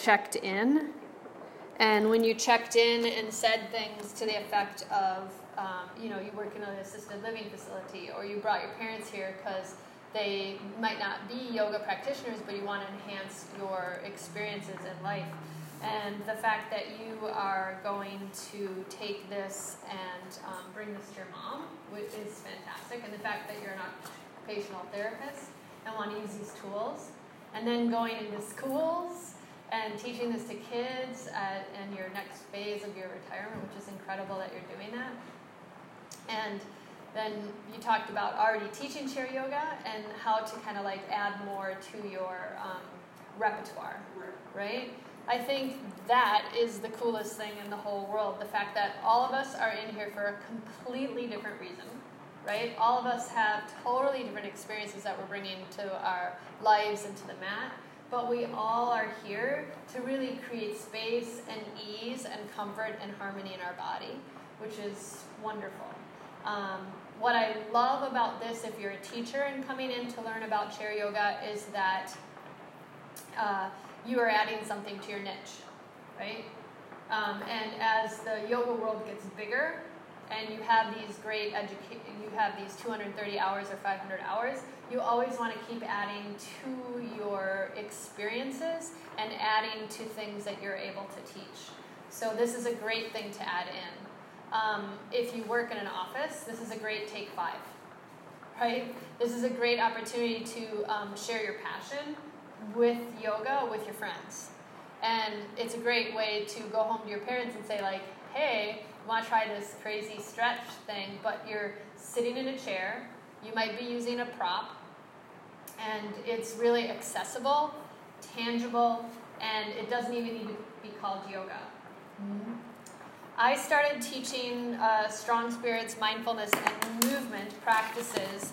checked in. And when you checked in and said things to the effect of, um, you know, you work in an assisted living facility or you brought your parents here because they might not be yoga practitioners, but you want to enhance your experiences in life. And the fact that you are going to take this and um, bring this to your mom is fantastic. And the fact that you're an occupational therapist and want to use these tools. And then going into schools and teaching this to kids at, in your next phase of your retirement, which is incredible that you're doing that. And then you talked about already teaching chair yoga and how to kind of like add more to your um, repertoire, right? I think that is the coolest thing in the whole world. The fact that all of us are in here for a completely different reason, right? All of us have totally different experiences that we're bringing to our lives and to the mat but we all are here to really create space and ease and comfort and harmony in our body, which is wonderful. Um, what I love about this, if you're a teacher and coming in to learn about chair yoga, is that uh, you are adding something to your niche, right? Um, and as the yoga world gets bigger, and you have these great education, you have these 230 hours or 500 hours, you always want to keep adding to your experiences and adding to things that you're able to teach. So this is a great thing to add in. Um, if you work in an office, this is a great take five, right? This is a great opportunity to um, share your passion with yoga with your friends. And it's a great way to go home to your parents and say, like, hey, I want to try this crazy stretch thing, but you're sitting in a chair, you might be using a prop, and it's really accessible, tangible, and it doesn't even need to be called yoga. Mm-hmm. I started teaching uh, strong spirits, mindfulness, and movement practices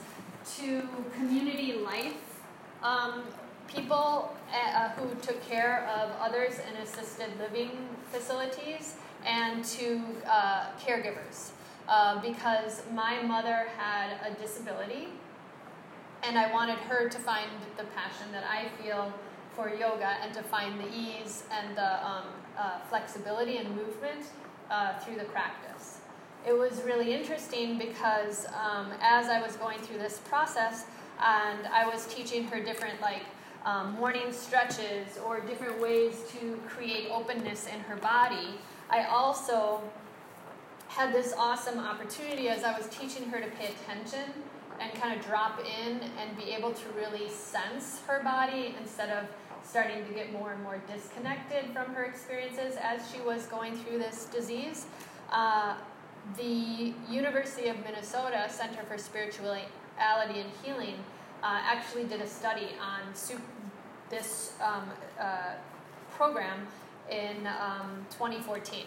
to community life um, people uh, who took care of others in assisted living facilities and to uh, caregivers. Uh, because my mother had a disability and I wanted her to find the passion that I feel for yoga and to find the ease and the um, uh, flexibility and movement uh, through the practice. It was really interesting because um, as I was going through this process and I was teaching her different like um, morning stretches or different ways to create openness in her body, I also had this awesome opportunity as I was teaching her to pay attention and kind of drop in and be able to really sense her body instead of starting to get more and more disconnected from her experiences as she was going through this disease. Uh, the University of Minnesota Center for Spirituality and Healing uh, actually did a study on this um, uh, program in um, 2014.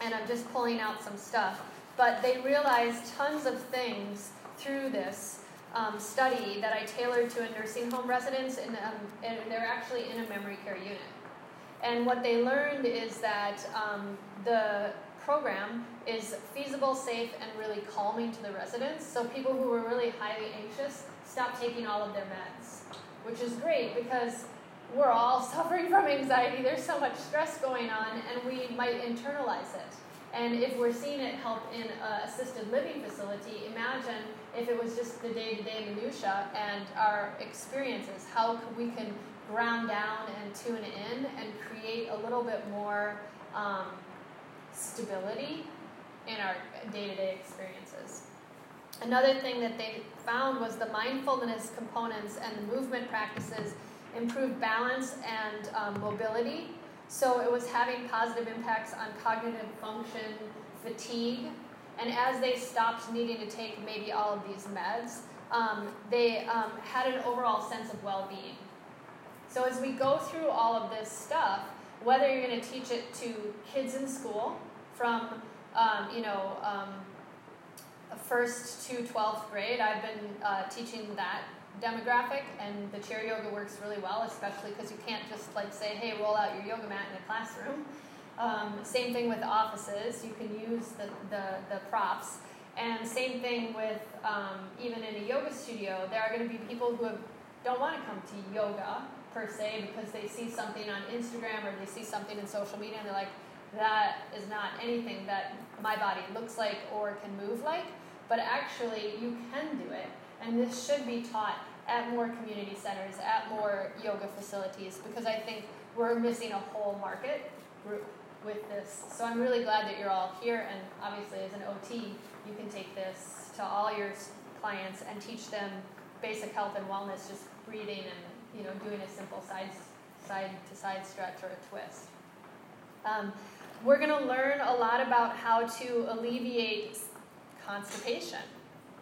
And I'm just pulling out some stuff. But they realized tons of things through this um, study that I tailored to a nursing home residents, and, um, and, they're actually in a memory care unit. And what they learned is that um, the program is feasible, safe, and really calming to the residents. So people who were really highly anxious stopped taking all of their meds, which is great because we're all suffering from anxiety. There's so much stress going on, and we might internalize it. And if we're seeing it help in an assisted living facility, imagine if it was just the day-to-day minutia and our experiences, how we can ground down and tune in and create a little bit more um, stability in our day-to-day experiences. Another thing that they found was the mindfulness components and the movement practices improved balance and um, mobility. So it was having positive impacts on cognitive function, fatigue, and as they stopped needing to take maybe all of these meds, um, they um, had an overall sense of well being. So as we go through all of this stuff, whether you're going to teach it to kids in school from, um, you know, um, first to 12th grade, I've been uh, teaching that demographic, and the chair yoga works really well, especially because you can't just like say, hey, roll out your yoga mat in a classroom. Um, same thing with offices, you can use the, the, the props. And same thing with um, even in a yoga studio, there are going to be people who have, don't want to come to yoga per se because they see something on Instagram or they see something in social media and they're like, that is not anything that my body looks like or can move like. But actually, you can do it. And this should be taught at more community centers, at more yoga facilities, because I think we're missing a whole market group with this. So I'm really glad that you're all here, and obviously, as an OT, you can take this to all your clients and teach them basic health and wellness, just breathing and you know doing a simple side side to side stretch or a twist. Um, we're going to learn a lot about how to alleviate constipation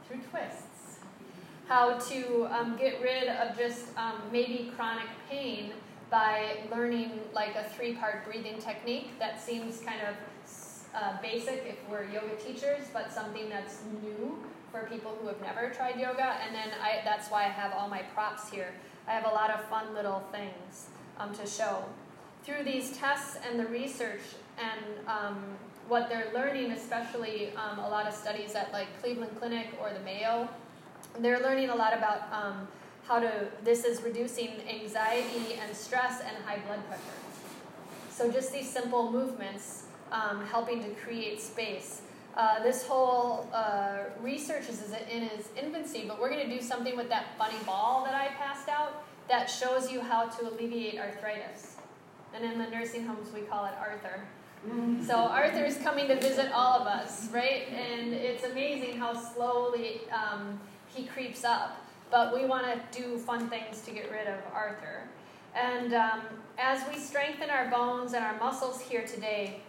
through twists, how to um, get rid of just um, maybe chronic pain by learning like a three part breathing technique that seems kind of uh, basic if we're yoga teachers, but something that's new for people who have never tried yoga. And then I, that's why I have all my props here. I have a lot of fun little things um, to show. Through these tests and the research and um, what they're learning, especially um, a lot of studies at like Cleveland Clinic or the Mayo, they're learning a lot about um, how to, this is reducing anxiety and stress and high blood pressure. So just these simple movements um, helping to create space. Uh, this whole uh, research is in its infancy, but we're going to do something with that funny ball that I passed out that shows you how to alleviate arthritis. And in the nursing homes, we call it Arthur. So Arthur is coming to visit all of us, right? And it's amazing how slowly um, he creeps up but we want to do fun things to get rid of Arthur. And um, as we strengthen our bones and our muscles here today,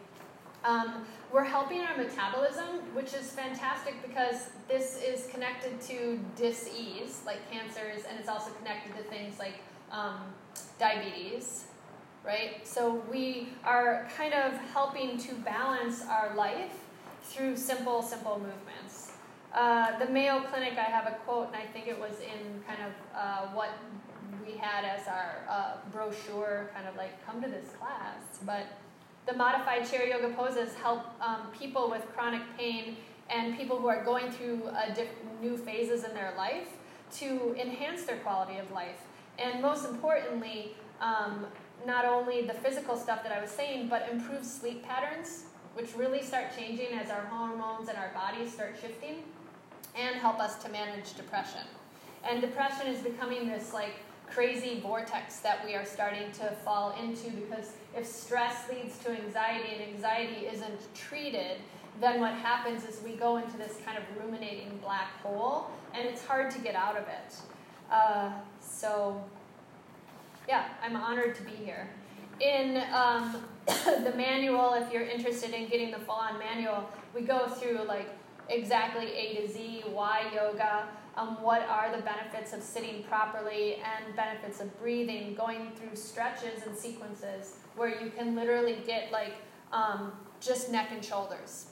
um, we're helping our metabolism, which is fantastic because this is connected to disease, like cancers, and it's also connected to things like um, diabetes, right? So we are kind of helping to balance our life through simple, simple movements. Uh, the Mayo Clinic, I have a quote, and I think it was in kind of uh, what we had as our uh, brochure, kind of like, come to this class. But the modified chair yoga poses help um, people with chronic pain and people who are going through new phases in their life to enhance their quality of life. And most importantly, um, not only the physical stuff that I was saying, but improve sleep patterns, which really start changing as our hormones and our bodies start shifting and help us to manage depression. And depression is becoming this like crazy vortex that we are starting to fall into because if stress leads to anxiety and anxiety isn't treated, then what happens is we go into this kind of ruminating black hole and it's hard to get out of it. Uh, so, yeah, I'm honored to be here. In um, the manual, if you're interested in getting the full on manual, we go through like exactly A to Z, why yoga, um, what are the benefits of sitting properly, and benefits of breathing, going through stretches and sequences where you can literally get like um, just neck and shoulders.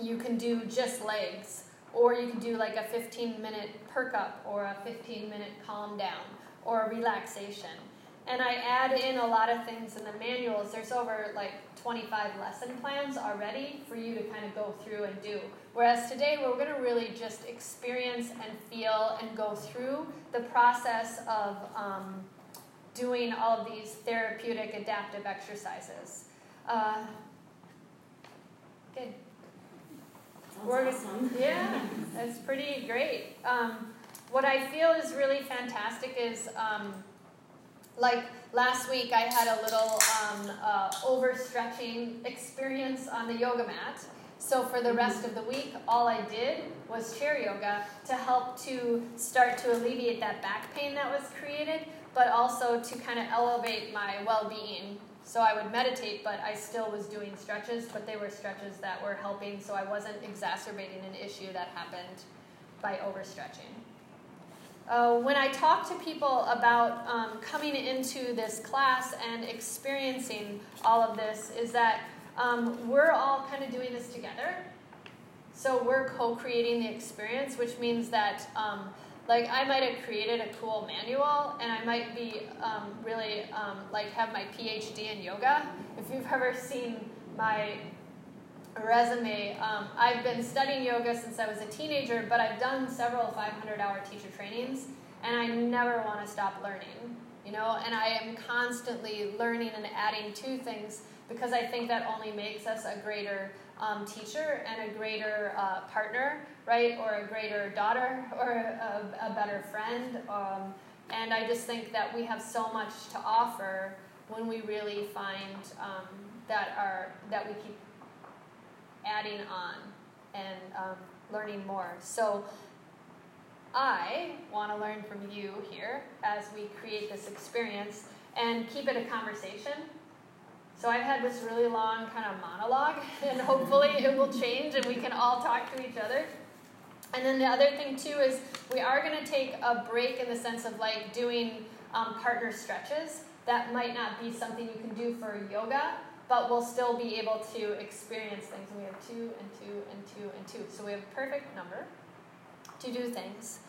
You can do just legs, or you can do like a 15 minute perk up, or a 15 minute calm down, or a relaxation. And I add in a lot of things in the manuals. There's over like 25 lesson plans already for you to kind of go through and do. Whereas today we're going to really just experience and feel and go through the process of um, doing all of these therapeutic adaptive exercises. Uh, good. We're, awesome. Yeah, that's pretty great. Um, what I feel is really fantastic is um, like last week, I had a little um, uh, overstretching experience on the yoga mat. So for the rest of the week, all I did was chair yoga to help to start to alleviate that back pain that was created, but also to kind of elevate my well-being. So I would meditate, but I still was doing stretches, but they were stretches that were helping, so I wasn't exacerbating an issue that happened by overstretching. Uh, when I talk to people about um, coming into this class and experiencing all of this, is that um, we're all kind of doing this together. So we're co creating the experience, which means that, um, like, I might have created a cool manual and I might be um, really, um, like, have my PhD in yoga. If you've ever seen my resume. Um, I've been studying yoga since I was a teenager, but I've done several 500 hour teacher trainings, and I never want to stop learning. you know, and I am constantly learning and adding to things because I think that only makes us a greater um, teacher and a greater uh, partner, right, or a greater daughter or a, a better friend. Um, and I just think that we have so much to offer when we really find um, that our that we keep adding on and um, learning more. So I want to learn from you here as we create this experience and keep it a conversation. So I've had this really long kind of monologue, and hopefully it will change and we can all talk to each other. And then the other thing too is we are going to take a break in the sense of like doing um, partner stretches. That might not be something you can do for yoga, but we'll still be able to experience things. And we have two and two and two and two. So we have a perfect number to do things.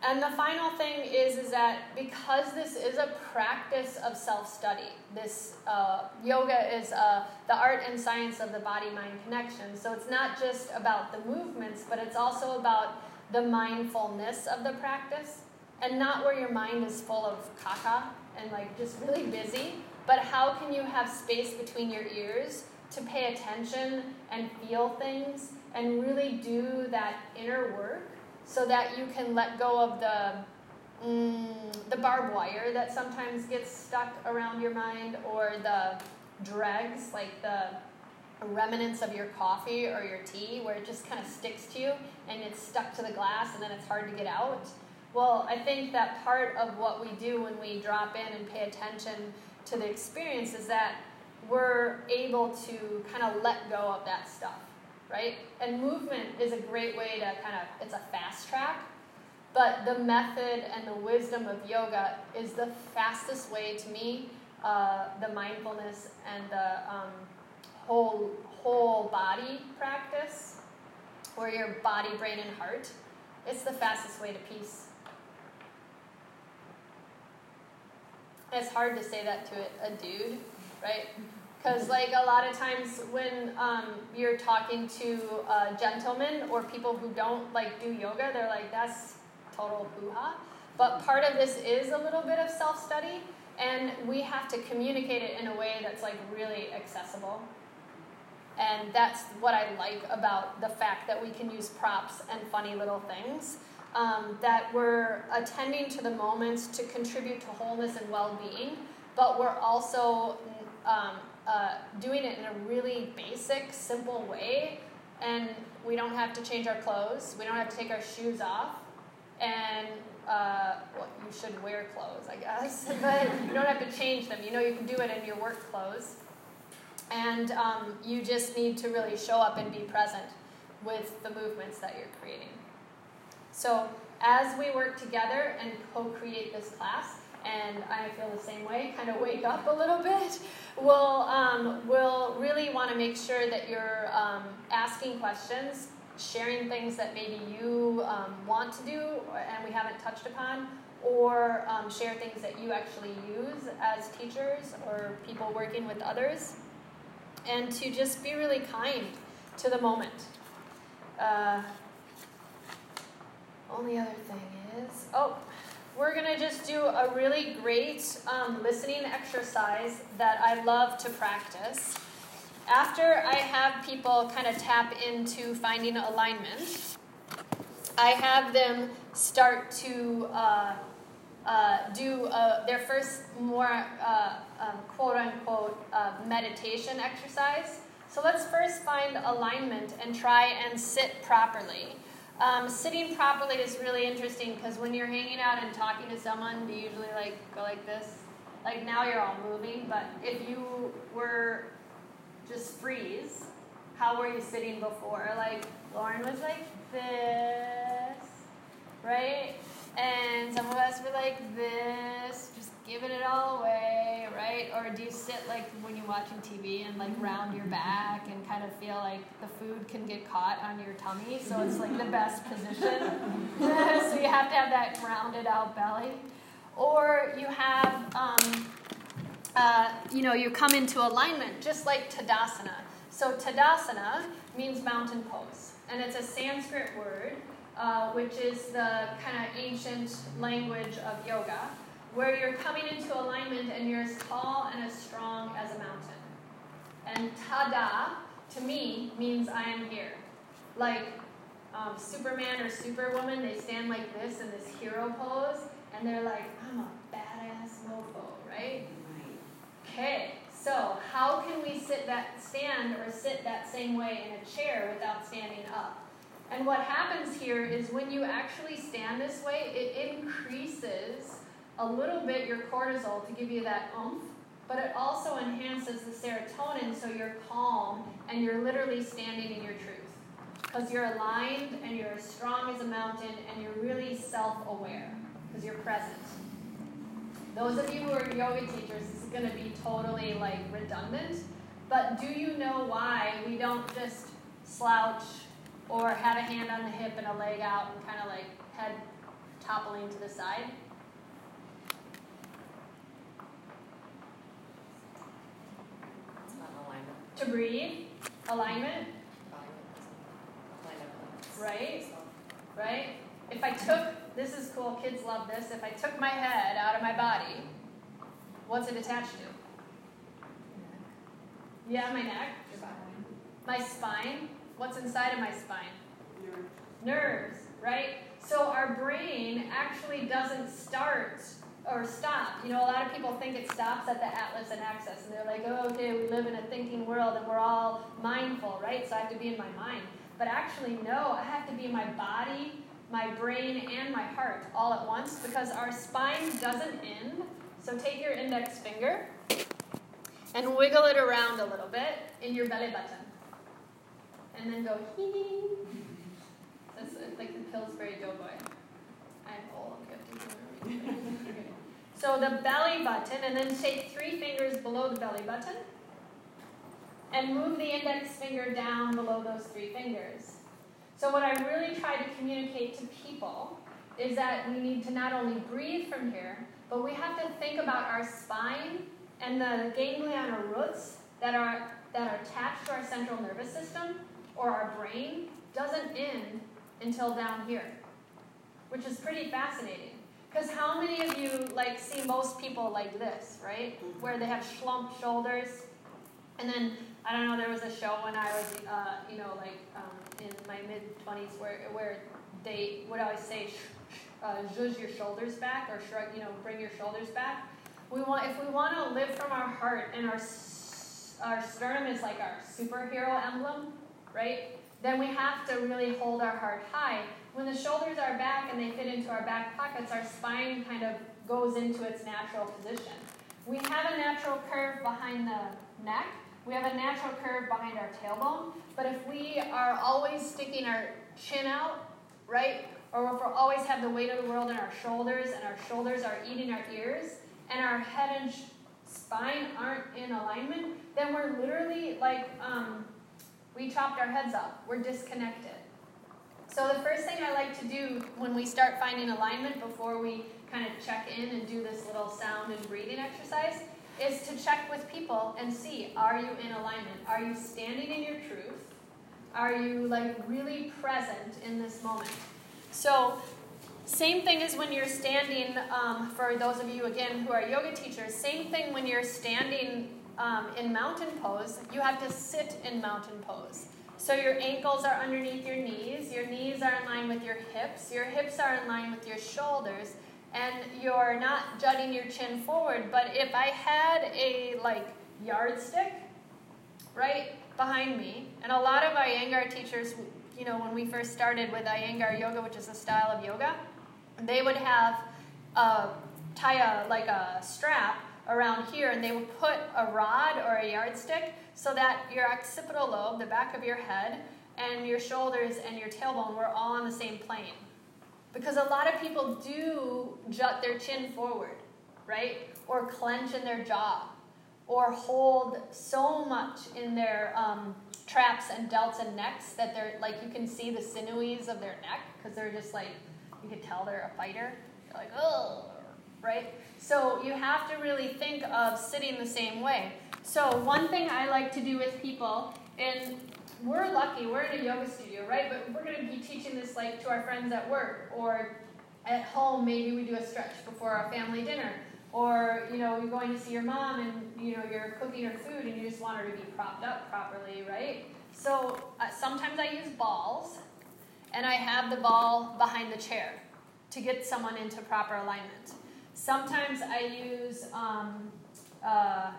And the final thing is, is that because this is a practice of self-study, this uh, yoga is uh, the art and science of the body-mind connection. So it's not just about the movements, but it's also about the mindfulness of the practice, and not where your mind is full of caca and like just really busy, but how can you have space between your ears to pay attention and feel things and really do that inner work so that you can let go of the mm, the barbed wire that sometimes gets stuck around your mind or the dregs like the remnants of your coffee or your tea where it just kind of sticks to you and it's stuck to the glass and then it's hard to get out. Well i think that part of what we do when we drop in and pay attention to the experience is that we're able to kind of let go of that stuff right? And movement is a great way to kind of, it's a fast track, but the method and the wisdom of yoga is the fastest way to me, uh, the mindfulness and the um, whole, whole body practice, or your body, brain, and heart. It's the fastest way to peace. It's hard to say that to a dude, right? Because, like, a lot of times when um, you're talking to uh, gentlemen or people who don't, like, do yoga, they're like, that's total hoo ha. But part of this is a little bit of self study, and we have to communicate it in a way that's, like, really accessible. And that's what I like about the fact that we can use props and funny little things. Um, that we're attending to the moments to contribute to wholeness and well being, but we're also um, uh, doing it in a really basic, simple way, and we don't have to change our clothes. We don't have to take our shoes off, and uh, well, you should wear clothes, I guess, but you don't have to change them. You know, you can do it in your work clothes, and um, you just need to really show up and be present with the movements that you're creating. So, as we work together and co-create this class, and I feel the same way, kind of wake up a little bit, we'll, um, we'll really want to make sure that you're um, asking questions, sharing things that maybe you um, want to do and we haven't touched upon, or um, share things that you actually use as teachers or people working with others, and to just be really kind to the moment. Uh, only other thing is, oh, we're going to just do a really great um, listening exercise that I love to practice. After I have people kind of tap into finding alignment, I have them start to uh, uh, do uh, their first more uh, um, quote unquote uh, meditation exercise. So let's first find alignment and try and sit properly. Um, sitting properly is really interesting because when you're hanging out and talking to someone, you usually like go like this. Like now you're all moving, but if you were just freeze, how were you sitting before? Like Lauren was like this, right? And some of us were like this, just giving it all away, right? Or do you sit like when you're watching TV and like round your back and kind of feel like the food can get caught on your tummy? So it's like the best position. so you have to have that rounded out belly. Or you have, um, uh, you know, you come into alignment just like Tadasana. So Tadasana means mountain pose, and it's a Sanskrit word uh, which is the kind of ancient language of yoga, where you're coming into alignment and you're as tall and as strong as a mountain. And tada, to me, means I am here. Like um, Superman or Superwoman, they stand like this in this hero pose, and they're like, I'm a badass mofo, right? Okay, so how can we sit that stand or sit that same way in a chair without standing up? And what happens here is when you actually stand this way, it increases a little bit your cortisol to give you that oomph, but it also enhances the serotonin so you're calm and you're literally standing in your truth. Because you're aligned and you're as strong as a mountain and you're really self aware because you're present. Those of you who are yoga teachers, this is going to be totally like redundant, but do you know why we don't just slouch or have a hand on the hip and a leg out and kind of like head toppling to the side? To breathe, alignment, right? Right? If I took, this is cool, kids love this. If I took my head out of my body, what's it attached to? Yeah, my neck. My spine. What's inside of my spine? Nerves, right? So our brain actually doesn't start or stop. You know, a lot of people think it stops at the atlas and axis, and they're like, oh, okay, we live in a thinking world and we're all mindful, right? So I have to be in my mind. But actually, no, I have to be in my body, my brain, and my heart all at once because our spine doesn't end. So take your index finger and wiggle it around a little bit in your belly button. And then go hee. That's like the Pillsbury Doughboy. I'm old, so the belly button, and then take three fingers below the belly button and move the index finger down below those three fingers. So, what I really try to communicate to people is that we need to not only breathe from here, but we have to think about our spine and the ganglion or roots that are, that are attached to our central nervous system or our brain doesn't end until down here, which is pretty fascinating. Because how many of you like see most people like this, right? Where they have slumped shoulders, and then I don't know. There was a show when I was, uh, you know, like um, in my mid twenties, where where they would always say, uh, "Zhuzh your shoulders back," or shrug, you know, bring your shoulders back. We want if we want to live from our heart, and our our sternum is like our superhero emblem, right? Then we have to really hold our heart high when the shoulders are back and they fit into our back pockets, our spine kind of goes into its natural position. We have a natural curve behind the neck. We have a natural curve behind our tailbone. But if we are always sticking our chin out, right, or if we always have the weight of the world in our shoulders and our shoulders are eating our ears and our head and spine aren't in alignment, then we're literally like um, we chopped our heads up. We're disconnected. So the first thing I like to do when we start finding alignment before we kind of check in and do this little sound and breathing exercise is to check with people and see are you in alignment? Are you standing in your truth? Are you like really present in this moment? So same thing as when you're standing, um, for those of you again who are yoga teachers, same thing when you're standing um, in mountain pose, you have to sit in mountain pose. So your ankles are underneath your knees, your knees are in line with your hips, your hips are in line with your shoulders, and you're not jutting your chin forward. But if I had a like yardstick right behind me, and a lot of Iyengar teachers, you know, when we first started with Iyengar yoga, which is a style of yoga, they would have a, tie a like a strap around here, and they would put a rod or a yardstick so that your occipital lobe, the back of your head, and your shoulders and your tailbone were all on the same plane. Because a lot of people do jut their chin forward, right? Or clench in their jaw, or hold so much in their um, traps and delts and necks that they're like you can see the sinews of their neck because they're just like you could tell they're a fighter. They're like, oh, right? So you have to really think of sitting the same way. So one thing I like to do with people, and we're lucky, we're in a yoga studio, right? But we're going to be teaching this like to our friends at work or at home. Maybe we do a stretch before our family dinner. Or, you know, you're going to see your mom and, you know, you're cooking her food and you just want her to be propped up properly, right? So uh, sometimes I use balls and I have the ball behind the chair to get someone into proper alignment. Sometimes I use um, uh,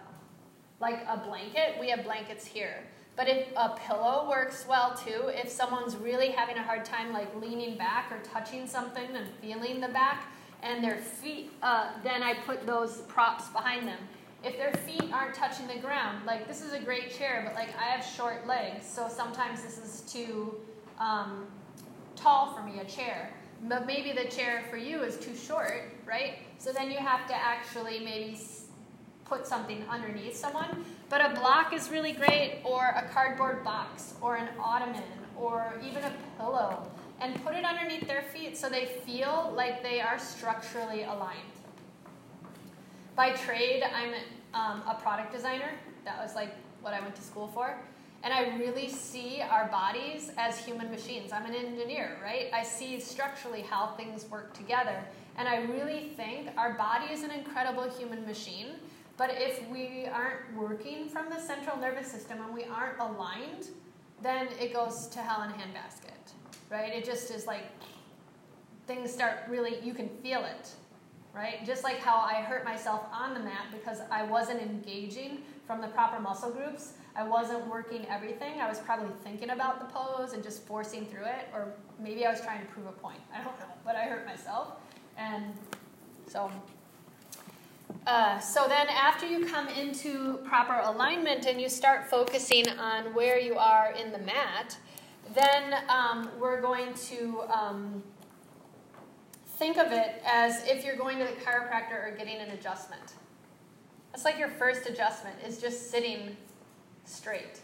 like a blanket. We have blankets here. But if a pillow works well too, if someone's really having a hard time like leaning back or touching something and feeling the back and their feet, uh, then I put those props behind them. If their feet aren't touching the ground, like this is a great chair, but like I have short legs, so sometimes this is too um, tall for me, a chair. But maybe the chair for you is too short, right? So then you have to actually maybe put something underneath someone. But a block is really great, or a cardboard box, or an ottoman, or even a pillow, and put it underneath their feet so they feel like they are structurally aligned. By trade, I'm um, a product designer. That was like what I went to school for. And I really see our bodies as human machines. I'm an engineer, right? I see structurally how things work together. And I really think our body is an incredible human machine but if we aren't working from the central nervous system and we aren't aligned, then it goes to hell in a handbasket, right? It just is like things start really, you can feel it, right? Just like how I hurt myself on the mat because I wasn't engaging from the proper muscle groups. I wasn't working everything. I was probably thinking about the pose and just forcing through it, or maybe I was trying to prove a point. I don't know, but I hurt myself. And so uh, so then, after you come into proper alignment and you start focusing on where you are in the mat, then um, we're going to um, think of it as if you're going to the chiropractor or getting an adjustment. That's like your first adjustment, is just sitting straight.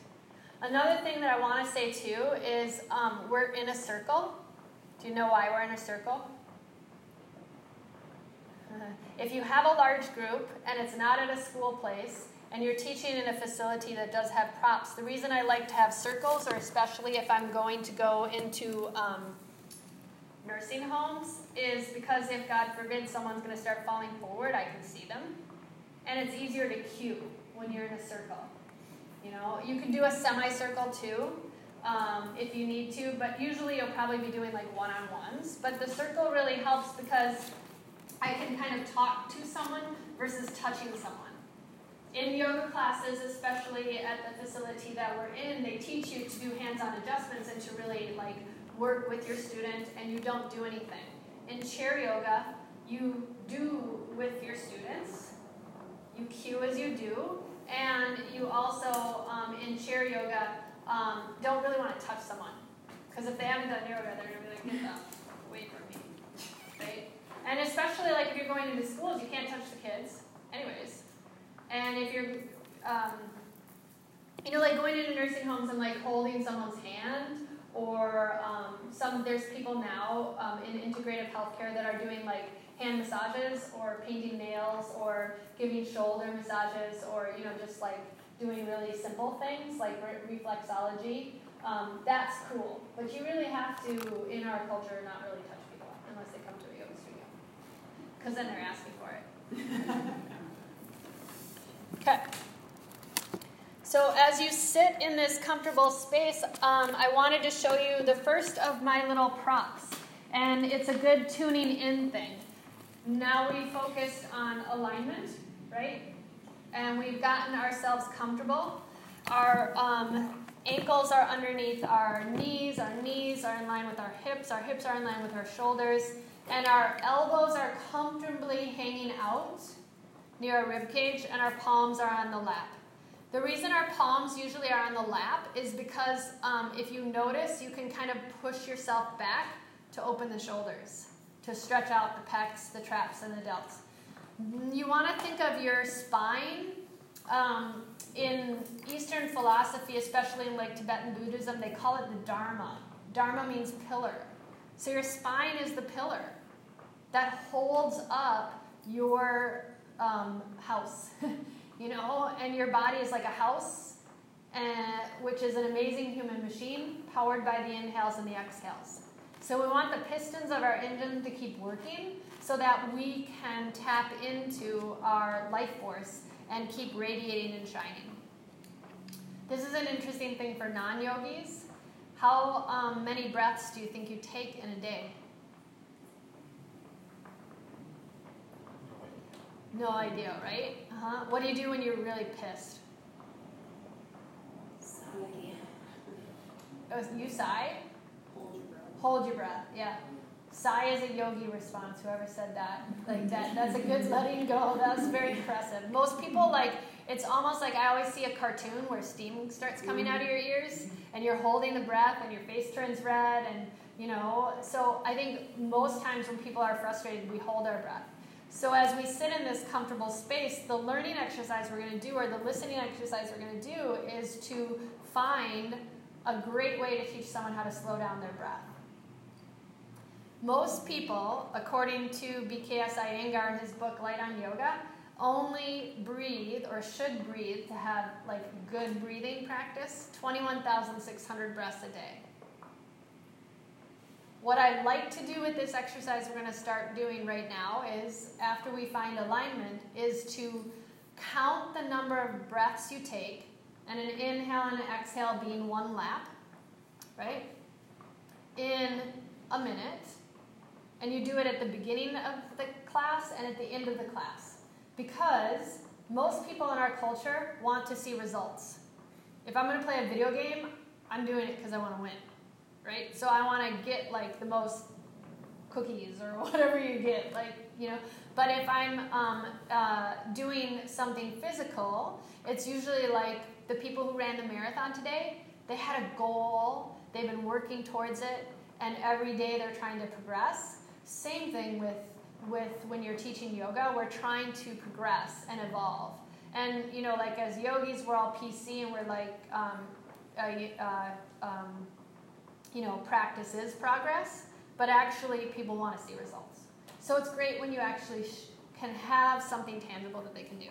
Another thing that I want to say too is um, we're in a circle. Do you know why we're in a circle? If you have a large group and it's not at a school place, and you're teaching in a facility that does have props, the reason I like to have circles, or especially if I'm going to go into um, nursing homes, is because if God forbid someone's going to start falling forward, I can see them. And it's easier to cue when you're in a circle. You know, you can do a semicircle too um, if you need to, but usually you'll probably be doing like one on ones. But the circle really helps because I can kind of talk to someone versus touching someone. In yoga classes, especially at the facility that we're in, they teach you to do hands-on adjustments and to really like work with your student and you don't do anything. In chair yoga, you do with your students, you cue as you do, and you also, um, in chair yoga, um, don't really want to touch someone. Because if they haven't done yoga, they're going to be like, get from me. Right? And especially like if you're going into schools, you can't touch the kids, anyways. And if you're, um, you know, like going into nursing homes and like holding someone's hand, or um, some there's people now um, in integrative healthcare that are doing like hand massages or painting nails or giving shoulder massages or you know just like doing really simple things like re- reflexology. Um, that's cool, but you really have to, in our culture, not really touch people unless they come to a yoga studio. because then they're asking for it. okay. So as you sit in this comfortable space, um, I wanted to show you the first of my little props. And it's a good tuning in thing. Now we focused on alignment, right? And we've gotten ourselves comfortable. Our um, ankles are underneath our knees, our knees are in line with our hips, our hips are in line with our shoulders and our elbows are comfortably hanging out near our rib cage, and our palms are on the lap. The reason our palms usually are on the lap is because um, if you notice, you can kind of push yourself back to open the shoulders, to stretch out the pecs, the traps, and the delts. You want to think of your spine. Um, in Eastern philosophy, especially in like Tibetan Buddhism, they call it the Dharma. Dharma means pillar. So your spine is the pillar that holds up your um, house, you know, and your body is like a house, and, which is an amazing human machine powered by the inhales and the exhales. So we want the pistons of our engine to keep working so that we can tap into our life force and keep radiating and shining. This is an interesting thing for non yogis. How um, many breaths do you think you take in a day? No idea, right? Uh-huh. What do you do when you're really pissed? Sigh. Oh, you sigh? Hold your breath. Yeah. Sigh is a yogi response, whoever said that. Like that that's a good letting go. That's very impressive. Most people like it's almost like I always see a cartoon where steam starts coming out of your ears and you're holding the breath and your face turns red and you know, so I think most times when people are frustrated, we hold our breath. So as we sit in this comfortable space, the learning exercise we're going to do or the listening exercise we're going to do is to find a great way to teach someone how to slow down their breath. Most people, according to BKS Iyengar in his book Light on Yoga, only breathe or should breathe to have like good breathing practice 21,600 breaths a day. What I'd like to do with this exercise we're going to start doing right now is after we find alignment is to count the number of breaths you take and an inhale and an exhale being one lap, right? In a minute. And you do it at the beginning of the class and at the end of the class. Because most people in our culture want to see results. If I'm going to play a video game, I'm doing it because I want to win, right? So I want to get like the most cookies or whatever you get, like, you know. But if I'm um, uh, doing something physical, it's usually like the people who ran the marathon today, they had a goal, they've been working towards it, and every day they're trying to progress. Same thing with with when you're teaching yoga, we're trying to progress and evolve. And you know, like as yogis, we're all PC and we're like, um, uh, uh, um, you know, practices progress, but actually people want to see results. So it's great when you actually sh- can have something tangible that they can do.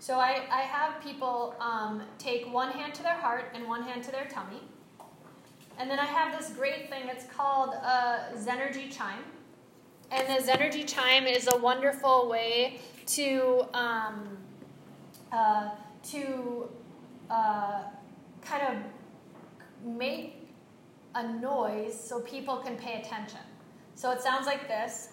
So I, I have people um, take one hand to their heart and one hand to their tummy. And then I have this great thing, it's called a Zenergy chime. And the Zenergy chime is a wonderful way to um, uh, to uh, kind of make a noise so people can pay attention. So it sounds like this,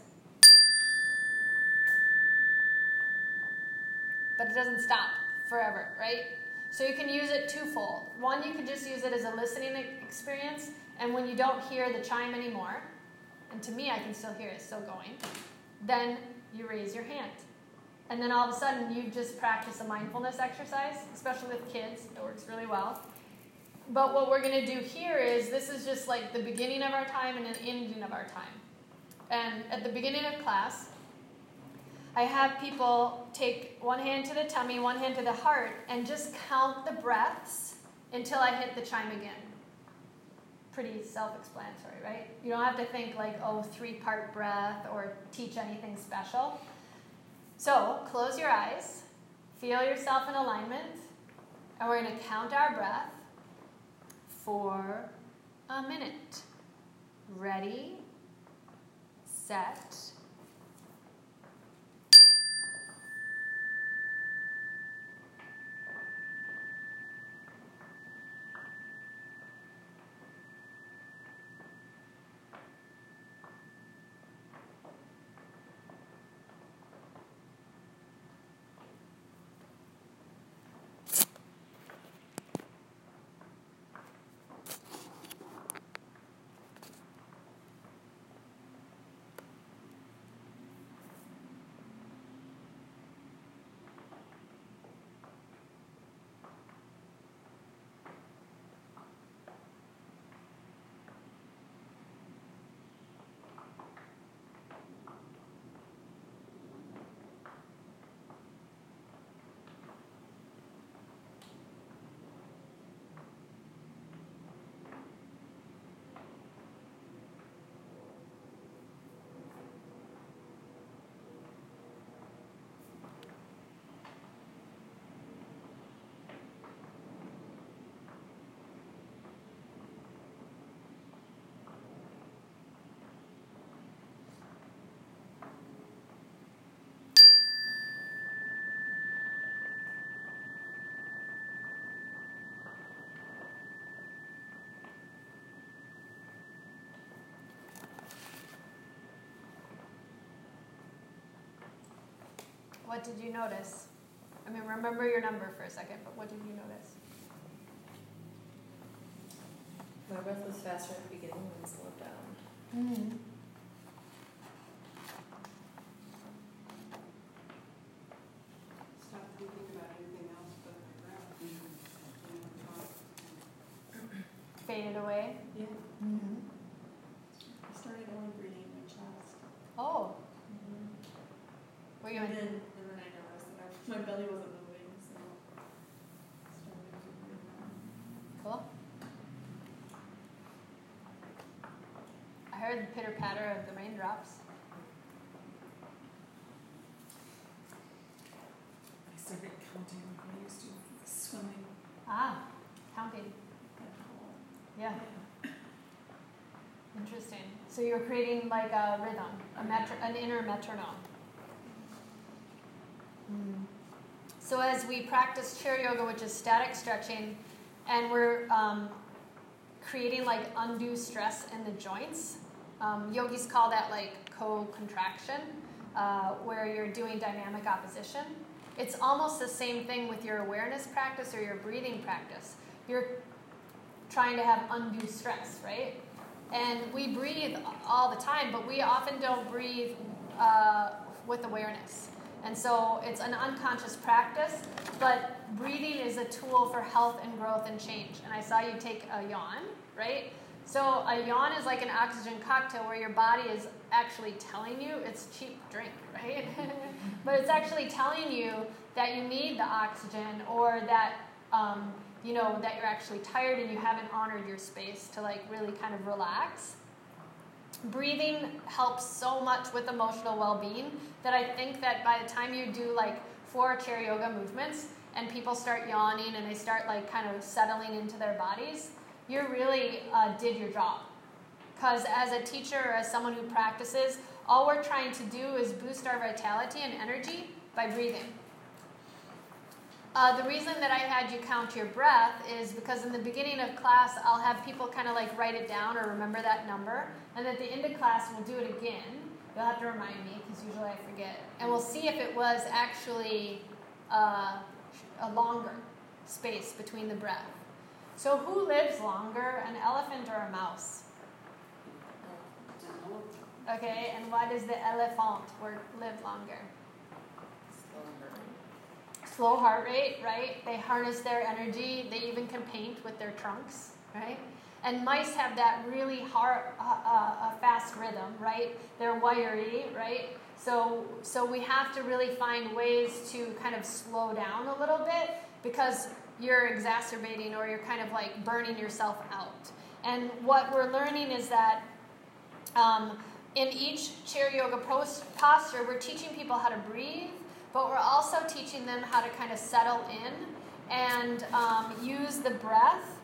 but it doesn't stop forever, right? So you can use it twofold. One, you can just use it as a listening experience, and when you don't hear the chime anymore, and to me I can still hear it still going, then you raise your hand. And then all of a sudden you just practice a mindfulness exercise, especially with kids. It works really well. But what we're going to do here is this is just like the beginning of our time and an ending of our time. And at the beginning of class, I have people take one hand to the tummy, one hand to the heart, and just count the breaths until I hit the chime again. Pretty self explanatory, right? You don't have to think like, oh, three part breath or teach anything special. So close your eyes, feel yourself in alignment, and we're going to count our breath for a minute. Ready, set, What did you notice? I mean, remember your number for a second, but what did you notice? My breath was faster at the beginning and slowed down. Mm-hmm. Stop thinking about anything else but my breath. Faded away. Yeah. Mm-hmm. I started only breathing in my chest. Oh, were you And in? then, and then I noticed that I, my belly wasn't moving, so. started to breathe more. Cool. I heard the pitter patter of the raindrops. I started counting like I used to swimming Ah, counting. Yeah, interesting. So you're creating like a rhythm, a metro, an inner metronome. Mm. So as we practice chair yoga, which is static stretching, and we're um, creating like undue stress in the joints, um, yogis call that like co-contraction, uh, where you're doing dynamic opposition. It's almost the same thing with your awareness practice or your breathing practice. You're trying to have undue stress, right? And we breathe all the time, but we often don't breathe uh, with awareness. And so it's an unconscious practice, but breathing is a tool for health and growth and change. And I saw you take a yawn, right? So a yawn is like an oxygen cocktail where your body is actually telling you it's a cheap drink, right? but it's actually telling you that you need the oxygen or that um, you know that you're actually tired and you haven't honored your space to like really kind of relax. Breathing helps so much with emotional well-being that I think that by the time you do like four chair yoga movements and people start yawning and they start like kind of settling into their bodies, you really uh, did your job. Because as a teacher or as someone who practices, all we're trying to do is boost our vitality and energy by breathing. Uh, the reason that I had you count your breath is because in the beginning of class, I'll have people kind of like write it down or remember that number. And at the end of class, we'll do it again. You'll have to remind me because usually I forget. And we'll see if it was actually uh, a longer space between the breath. So, who lives longer, an elephant or a mouse? Okay, and why does the elephant work, live longer? Slow heart rate, right? They harness their energy. They even can paint with their trunks, right? And mice have that really hard, uh, uh, fast rhythm, right? They're wiry, right? So, so we have to really find ways to kind of slow down a little bit because you're exacerbating or you're kind of like burning yourself out. And what we're learning is that um, in each chair yoga posture, we're teaching people how to breathe, but we're also teaching them how to kind of settle in and um, use the breath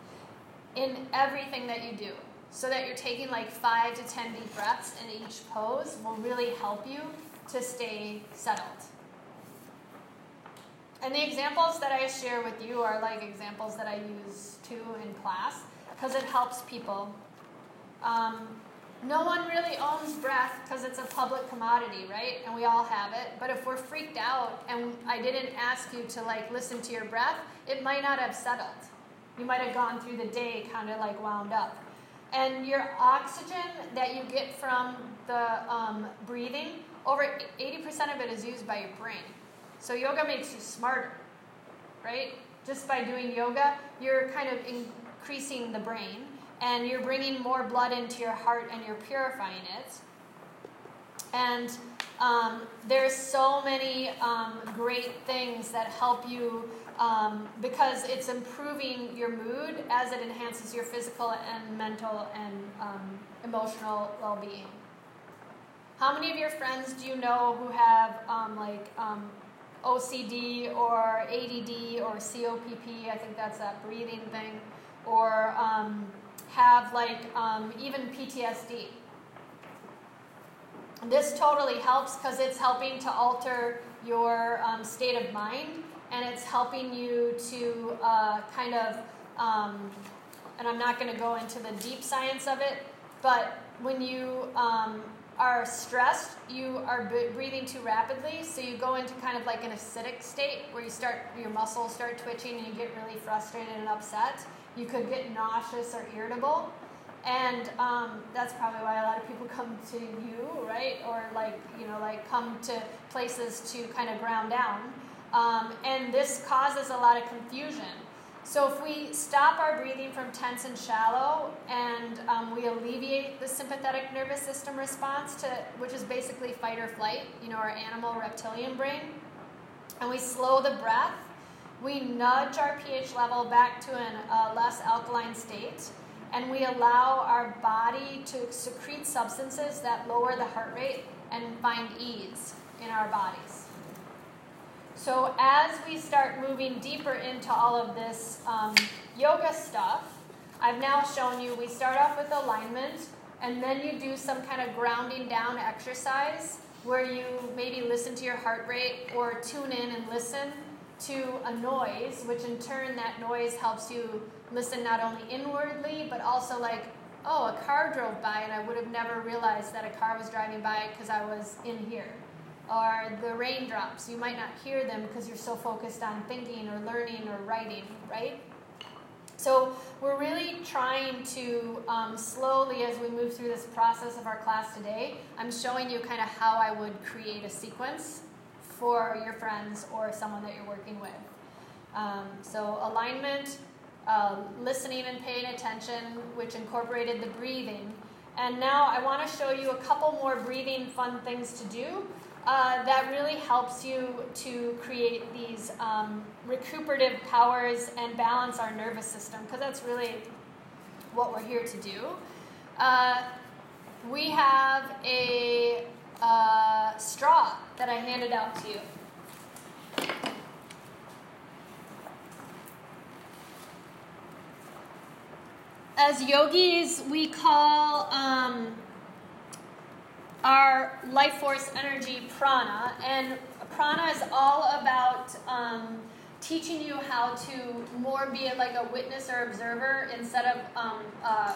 in everything that you do. So that you're taking like five to ten deep breaths in each pose will really help you to stay settled. And the examples that I share with you are like examples that I use too in class because it helps people. Um, no one really owns breath because it's a public commodity, right? And we all have it. But if we're freaked out and I didn't ask you to like listen to your breath, it might not have settled. You might have gone through the day kind of like wound up. And your oxygen that you get from the um, breathing, over 80% of it is used by your brain. So yoga makes you smarter, right? Just by doing yoga, you're kind of increasing the brain and you're bringing more blood into your heart and you're purifying it. And um, there's so many um, great things that help you um, because it's improving your mood as it enhances your physical and mental and um, emotional well-being. How many of your friends do you know who have um, like um, OCD or ADD or COPD? I think that's that breathing thing, or have like um, even PTSD. This totally helps because it's helping to alter your um, state of mind and it's helping you to uh, kind of, um, and I'm not going to go into the deep science of it, but when you um, are stressed, you are breathing too rapidly, so you go into kind of like an acidic state where you start your muscles start twitching and you get really frustrated and upset. You could get nauseous or irritable, and um, that's probably why a lot of people come to you, right? Or like you know, like come to places to kind of ground down, um, and this causes a lot of confusion so if we stop our breathing from tense and shallow, and um, we alleviate the sympathetic nervous system response to, which is basically fight or flight, you know, our animal reptilian brain, and we slow the breath, we nudge our pH level back to a uh, less alkaline state, and we allow our body to secrete substances that lower the heart rate and find ease in our bodies. So as we start moving deeper into all of this um, yoga stuff, I've now shown you we start off with alignment, and then you do some kind of grounding down exercise where you maybe listen to your heart rate or tune in and listen to a noise, which in turn that noise helps you listen not only inwardly but also like, oh, a car drove by and I would have never realized that a car was driving by because I was in here or the raindrops. You might not hear them because you're so focused on thinking or learning or writing, right? So we're really trying to um, slowly, as we move through this process of our class today, I'm showing you kind of how I would create a sequence for your friends or someone that you're working with. Um, so alignment, uh, listening and paying attention, which incorporated the breathing. And now I want to show you a couple more breathing fun things to do uh, that really helps you to create these um, recuperative powers and balance our nervous system because that's really what we're here to do. Uh, we have a uh, straw that I handed out to you. As yogis, we call um, our life force energy prana. And prana is all about um, teaching you how to more be like a witness or observer instead of um, uh,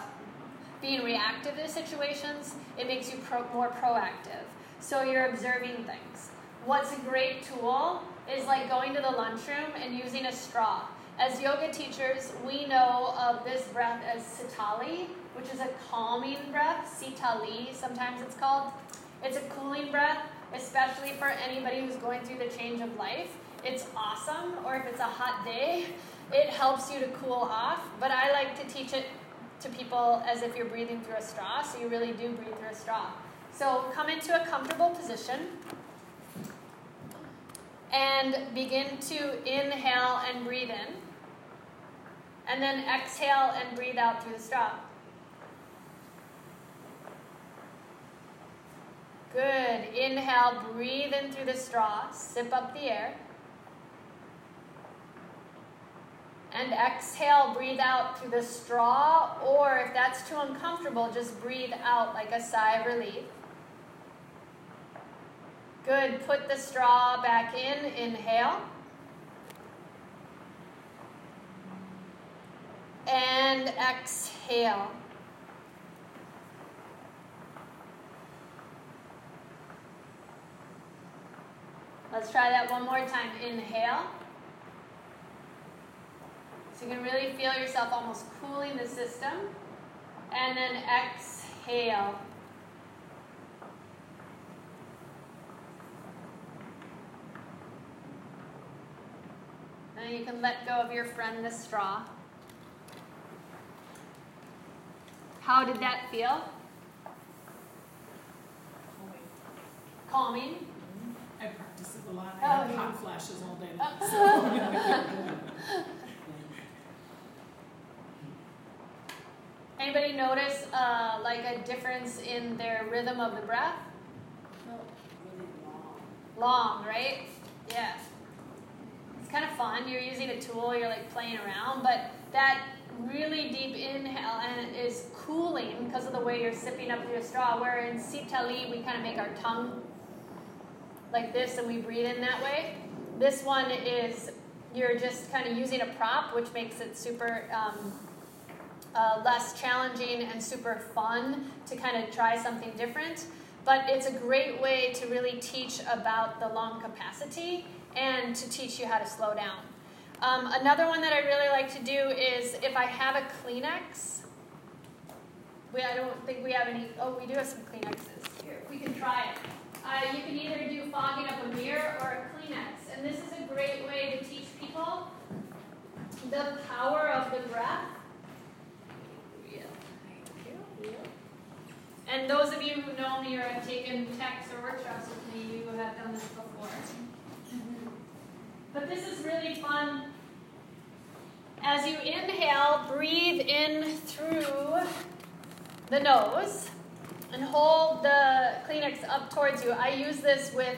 being reactive to situations. It makes you pro- more proactive. So you're observing things. What's a great tool is like going to the lunchroom and using a straw. As yoga teachers, we know of this breath as sitali, which is a calming breath, sitali, sometimes it's called. It's a cooling breath, especially for anybody who's going through the change of life. It's awesome, or if it's a hot day, it helps you to cool off. But I like to teach it to people as if you're breathing through a straw, so you really do breathe through a straw. So come into a comfortable position and begin to inhale and breathe in. And then exhale and breathe out through the straw. Good. Inhale, breathe in through the straw, sip up the air. And exhale, breathe out through the straw, or if that's too uncomfortable, just breathe out like a sigh of relief. Good. Put the straw back in. Inhale. And exhale. Let's try that one more time. Inhale. So you can really feel yourself almost cooling the system. And then exhale. And you can let go of your friend, the straw. How did that feel? Calming. Calming a lot. I have Oh, yeah. hot flashes all day long. So. Anybody notice uh, like a difference in their rhythm of the breath? Really long. Long, right? Yeah. It's kind of fun. You're using a tool, you're like playing around, but that really deep inhale and is cooling because of the way you're sipping up your straw. Where in Sitali, we kind of make our tongue like this and we breathe in that way. This one is you're just kind of using a prop, which makes it super um, uh, less challenging and super fun to kind of try something different. but it's a great way to really teach about the lung capacity and to teach you how to slow down. Um, another one that I really like to do is if I have a Kleenex. We, I don't think we have any. Oh, we do have some Kleenexes. Here, we can try it. Uh, you can either do fogging up a mirror or a Kleenex. And this is a great way to teach people the power of the breath. And those of you who know me or have taken texts or workshops with me, you have done this before. But this is really fun. As you inhale, breathe in through the nose and hold the Kleenex up towards you. I use this with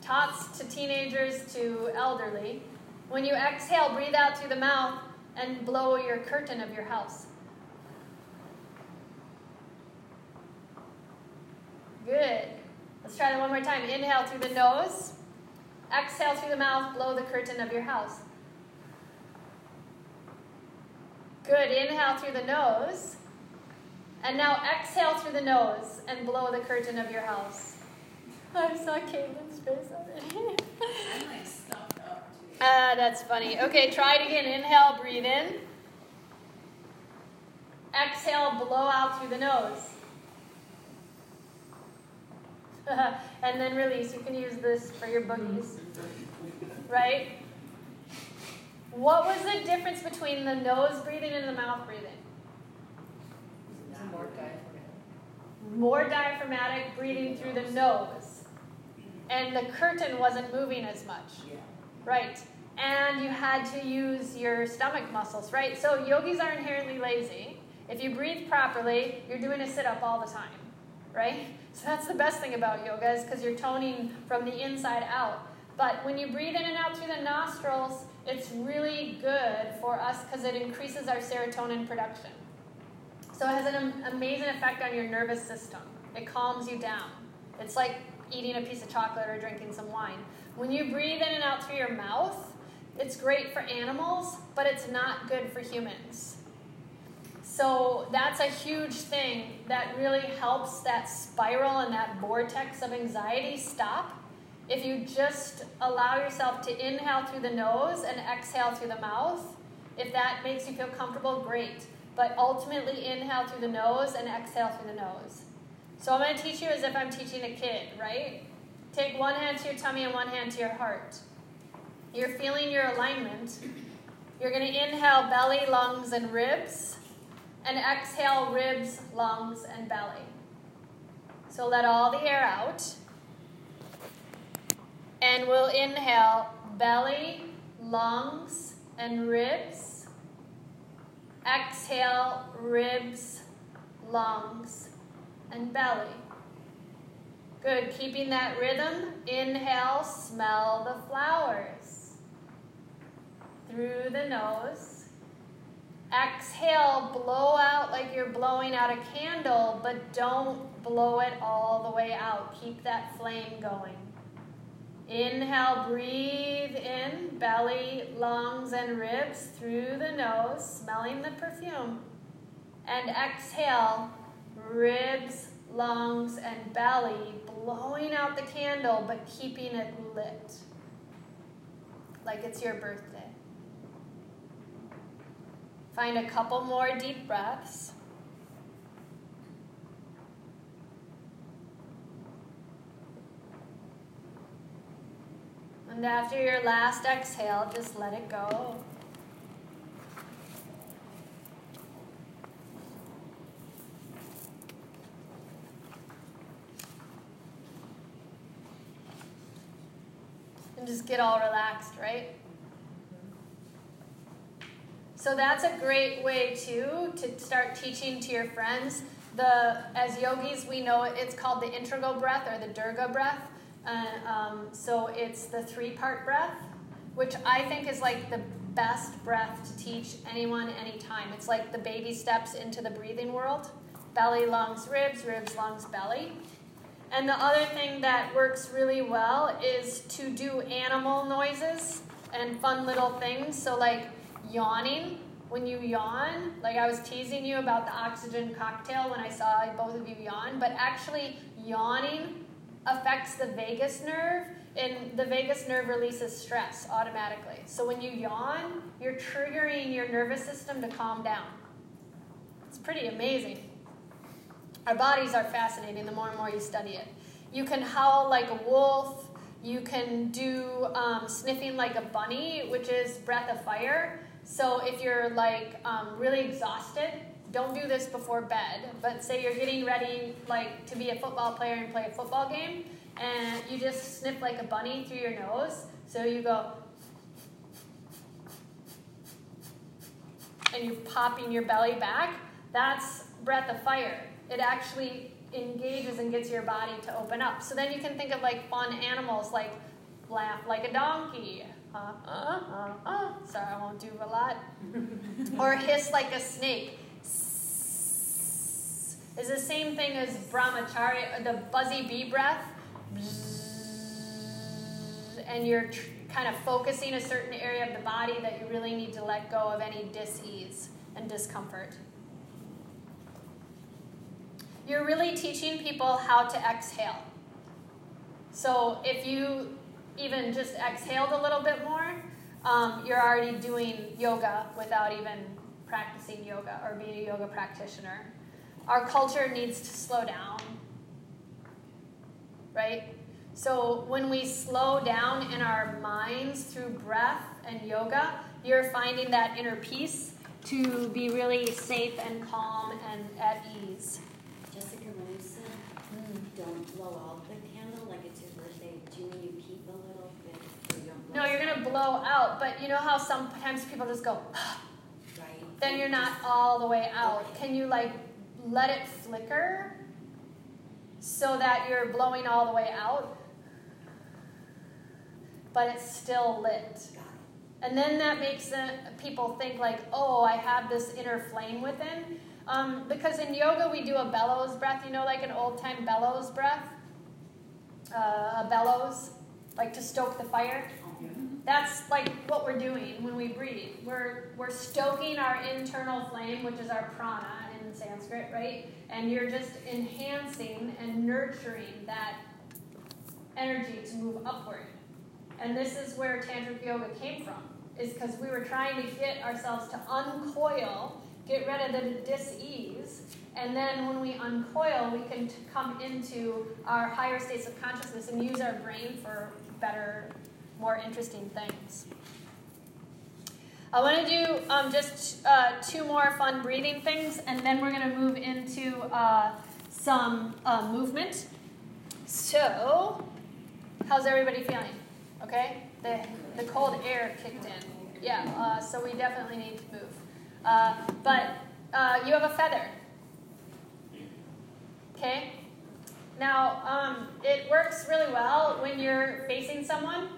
tots to teenagers to elderly. When you exhale, breathe out through the mouth and blow your curtain of your house. Good. Let's try that one more time. Inhale through the nose. Exhale through the mouth, blow the curtain of your house. Good. Inhale through the nose. And now exhale through the nose and blow the curtain of your house. I saw Caitlin's face already. Ah, that's funny. Okay, try it again. Inhale, breathe in. Exhale, blow out through the nose. and then release. You can use this for your boogies. Right? What was the difference between the nose breathing and the mouth breathing? More diaphragmatic. More diaphragmatic breathing through the nose. And the curtain wasn't moving as much. Yeah. Right. And you had to use your stomach muscles, right? So yogis are inherently lazy. If you breathe properly, you're doing a sit up all the time, right? So that's the best thing about yoga is because you're toning from the inside out. But when you breathe in and out through the nostrils, it's really good for us because it increases our serotonin production. So it has an amazing effect on your nervous system. It calms you down. It's like eating a piece of chocolate or drinking some wine. When you breathe in and out through your mouth, it's great for animals, but it's not good for humans. So that's a huge thing that really helps that spiral and that vortex of anxiety stop. If you just allow yourself to inhale through the nose and exhale through the mouth, if that makes you feel comfortable, great. But ultimately, inhale through the nose and exhale through the nose. So I'm going to teach you as if I'm teaching a kid, right? Take one hand to your tummy and one hand to your heart. You're feeling your alignment. You're going to inhale belly, lungs, and ribs, and exhale ribs, lungs, and belly. So let all the air out. And we'll inhale belly, lungs, and ribs. Exhale ribs, lungs, and belly. Good. Keeping that rhythm. Inhale, smell the flowers through the nose. Exhale, blow out like you're blowing out a candle, but don't blow it all the way out. Keep that flame going. Inhale, breathe in, belly, lungs, and ribs through the nose, smelling the perfume. And exhale, ribs, lungs, and belly, blowing out the candle but keeping it lit. Like it's your birthday. Find a couple more deep breaths. And after your last exhale, just let it go. And just get all relaxed, right? So that's a great way too to start teaching to your friends. The as yogis we know it, it's called the integral breath or the Dirga breath. Um, so it's the three-part breath, which I think is like the best breath to teach anyone anytime. It's like the baby steps into the breathing world. Belly, lungs, ribs, ribs, lungs, belly. And the other thing that works really well is to do animal noises and fun little things. So like yawning when you yawn, like I was teasing you about the oxygen cocktail when I saw both of you yawn, but actually yawning affects the vagus nerve, and the vagus nerve releases stress automatically. So when you yawn, you're triggering your nervous system to calm down. It's pretty amazing. Our bodies are fascinating the more and more you study it. You can howl like a wolf. You can do um, sniffing like a bunny, which is breath of fire. So if you're like um, really exhausted, don't do this before bed. But say you're getting ready like to be a football player and play a football game, and you just sniff like a bunny through your nose. So you go, and you're popping your belly back. That's breath of fire. It actually engages and gets your body to open up. So then you can think of like fun animals like laugh like a donkey. Uh, uh, uh, uh. Sorry, I won't do a lot. or hiss like a snake. Is the same thing as brahmacharya, the buzzy bee breath. And you're tr- kind of focusing a certain area of the body that you really need to let go of any dis-ease and discomfort. You're really teaching people how to exhale. So if you even just exhaled a little bit more, um, you're already doing yoga without even practicing yoga or being a yoga practitioner. Our culture needs to slow down, right? So when we slow down in our minds through breath and yoga, you're finding that inner peace to be really safe and calm and at ease. Jessica, when mm, don't blow out the candle like it's your birthday, do you keep a little bit or you don't No, you're gonna blow out, but you know how sometimes people just go, right? then you're not all the way out. Can you like let it flicker so that you're blowing all the way out? but it's still lit. And then that makes people think like, oh, I have this inner flame within. Um, because in yoga we do a bellows breath, you know, like an old time bellows breath, uh, a bellows, like to stoke the fire. That's like what we're doing when we breathe. We're we're stoking our internal flame, which is our prana Sanskrit, right? And you're just enhancing and nurturing that energy to move upward. And this is where tantric yoga came from, is because we were trying to get ourselves to uncoil, get rid of the dis-ease, and then when we uncoil, we can t- come into our higher states of consciousness and use our brain for better, more interesting things. I want to do um, just uh, two more fun breathing things, and then we're going to move into uh, some uh, movement. So, how's everybody feeling? Okay? The, the cold air kicked in. Yeah, uh, so we definitely need to move. Uh, but uh, you have a feather. Okay? Now, um, it works really well when you're facing someone.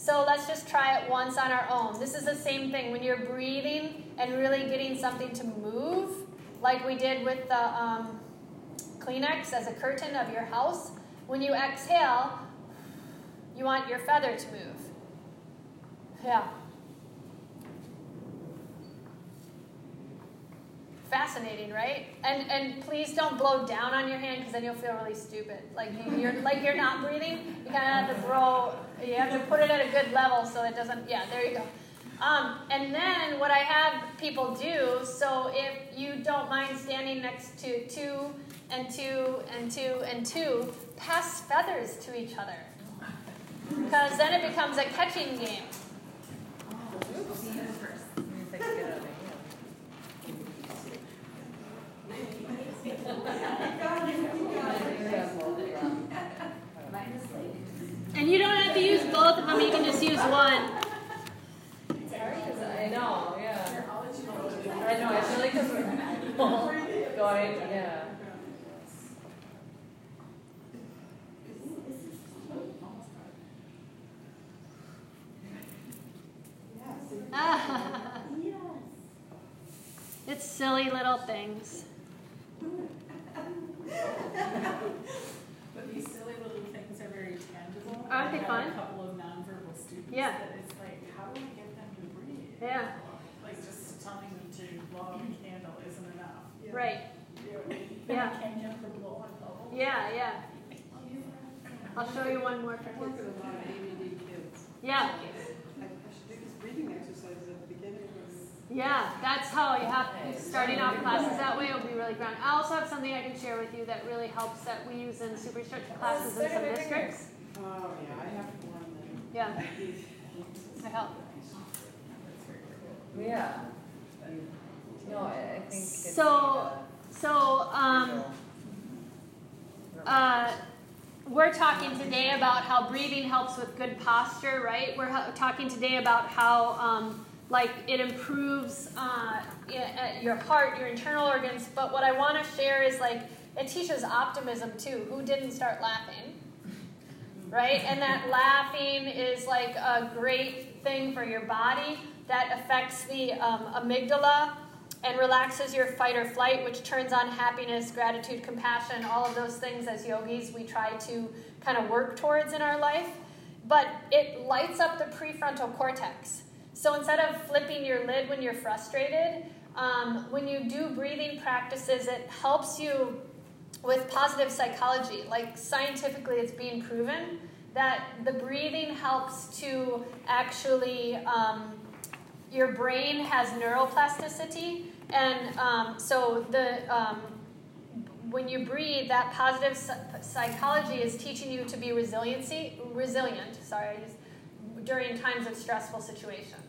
So let's just try it once on our own. This is the same thing. When you're breathing and really getting something to move, like we did with the um, Kleenex as a curtain of your house, when you exhale, you want your feather to move. Yeah. Fascinating, right? And and please don't blow down on your hand because then you'll feel really stupid. Like you, you're like you're not breathing. You kind of have to throw. You have to put it at a good level so it doesn't. Yeah, there you go. Um, and then what I have people do. So if you don't mind standing next to two and two and two and two, pass feathers to each other because then it becomes a catching game. And you don't have to use both of them, you can just use one. I know, yeah. I know, I feel like we're going, yeah. It's silly little things. Aren't they I have fun? A couple of nonverbal students. Yeah. That it's like, how do I get them to breathe? Yeah. Like just telling them to blow out a candle isn't enough. Right. Then Yeah. I can't get the blow out bubble. Yeah, yeah. I'll show you one more for I work kids. with a lot of ADD kids. Yeah, I, I should do these breathing exercises at the beginning yeah, that's how you have, to, starting off classes that way will be really ground. I also have something I can share with you that really helps that we use in superstructure classes in some districts. The. Oh, yeah, I have one Yeah, that. I help. Yeah. No, I, I think. So, so, um, uh, we're talking today about how breathing helps with good posture, right? We're ha- talking today about how, um, like, it improves uh, i- uh, your heart, your internal organs. But what I want to share is like it teaches optimism too. Who didn't start laughing? Right? And that laughing is like a great thing for your body that affects the um, amygdala and relaxes your fight or flight, which turns on happiness, gratitude, compassion, all of those things as yogis we try to kind of work towards in our life. But it lights up the prefrontal cortex. So instead of flipping your lid when you're frustrated, um, when you do breathing practices, it helps you with positive psychology. Like scientifically, it's being proven that the breathing helps to actually. Um, your brain has neuroplasticity, and um, so the um, when you breathe, that positive psychology is teaching you to be resiliency resilient. Sorry, during times of stressful situations.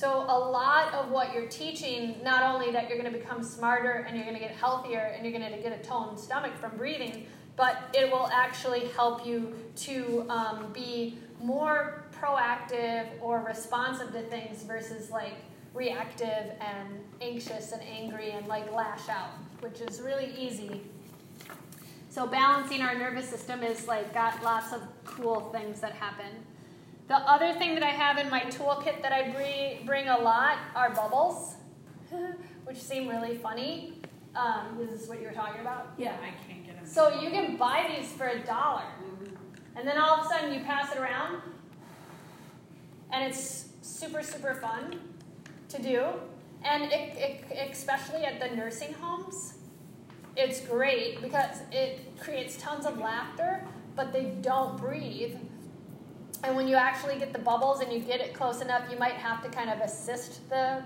So a lot of what you're teaching, not only that you're going to become smarter and you're going to get healthier and you're going to get a toned stomach from breathing, but it will actually help you to um, be more proactive or responsive to things versus like reactive and anxious and angry and like lash out, which is really easy. So balancing our nervous system is like got lots of cool things that happen. The other thing that I have in my toolkit that I bring, bring a lot are bubbles, which seem really funny. Um, this is what you were talking about. Yeah, I can't get them. So you can buy these for a dollar, and then all of a sudden you pass it around, and it's super super fun to do, and it, it, especially at the nursing homes, it's great because it creates tons of laughter, but they don't breathe. And when you actually get the bubbles and you get it close enough, you might have to kind of assist the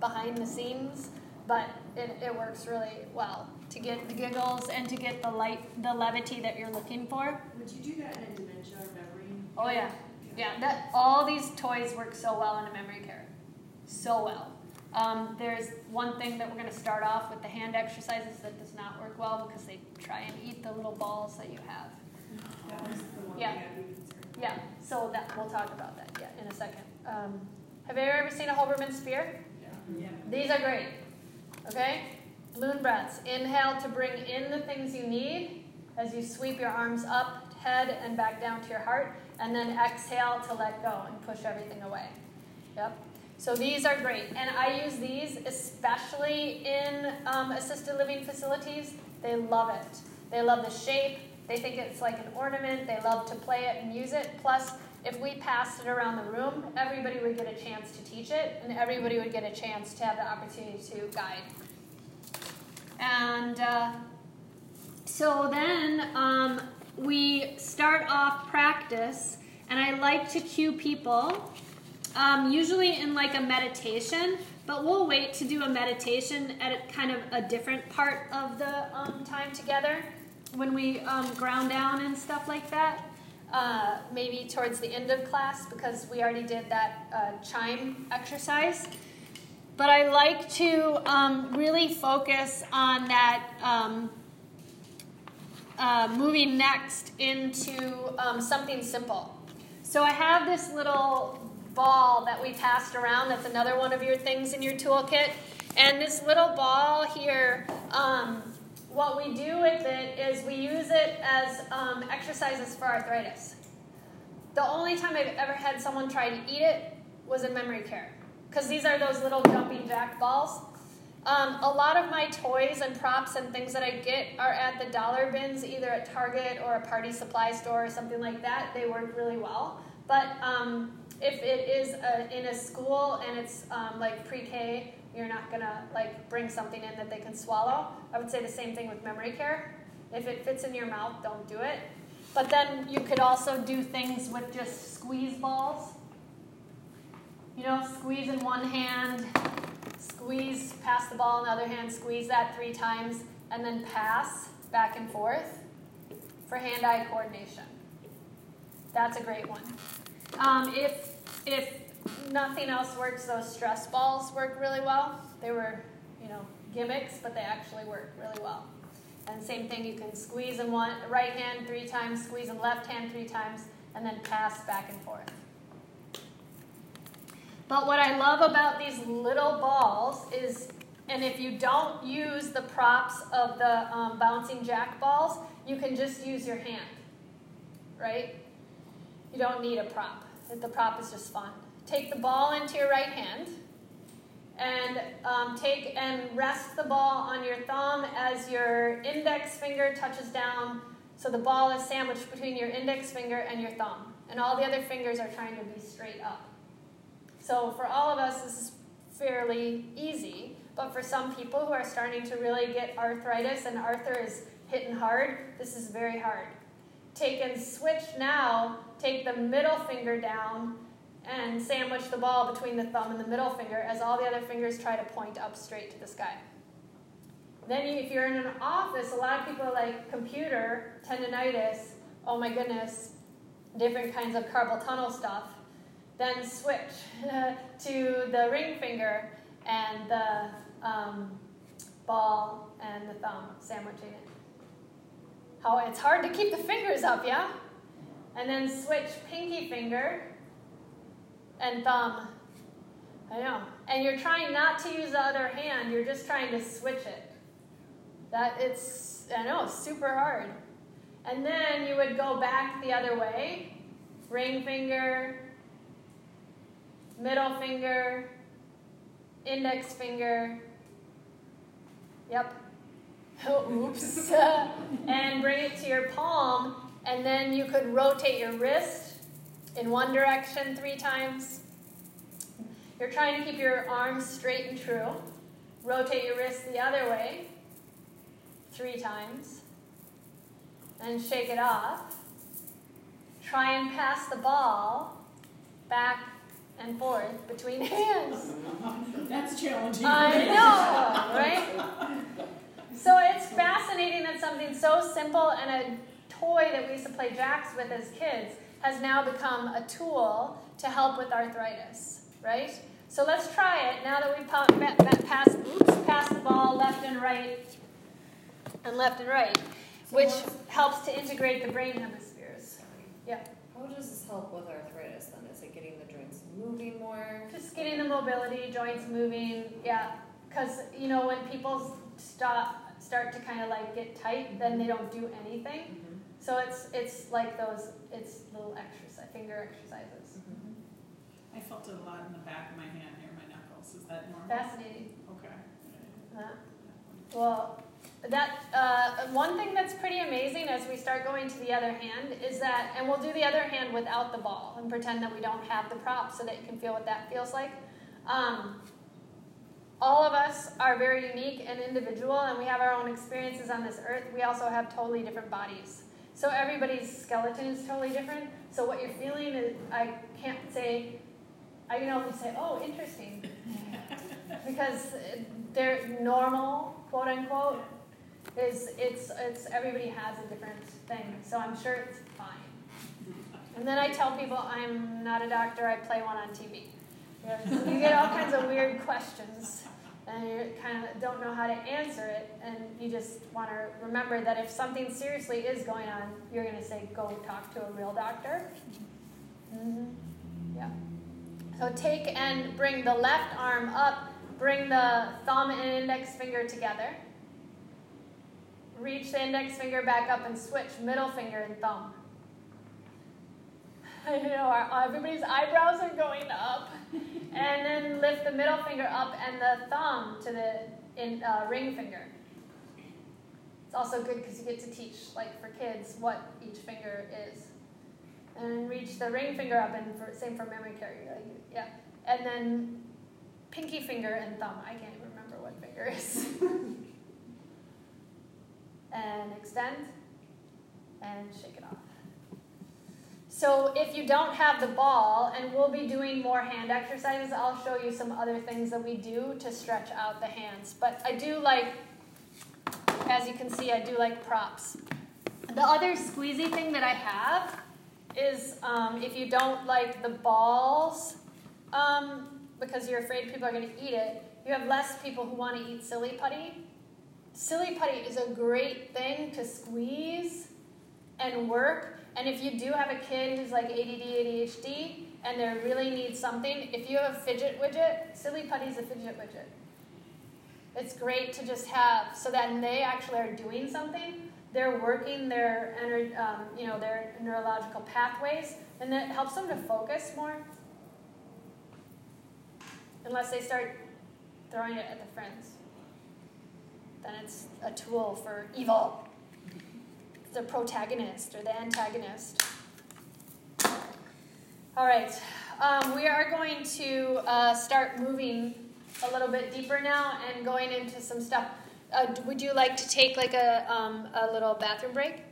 behind the scenes, but it, it works really well to get the giggles and to get the light, the levity that you're looking for. Would you do that in a dementia or memory? Oh yeah, yeah. That all these toys work so well in a memory care, so well. Um, there's one thing that we're going to start off with the hand exercises that does not work well because they try and eat the little balls that you have. That was the one Yeah. Thing I'd be concerned about. Yeah, so that we'll talk about that yeah in a second. Um, have you ever seen a Hoberman sphere? Yeah. These are great. Okay? Balloon breaths. Inhale to bring in the things you need as you sweep your arms up, head, and back down to your heart. And then exhale to let go and push everything away. Yep. So these are great. And I use these especially in um, assisted living facilities. They love it. They love the shape. They think it's like an ornament. They love to play it and use it. Plus, if we passed it around the room, everybody would get a chance to teach it, and everybody would get a chance to have the opportunity to guide. And uh, so then um, we start off practice, and I like to cue people, um, usually in like a meditation, but we'll wait to do a meditation at kind of a different part of the um, time together when we um, ground down and stuff like that. Uh, maybe towards the end of class because we already did that uh, chime exercise. But I like to um, really focus on that um, uh, moving next into um, something simple. So I have this little ball that we passed around. That's another one of your things in your toolkit. And this little ball here, um, what we do with it is we use it as um, exercises for arthritis. The only time I've ever had someone try to eat it was in memory care because these are those little jumping jack balls. Um, a lot of my toys and props and things that I get are at the dollar bins, either at Target or a party supply store or something like that. They work really well. But um, if it is a, in a school and it's um, like pre K, you're not gonna like bring something in that they can swallow. I would say the same thing with memory care. If it fits in your mouth, don't do it. But then you could also do things with just squeeze balls. You know, squeeze in one hand, squeeze, pass the ball in the other hand, squeeze that three times, and then pass back and forth for hand eye coordination. That's a great one. Um, if, if nothing else works, those stress balls work really well. They were, you know, gimmicks, but they actually work really well. And same thing, you can squeeze in one right hand three times, squeeze in left hand three times, and then pass back and forth. But what I love about these little balls is, and if you don't use the props of the um, bouncing jack balls, you can just use your hand, right? You don't need a prop. The prop is just fun. Take the ball into your right hand and um, take and rest the ball on your thumb as your index finger touches down. So the ball is sandwiched between your index finger and your thumb, and all the other fingers are trying to be straight up. So for all of us, this is fairly easy, but for some people who are starting to really get arthritis and Arthur is hitting hard, this is very hard. Take and switch now, take the middle finger down and sandwich the ball between the thumb and the middle finger as all the other fingers try to point up straight to the sky. Then, if you're in an office, a lot of people are like computer, tendonitis, oh my goodness, different kinds of carpal tunnel stuff. Then switch to the ring finger and the um, ball and the thumb, sandwiching it. How it's hard to keep the fingers up, yeah? And then switch pinky finger and thumb. I know. And you're trying not to use the other hand, you're just trying to switch it. That it's, I know, super hard. And then you would go back the other way ring finger, middle finger, index finger. Yep. Oops. and bring it to your palm, and then you could rotate your wrist in one direction three times. You're trying to keep your arms straight and true. Rotate your wrist the other way three times. Then shake it off. Try and pass the ball back and forth between hands. That's challenging. I know, right? So it's fascinating that something so simple and a toy that we used to play jacks with as kids has now become a tool to help with arthritis, right? So let's try it now that we've passed, oops, passed the ball left and right and left and right, which helps to integrate the brain hemispheres. Yeah. How does this help with arthritis then? Is it getting the joints moving more? Just getting the mobility, joints moving, yeah. Because, you know, when people stop, start to kind of like get tight, then they don't do anything. Mm-hmm. So it's it's like those it's little exercise finger exercises. Mm-hmm. I felt it a lot in the back of my hand near my knuckles. Is that normal? Fascinating. Okay. Uh, well, that uh, one thing that's pretty amazing as we start going to the other hand is that, and we'll do the other hand without the ball and pretend that we don't have the prop so that you can feel what that feels like. Um, all of us are very unique and individual, and we have our own experiences on this earth. We also have totally different bodies. So everybody's skeleton is totally different. So what you're feeling is, I can't say, I can only say, oh, interesting. because they're normal, quote unquote, is it's, it's, everybody has a different thing. So I'm sure it's fine. And then I tell people I'm not a doctor, I play one on TV. You get all kinds of weird questions and you kind of don't know how to answer it, and you just want to remember that if something seriously is going on, you're going to say, go talk to a real doctor. Mm-hmm. Yeah. So take and bring the left arm up, bring the thumb and index finger together. Reach the index finger back up and switch middle finger and thumb. I know our, everybody's eyebrows are going up. and then lift the middle finger up and the thumb to the in, uh, ring finger. It's also good because you get to teach, like for kids, what each finger is. And reach the ring finger up, and for, same for memory care. Yeah, and then pinky finger and thumb. I can't even remember what finger is. and extend and shake it off. So if you don't have the ball, and we'll be doing more hand exercises, I'll show you some other things that we do to stretch out the hands. But I do like, as you can see, I do like props. The other squeezy thing that I have is um, if you don't like the balls, um, because you're afraid people are going to eat it, you have less people who want to eat silly putty. Silly putty is a great thing to squeeze and work. And if you do have a kid who's like ADD, ADHD, and they really need something, if you have a fidget widget, Silly Putty's a fidget widget. It's great to just have so that they actually are doing something. They're working their um, you know their neurological pathways, and that helps them to focus more. Unless they start throwing it at the friends, then it's a tool for evil the protagonist or the antagonist. All right, um, we are going to uh, start moving a little bit deeper now and going into some stuff. Uh, would you like to take like a, um, a little bathroom break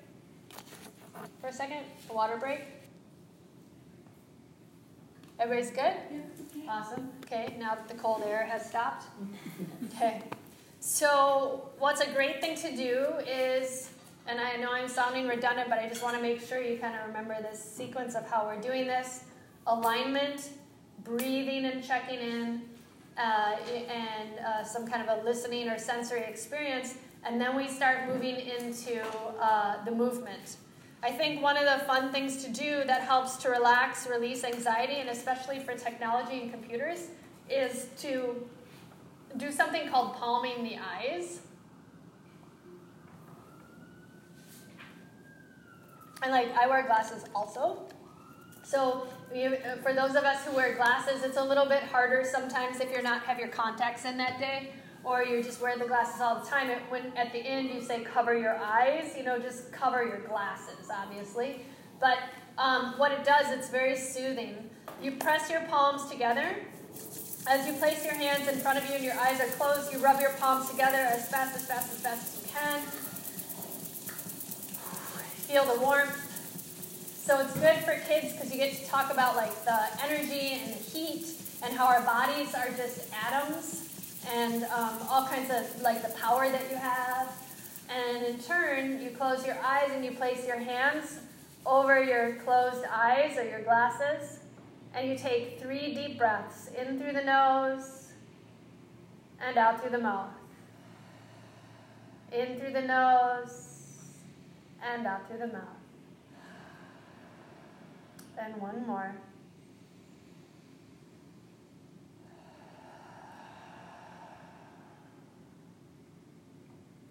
for a second? A water break? Everybody's good? Yeah. Awesome. Okay, now that the cold air has stopped. Okay. So, what's a great thing to do is and I know I'm sounding redundant, but I just want to make sure you kind of remember this sequence of how we're doing this alignment, breathing and checking in, uh, and uh, some kind of a listening or sensory experience. And then we start moving into uh, the movement. I think one of the fun things to do that helps to relax, release anxiety, and especially for technology and computers, is to do something called palming the eyes. And like I wear glasses also. So you, for those of us who wear glasses, it's a little bit harder sometimes if you're not have your contacts in that day, or you just wear the glasses all the time. It, when at the end you say cover your eyes, you know, just cover your glasses, obviously. But um, what it does, it's very soothing. You press your palms together. As you place your hands in front of you and your eyes are closed, you rub your palms together as fast, as fast, as fast as you can. Feel the warmth. So it's good for kids because you get to talk about like the energy and the heat and how our bodies are just atoms and um, all kinds of like the power that you have. And in turn, you close your eyes and you place your hands over your closed eyes or your glasses. And you take three deep breaths in through the nose and out through the mouth. In through the nose and out through the mouth. And one more.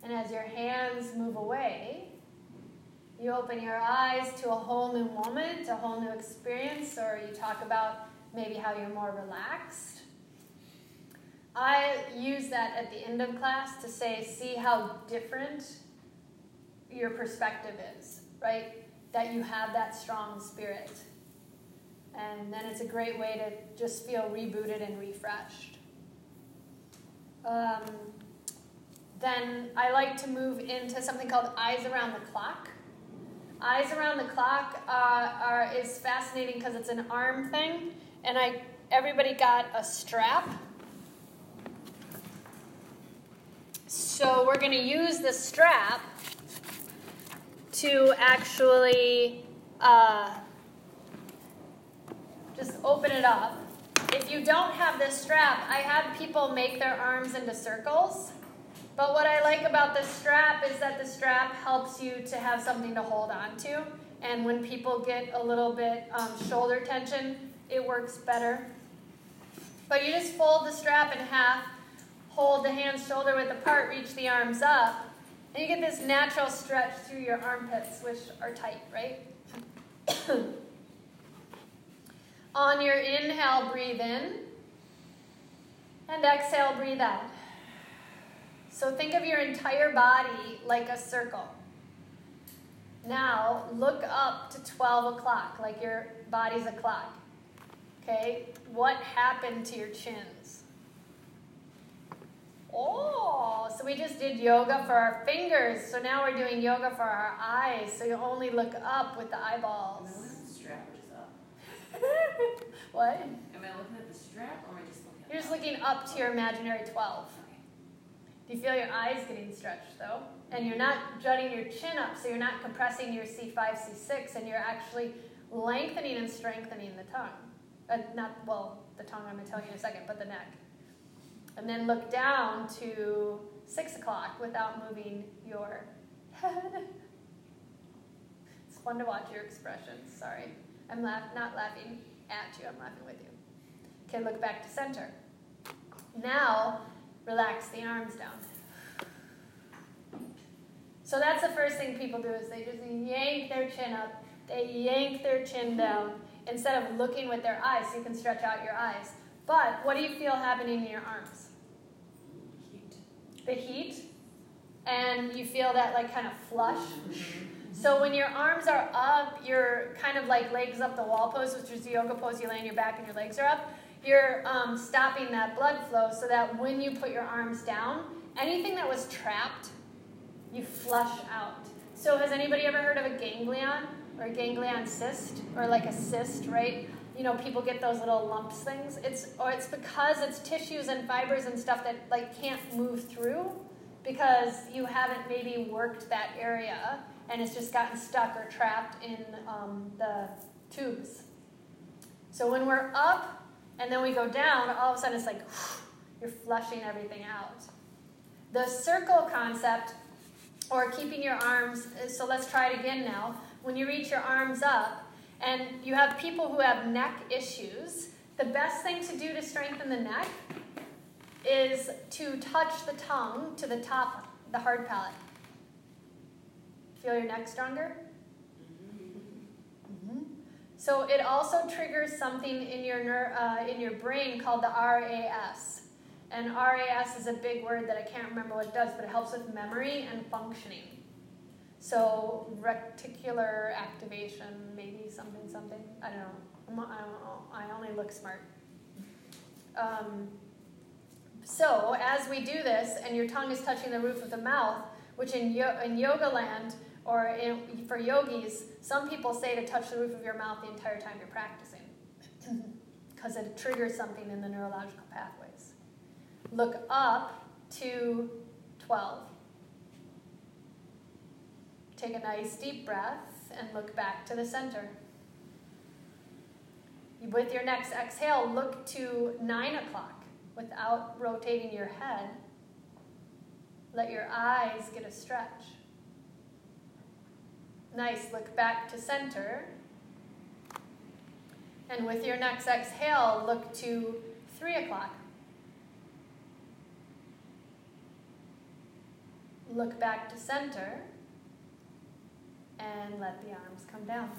And as your hands move away, you open your eyes to a whole new moment, a whole new experience, or you talk about maybe how you're more relaxed. I use that at the end of class to say, see how different your perspective is, right? That you have that strong spirit. And then it's a great way to just feel rebooted and refreshed. Um, then I like to move into something called Eyes Around the Clock. Eyes Around the Clock uh, are, is fascinating because it's an arm thing, and I everybody got a strap. So we're going to use the strap to actually uh, just open it up. If you don't have this strap, I have people make their arms into circles. But what I like about this strap is that the strap helps you to have something to hold on to. And when people get a little bit um, shoulder tension, it works better. But you just fold the strap in half, hold the hands shoulder width apart, reach the arms up, and you get this natural stretch through your armpits, which are tight, right? On your inhale, breathe in. And exhale, breathe out. So think of your entire body like a circle. Now look up to 12 o'clock, like your body's a clock. Okay? What happened to your chins? Oh, so we just did yoga for our fingers. So now we're doing yoga for our eyes. So you only look up with the eyeballs. Am I looking at the strap or just up? what? Am I looking at the strap or am I just looking You're just looking up to your imaginary 12. Do you feel your eyes getting stretched though? And you're not jutting your chin up, so you're not compressing your C5, C6, and you're actually lengthening and strengthening the tongue. Uh, not, well, the tongue I'm going to tell you in a second, but the neck. And then look down to 6 o'clock without moving your head. It's fun to watch your expressions. Sorry. I'm laugh- not laughing at you, I'm laughing with you. Okay, look back to center. Now, relax the arms down. So that's the first thing people do is they just yank their chin up, they yank their chin down instead of looking with their eyes. You can stretch out your eyes. But what do you feel happening in your arms? The heat, and you feel that like kind of flush. So when your arms are up, you're kind of like legs up the wall pose, which is the yoga pose. You lay on your back and your legs are up. You're um, stopping that blood flow so that when you put your arms down, anything that was trapped, you flush out. So has anybody ever heard of a ganglion or a ganglion cyst or like a cyst, right? You know, people get those little lumps things. It's or it's because it's tissues and fibers and stuff that like can't move through because you haven't maybe worked that area and it's just gotten stuck or trapped in um, the tubes. So when we're up and then we go down, all of a sudden it's like you're flushing everything out. The circle concept, or keeping your arms, so let's try it again now. When you reach your arms up, and you have people who have neck issues, the best thing to do to strengthen the neck is to touch the tongue to the top, the hard palate. Feel your neck stronger? Mm-hmm. So it also triggers something in your ner- uh, in your brain called the RAS. And RAS is a big word that I can't remember what it does, but it helps with memory and functioning. So reticular activation, maybe something, something. I don't know. I don't. I only look smart. Um, so as we do this, and your tongue is touching the roof of the mouth, which in, yo- in yoga land or in, for yogis, some people say to touch the roof of your mouth the entire time you're practicing because it triggers something in the neurological pathways. Look up to 12. Take a nice deep breath and look back to the center. With your next exhale, look to 9 o'clock without rotating your head. Let your eyes get a stretch. Nice. Look back to center. And with your next exhale, look to 3 o'clock. Look back to center. And let the arms come down.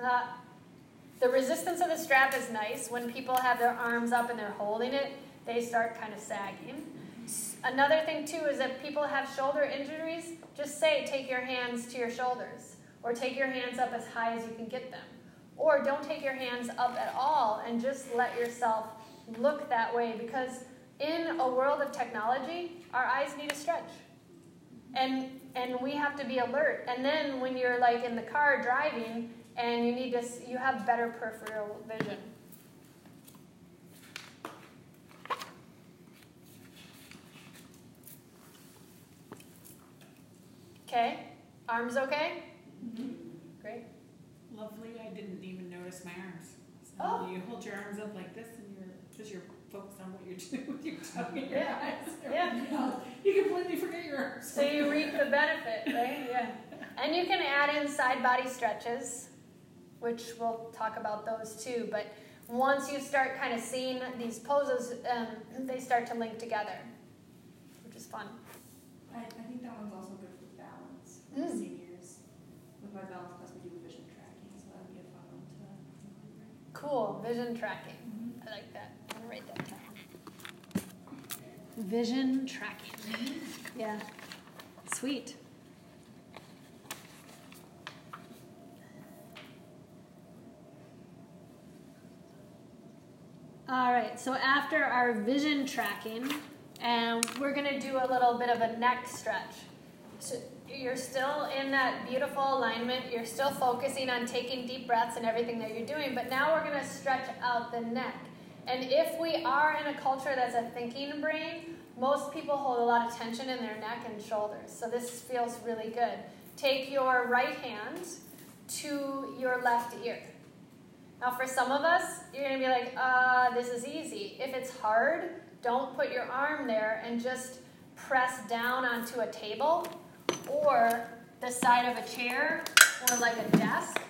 Uh, the resistance of the strap is nice. When people have their arms up and they're holding it, they start kind of sagging. Another thing, too, is if people have shoulder injuries, just say, take your hands to your shoulders, or take your hands up as high as you can get them. Or don't take your hands up at all and just let yourself look that way because in a world of technology, our eyes need a stretch. And, and we have to be alert. And then when you're like in the car driving and you need to, you have better peripheral vision. Okay, arms okay? Mm-hmm. Great. Lovely, I didn't even notice my arms. So Oh. you hold your arms up like this and you're, because you're focused on what you're doing with your tongue and your Yeah. eyes. Yeah. You completely forget your arms. So you reap the benefit, right? Yeah. And you can add in side body stretches, which we'll talk about those too. But once you start kind of seeing these poses, um, they start to link together, which is fun. I, I think that one's also good for balance for Mm. seniors. With my balance class, we do vision tracking, so that'd be a fun one to. Cool, vision tracking. I like that. Write that down. Vision tracking. Yeah. Sweet. All right, so after our vision tracking, and we're gonna do a little bit of a neck stretch. So you're still in that beautiful alignment, you're still focusing on taking deep breaths and everything that you're doing, but now we're gonna stretch out the neck. And if we are in a culture that's a thinking brain, most people hold a lot of tension in their neck and shoulders. So this feels really good. Take your right hand to your left ear. Now, for some of us, you're going to be like, uh, this is easy. If it's hard, don't put your arm there and just press down onto a table or the side of a chair or like a desk,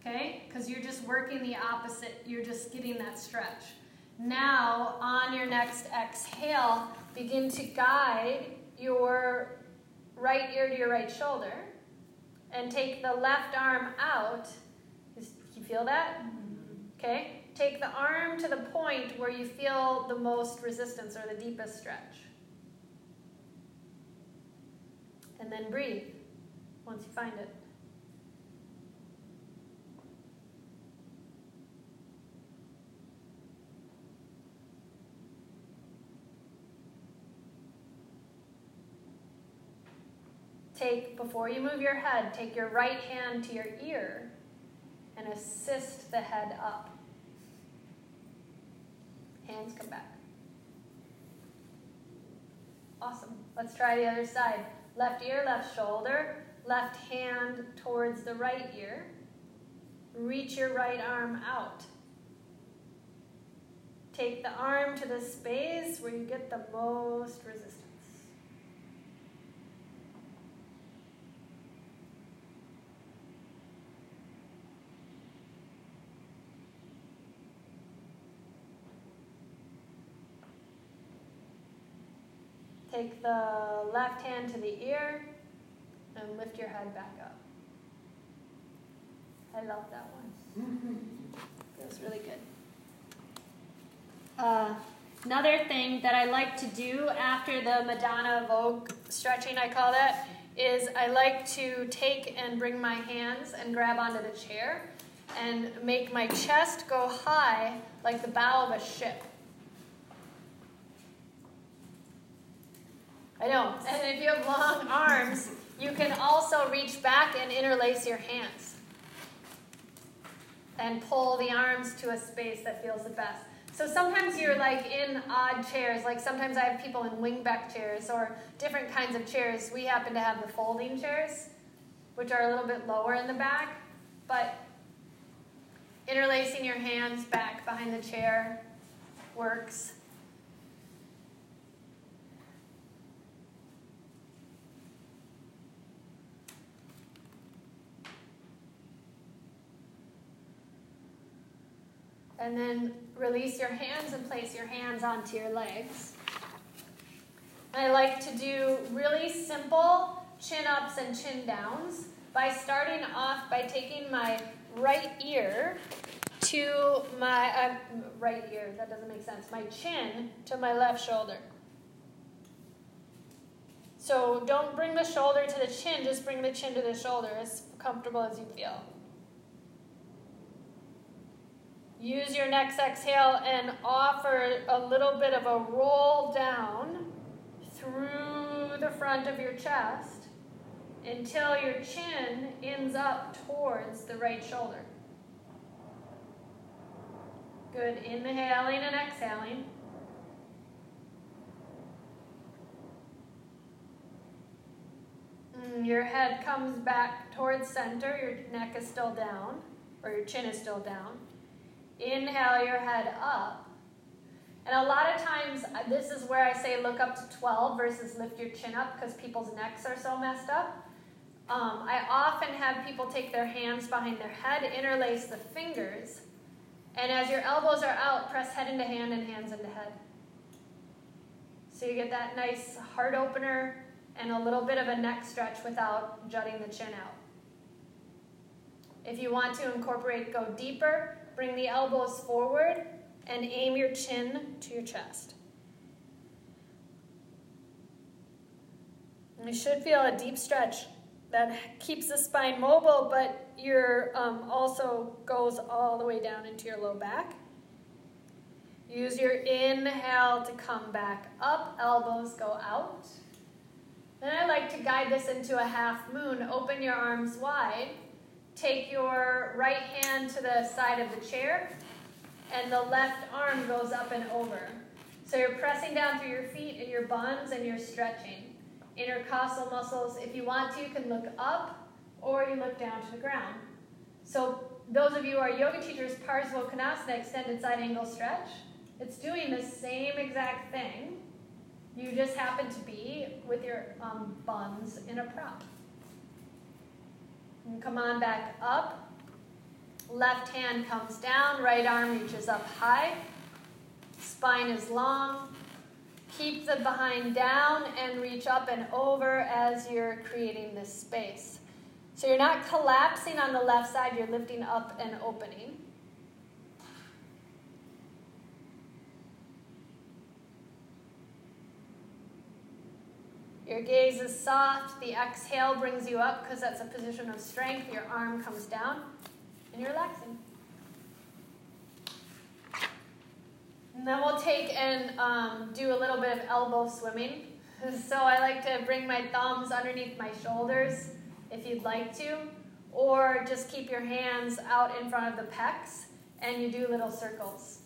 okay? Because you're just working the opposite, you're just getting that stretch. Now, on your next exhale, begin to guide your right ear to your right shoulder and take the left arm out. You feel that? Okay? Take the arm to the point where you feel the most resistance or the deepest stretch. And then breathe once you find it. Take, before you move your head, take your right hand to your ear and assist the head up. Hands come back. Awesome. Let's try the other side. Left ear, left shoulder, left hand towards the right ear. Reach your right arm out. Take the arm to the space where you get the most resistance. Take the left hand to the ear and lift your head back up. I love that one. Feels really good. Uh, another thing that I like to do after the Madonna Vogue stretching, I call that, is I like to take and bring my hands and grab onto the chair and make my chest go high like the bow of a ship. I know. And if you have long arms, you can also reach back and interlace your hands and pull the arms to a space that feels the best. So sometimes you're like in odd chairs, like sometimes I have people in wingback chairs or different kinds of chairs. We happen to have the folding chairs, which are a little bit lower in the back, but interlacing your hands back behind the chair works. And then release your hands and place your hands onto your legs. I like to do really simple chin ups and chin downs by starting off by taking my right ear to my uh, right ear, that doesn't make sense, my chin to my left shoulder. So don't bring the shoulder to the chin, just bring the chin to the shoulder as comfortable as you feel. Use your next exhale and offer a little bit of a roll down through the front of your chest until your chin ends up towards the right shoulder. Good. Inhaling and exhaling. Mm, your head comes back towards center, your neck is still down, or your chin is still down. Inhale your head up. And a lot of times, uh, this is where I say look up to 12 versus lift your chin up because people's necks are so messed up. Um, I often have people take their hands behind their head, interlace the fingers, and as your elbows are out, press head into hand and hands into head. So you get that nice heart opener and a little bit of a neck stretch without jutting the chin out. If you want to incorporate, go deeper, Bring the elbows forward and aim your chin to your chest. And you should feel a deep stretch that keeps the spine mobile, but your um, also goes all the way down into your low back. Use your inhale to come back up, elbows go out. Then I like to guide this into a half moon. Open your arms wide. Take your right hand to the side of the chair, and the left arm goes up and over. So you're pressing down through your feet and your buns, and you're stretching. Intercostal muscles, if you want to, you can look up or you look down to the ground. So those of you who are yoga teachers, Parsvottanasana, extended side angle stretch, it's doing the same exact thing. You just happen to be with your um, buns in a prop. And come on back up. Left hand comes down, right arm reaches up high. Spine is long. Keep the behind down and reach up and over as you're creating this space. So you're not collapsing on the left side, you're lifting up and opening. Your gaze is soft. The exhale brings you up because that's a position of strength. Your arm comes down and you're relaxing. And then we'll take and um, do a little bit of elbow swimming. So I like to bring my thumbs underneath my shoulders if you'd like to, or just keep your hands out in front of the pecs and you do little circles.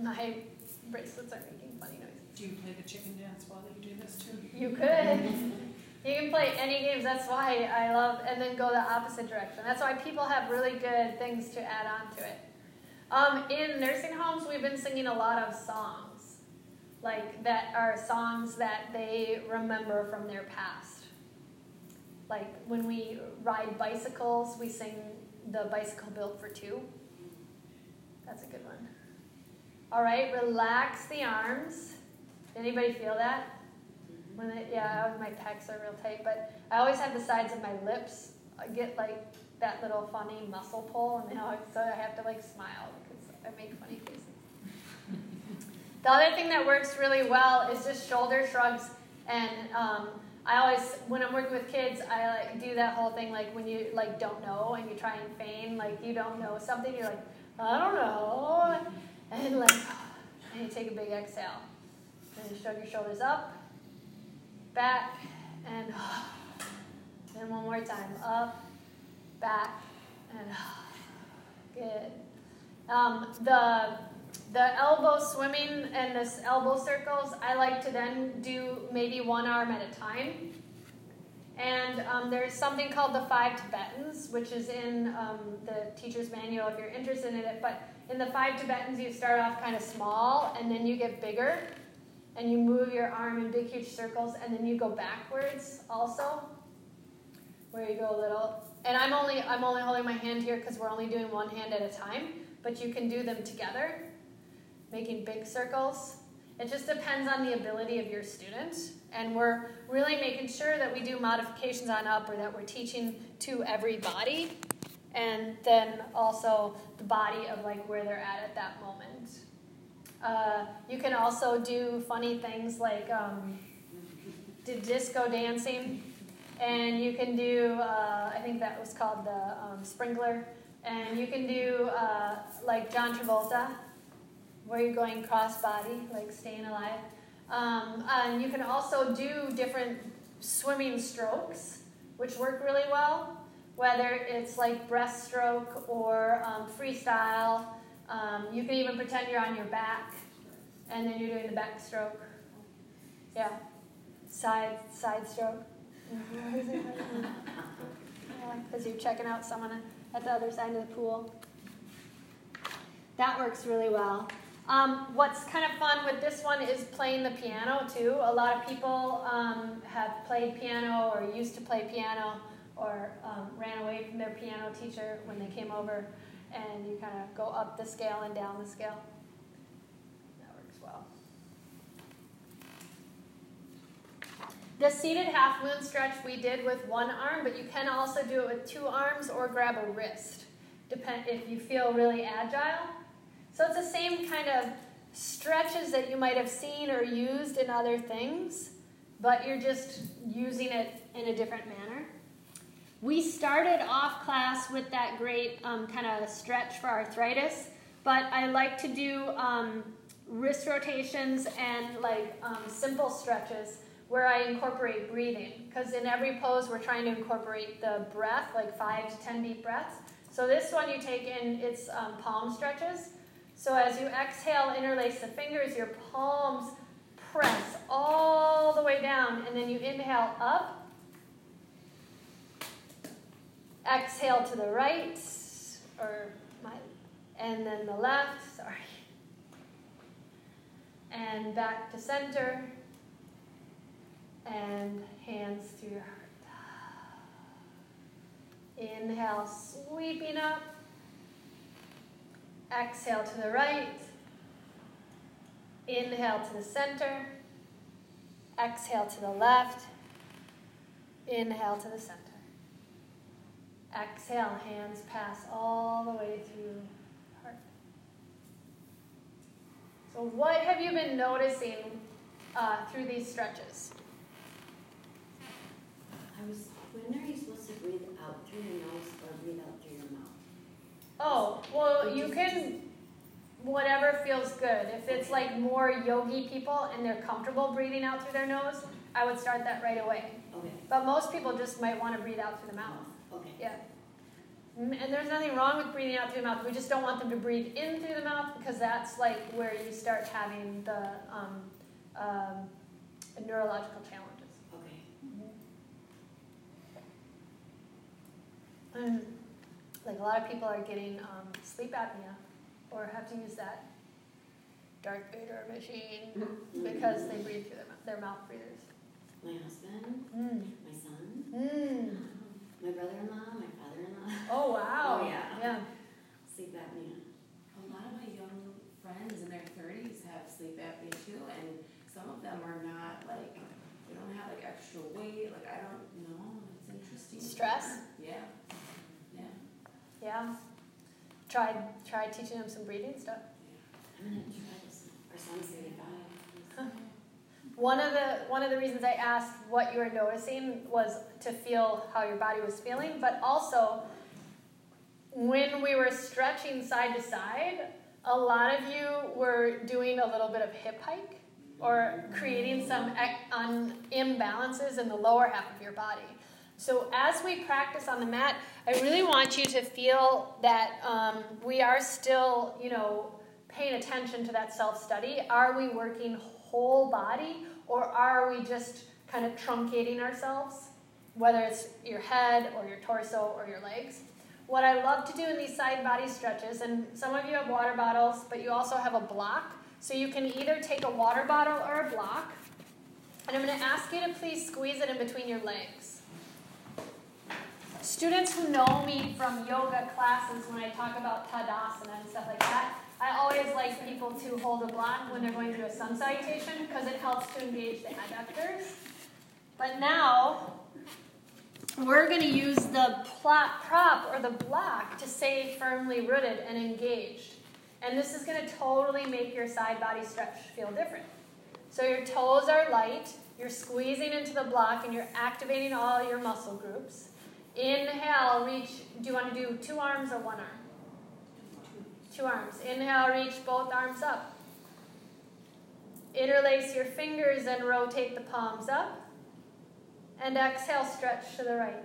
My bracelets are. Do you play the chicken dance while you do this too? You could. You can play any games. That's why I love, and then go the opposite direction. That's why people have really good things to add on to it. Um, in nursing homes, we've been singing a lot of songs, like that are songs that they remember from their past. Like when we ride bicycles, we sing the bicycle built for two. That's a good one. All right, relax the arms. Anybody feel that? When yeah, my pecs are real tight, but I always have the sides of my lips get like that little funny muscle pull, and now so I have to like smile because I make funny faces. the other thing that works really well is just shoulder shrugs, and um, I always when I'm working with kids, I like do that whole thing like when you like don't know and you try and feign like you don't know something, you're like I don't know, and like and you take a big exhale, and you shrug your shoulders up, back, and then one more time up back, and good. Um, the the elbow swimming and this elbow circles, I like to then do maybe one arm at a time. And um, there's something called the five Tibetans, which is in um, the teacher's manual if you're interested in it. But in the five Tibetans, you start off kind of small and then you get bigger. And you move your arm in big, huge circles, and then you go backwards also, where you go a little and I'm only I'm only holding my hand here because we're only doing one hand at a time, but you can do them together, making big circles. It just depends on the ability of your student, and we're really making sure that we do modifications on up or that we're teaching to every body, and then also the body of like where they're at at that moment. Uh, you can also do funny things like um, did disco dancing and you can do uh, I think that was called the um, sprinkler, and you can do uh, like John Travolta, where you're going cross body, like staying alive. Um, and you can also do different swimming strokes, which work really well, whether it's like breaststroke or um, freestyle. Um, you can even pretend you're on your back, and then you're doing the backstroke. Yeah, side side stroke. Because you're checking out someone at the other side of the pool. That works really well. Um, what's kind of fun with this one is playing the piano too. A lot of people um, have played piano or used to play piano or um, ran away from their piano teacher when they came over, and you kind of go up the scale and down the scale. That works well. The seated half moon stretch we did with one arm, but you can also do it with two arms or grab a wrist, depend if you feel really agile. So it's the same kind of stretches that you might have seen or used in other things, but you're just using it in a different manner. We started off class with that great um, kind of stretch for arthritis, but I like to do um, wrist rotations and like um, simple stretches where I incorporate breathing. Because in every pose, we're trying to incorporate the breath, like five to ten deep breaths. So this one you take in, it's um, palm stretches. So as you exhale, interlace the fingers, your palms press all the way down, and then you inhale up. Exhale to the right, or my, and then the left, sorry. And back to center. And hands through your heart. Inhale, sweeping up. Exhale to the right. Inhale to the center. Exhale to the left. Inhale to the center. Exhale, hands pass all the way through heart. So, what have you been noticing uh, through these stretches? I was, when are you supposed to breathe out through your nose or breathe out through your mouth? Oh, well, you can, whatever feels good. If it's like more yogi people and they're comfortable breathing out through their nose, I would start that right away. Okay. But most people just might want to breathe out through the mouth. Okay. Yeah. Mm, And there's nothing wrong with breathing out through the mouth. We just don't want them to breathe in through the mouth because that's like where you start having the um, um, neurological challenges. Okay. And like a lot of people are getting um, sleep apnea or have to use that Darth Vader machine because they breathe through their, their mouth breathers. My husband, Mm. my son, Mm. My brother-in-law, my father-in-law. Oh wow! Oh, yeah. Yeah. Sleep apnea. A lot of my young friends in their thirties have sleep apnea too, and some of them are not like, they don't have like extra weight, like I don't know, it's interesting. Stress? Yeah, yeah. Yeah. Tried tried teaching them some breathing stuff. I'm gonna try this. Our son's thirty-five. One of the one of the reasons I asked what you were noticing was to feel how your body was feeling, but also when we were stretching side to side, a lot of you were doing a little bit of hip hike or creating some imbalances in the lower half of your body. So as we practice on the mat, I really want you to feel that um, we are still, you know, paying attention to that self study. Are we working whole body or are we just kind of truncating ourselves, whether it's your head or your torso or your legs? What I love to do in these side body stretches, and some of you have water bottles, but you also have a block. So you can either take a water bottle or a block, and I'm going to ask you to please squeeze it in between your legs. Students who know me from yoga classes, when I talk about Tadasana and stuff like that, I always like people to hold a block when they're going through a sun salutation because it helps to engage the adductors. But now, we're going to use the prop or the block to stay firmly rooted and engaged. And this is going to totally make your side body stretch feel different. So your toes are light, you're squeezing into the block, and you're activating all your muscle groups. Inhale, reach. Do you want to do two arms or one arm? Two arms. Inhale, reach both arms up. Interlace your fingers and rotate the palms up. And exhale, stretch to the right.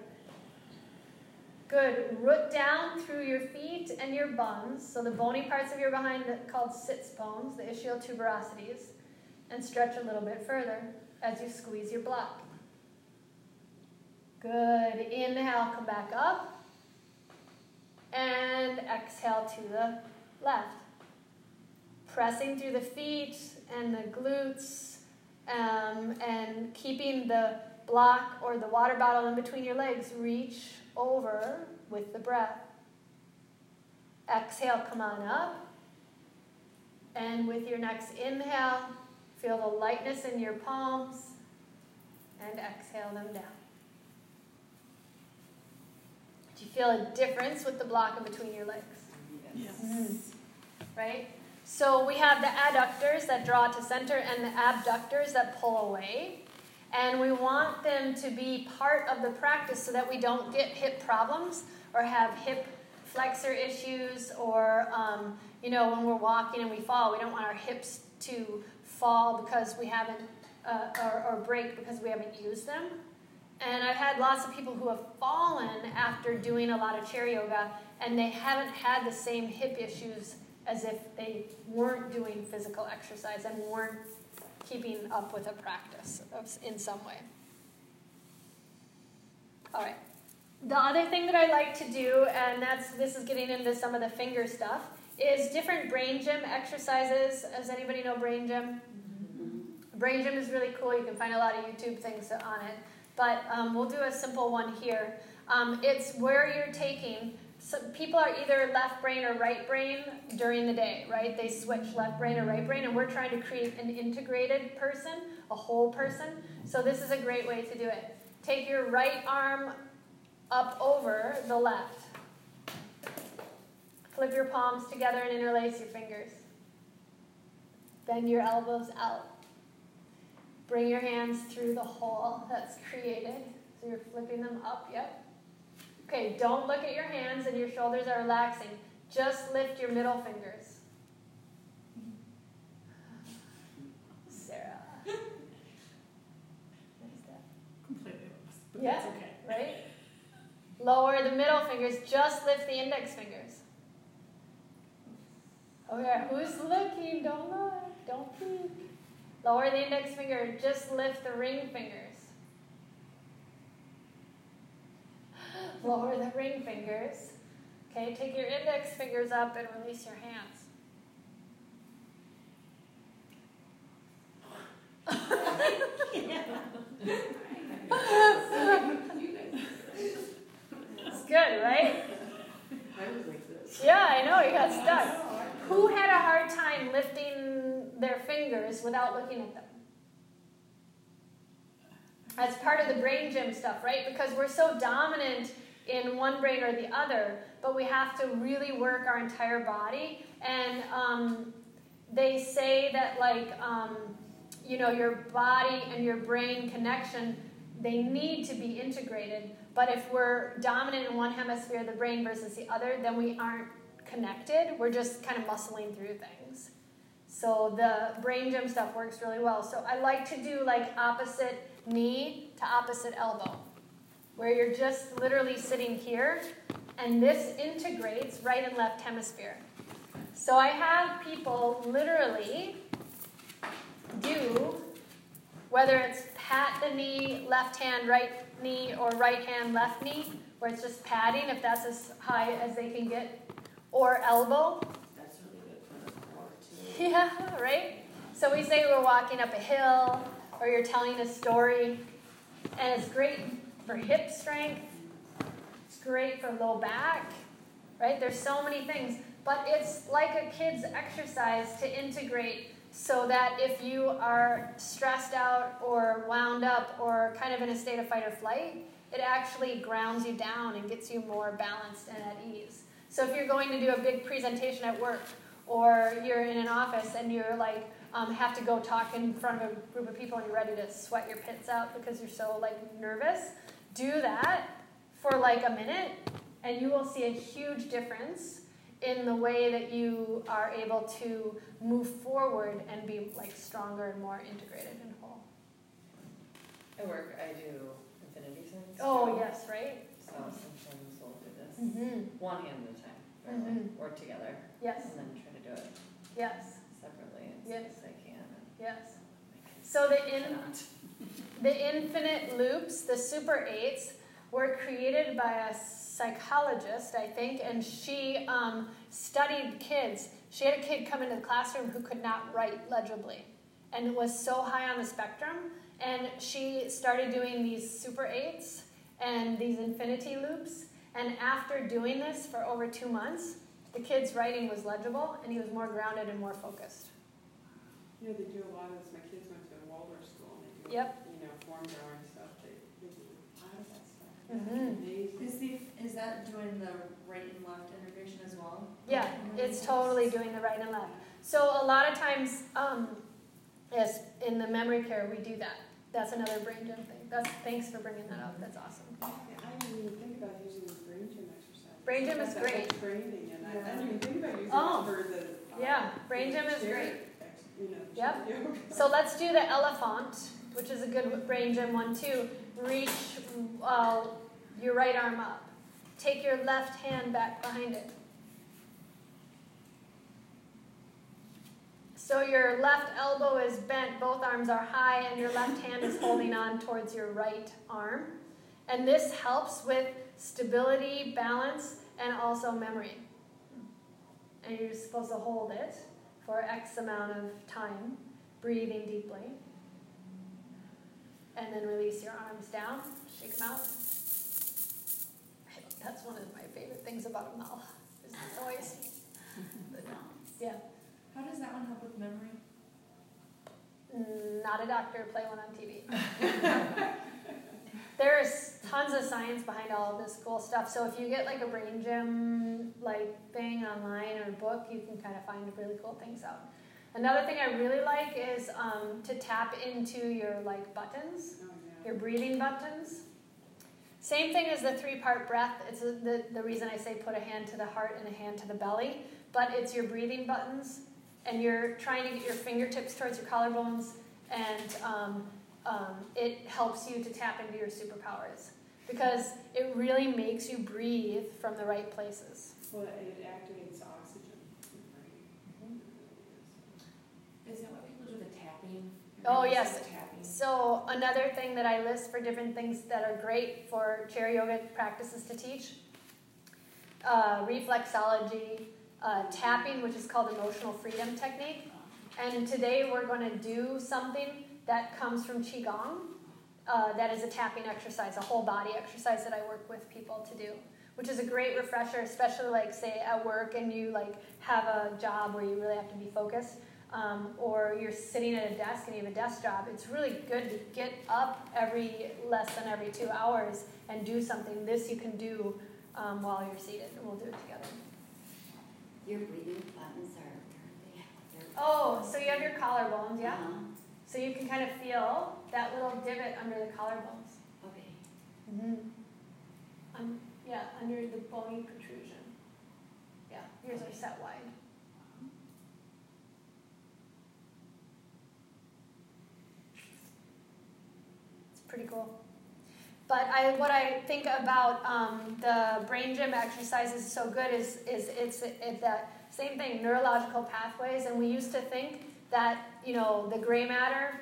Good. Root down through your feet and your buns. So the bony parts of your behind called sits bones, the ischial tuberosities, and stretch a little bit further as you squeeze your block. Good. Inhale, come back up. And exhale to the left. Pressing through the feet and the glutes um, and keeping the block or the water bottle in between your legs. Reach over with the breath. Exhale, come on up. And with your next inhale, feel the lightness in your palms and exhale them down. Do you feel a difference with the block in between your legs? Yes. Right? So we have the adductors that draw to center and the abductors that pull away. And we want them to be part of the practice so that we don't get hip problems or have hip flexor issues, or um, you know, when we're walking and we fall, we don't want our hips to fall because we haven't, uh, or, or break because we haven't used them. And I've had lots of people who have fallen after doing a lot of chair yoga, and they haven't had the same hip issues as if they weren't doing physical exercise and weren't keeping up with a practice of, in some way. All right. The other thing that I like to do, and that's this is getting into some of the finger stuff, is different brain gym exercises. Does anybody know brain gym? Brain gym is really cool. You can find a lot of YouTube things on it. But um, we'll do a simple one here. Um, it's where you're taking. So people are either left brain or right brain during the day, right? They switch left brain or right brain, and we're trying to create an integrated person, a whole person. So this is a great way to do it. Take your right arm up over the left. Flip your palms together and interlace your fingers. Bend your elbows out. Bring your hands through the hole that's created. So you're flipping them up, yep. Okay, don't look at your hands and your shoulders are relaxing. Just lift your middle fingers. Sarah. Completely lost, but Yeah. that's okay. Right? Lower the middle fingers, just lift the index fingers. Okay, who's looking? Don't look, don't peek. Lower the index finger, just lift the ring fingers. Lower the ring fingers. Okay, take your index fingers up and release your hands. It's good, right? Yeah, I know, you got stuck. Who had a hard time lifting their fingers without looking at them? That's part of the brain gym stuff, right? Because we're so dominant in one brain or the other, but we have to really work our entire body. And um, they say that, like, um, you know, your body and your brain connection, they need to be integrated. But if we're dominant in one hemisphere, the brain versus the other, then we aren't connected. We're just kind of muscling through things. So the brain gym stuff works really well. So I like to do like opposite knee to opposite elbow, where you're just literally sitting here, and this integrates right and left hemisphere. So I have people literally do, whether it's pat the knee, left hand, right knee, or right hand, left knee, where it's just patting if that's as high as they can get, or elbow. That's really good for the core too. Yeah, right? So we say we're walking up a hill, or you're telling a story, and it's great for hip strength, it's great for low back, right? There's so many things, but it's like a kid's exercise to integrate so that if you are stressed out or wound up or kind of in a state of fight or flight, it actually grounds you down and gets you more balanced and at ease. So if you're going to do a big presentation at work, or you're in an office and you're like um, have to go talk in front of a group of people and you're ready to sweat your pits out because you're so like nervous, do that for like a minute, and you will see a huge difference in the way that you are able to move forward and be like stronger and more integrated and whole. At work, I do infinity signs. Oh too. yes, right. So sometimes we'll do this, Mm-hmm. one hand at a time, or together, Yes. and then try to do it Yes. separately Yes. best I can. and Yes. So the in. The infinite loops, the super eights, were created by a psychologist, I think, and she um, studied kids. She had a kid come into the classroom who could not write legibly and was so high on the spectrum. And she started doing these super eights and these infinity loops. And after doing this for over two months, the kid's writing was legible and he was more grounded and more focused. You know, they do a lot of this, my kids went to a Waldorf school and they do, Yep. you know, form drawing stuff, they, they do a lot of that stuff. Mhm. Amazing. Is the, is that doing the right and left integration as well? Yeah, it's totally doing the right and left. So a lot of times, um, yes, in the memory care, we do that. That's another brain gym thing. That's thanks for bringing that up. That's awesome. Yeah, I didn't even think about using the brain gym exercises. Brain gym is Got great. much Training, and I, I didn't even think about using Oh. it for the. um, Yeah, brain gym is chair great. You know, Yep. yoga. So let's do the elephant, which is a good brain gym one too. Reach uh, your right arm up. Take your left hand back behind it. So your left elbow is bent, both arms are high, and your left hand is holding on towards your right arm. And this helps with stability, balance, and also memory. And you're supposed to hold it for X amount of time, breathing deeply. And then release your arms down, shake them out. That's one of my favorite things about a mouth, is the noise. Yeah. How does that one help with memory? Not a doctor, play one on TV. There's tons of science behind all of this cool stuff. So if you get like a brain gym like thing online or a book, you can kind of find really cool things out. Another thing I really like is um, to tap into your like buttons, Oh, yeah. your breathing buttons. Same thing as the three-part breath. It's the the reason I say put a hand to the heart and a hand to the belly, but it's your breathing buttons, and you're trying to get your fingertips towards your collarbones and um, um, it helps you to tap into your superpowers because it really makes you breathe from the right places. Well, it activates oxygen in the brain. It really is. Is that what people do the tapping? Oh, yes. Tapping. So another thing that I list for different things that are great for chair yoga practices to teach, uh, reflexology, uh, tapping, which is called emotional freedom technique. And today we're going to do something that comes from Qigong. Uh, that is a tapping exercise, a whole body exercise that I work with people to do, which is a great refresher, especially like say at work and you like have a job where you really have to be focused, um, or you're sitting at a desk and you have a desk job. It's really good to get up every less than every two hours and do something. This you can do um, while you're seated, and we'll do it together. Your breathing buttons are, where are they? They're- Oh, so you have your collarbones, yeah? Uh-huh. So you can kind of feel that little divot under the collarbones. Okay. Mm-hmm. Um, yeah, under the bony protrusion. Yeah, yours are set wide. It's pretty cool. But I, what I think about um, the brain gym exercises is so good is, is it's, it's that same thing, neurological pathways. And we used to think that, you know, the gray matter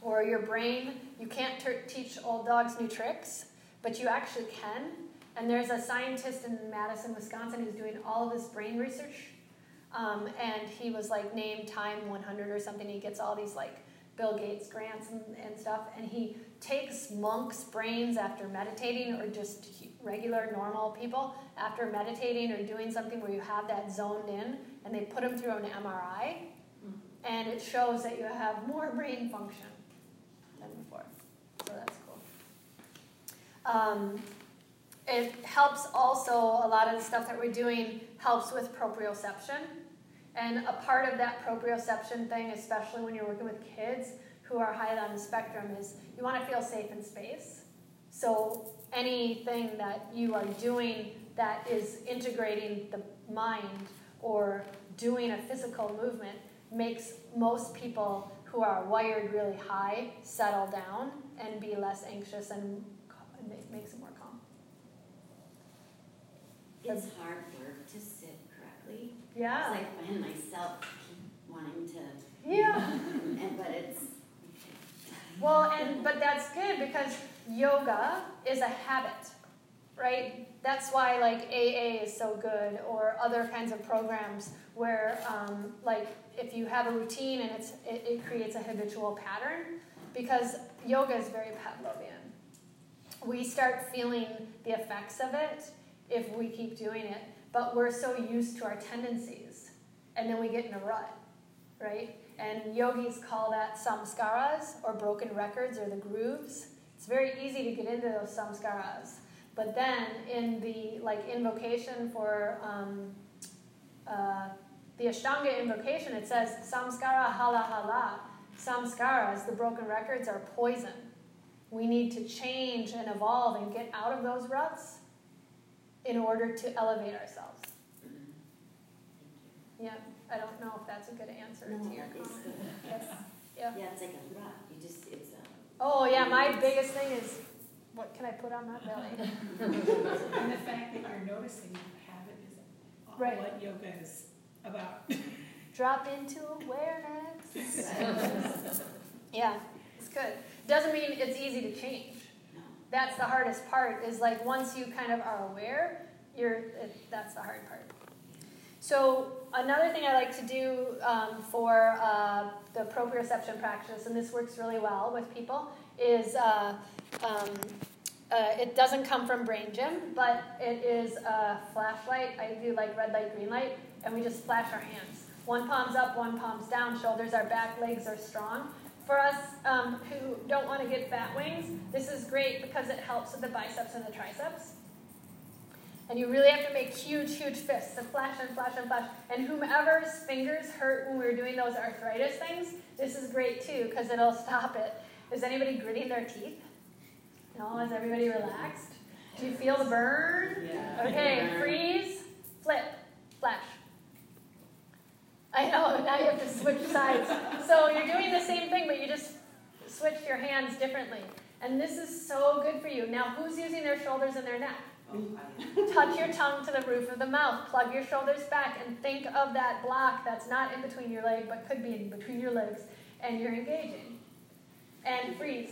or your brain, you can't ter- teach old dogs new tricks, but you actually can. And there's a scientist in Madison, Wisconsin, who's doing all of this brain research. Um, and he was like named Time 100 or something. He gets all these like Bill Gates grants and, and stuff. And he takes monks' brains after meditating, or just regular, normal people after meditating or doing something where you have that zoned in, and they put them through an MRI. And it shows that you have more brain function than before. So that's cool. Um, it helps also, a lot of the stuff that we're doing helps with proprioception. And a part of that proprioception thing, especially when you're working with kids who are high on the spectrum, is you want to feel safe in space. So anything that you are doing that is integrating the mind or doing a physical movement makes most people who are wired really high settle down and be less anxious and it makes them more calm. It's hard work to sit correctly. Yeah. Because I find myself keep wanting to, Yeah. and, but it's, Well, and but that's good because yoga is a habit, right? That's why like AA is so good, or other kinds of programs where, um, like, if you have a routine and it's it, it creates a habitual pattern, because yoga is very Pavlovian. We start feeling the effects of it if we keep doing it, but we're so used to our tendencies, and then we get in a rut, right? And yogis call that samskaras or broken records or the grooves. It's very easy to get into those samskaras. But then in the like invocation for um, uh, the Ashtanga invocation, it says samskara hala hala. Samskaras, the broken records, are poison. We need to change and evolve and get out of those ruts in order to elevate ourselves. Mm-hmm. Yeah, I don't know if that's a good answer No, to your it's comment. Yes. Yeah. Yeah, it's like a rut, you just, it's a. Oh yeah, my biggest thing is what can I put on my belly? And the fact that you're noticing you have it is all Right. what yoga is about. Drop into awareness. yeah, it's good. Doesn't mean it's easy to change. That's the hardest part. Is like once you kind of are aware, you're. It, that's the hard part. So another thing I like to do um, for uh, the proprioception practice, and this works really well with people, is uh, um, uh, it doesn't come from Brain Gym, but it is a flashlight. I do like red light, green light, and we just flash our hands. One palm's up, one palm's down. Shoulders are back, legs are strong. For us um, who don't want to get fat wings, this is great because it helps with the biceps and the triceps. And you really have to make huge, huge fists and flash and flash and flash. And whomever's fingers hurt when we were doing those arthritis things, this is great too because it'll stop it. Is anybody gritting their teeth? No? Is everybody relaxed? Do you feel the burn? Yeah. Okay, freeze, flip, flash. I know, now you have to switch sides. So you're doing the same thing, but you just switched your hands differently. And this is so good for you. Now, who's using their shoulders and their neck? Oh, Touch your tongue to the roof of the mouth. Plug your shoulders back and think of that block that's not in between your leg, but could be in between your legs, and you're engaging. And freeze.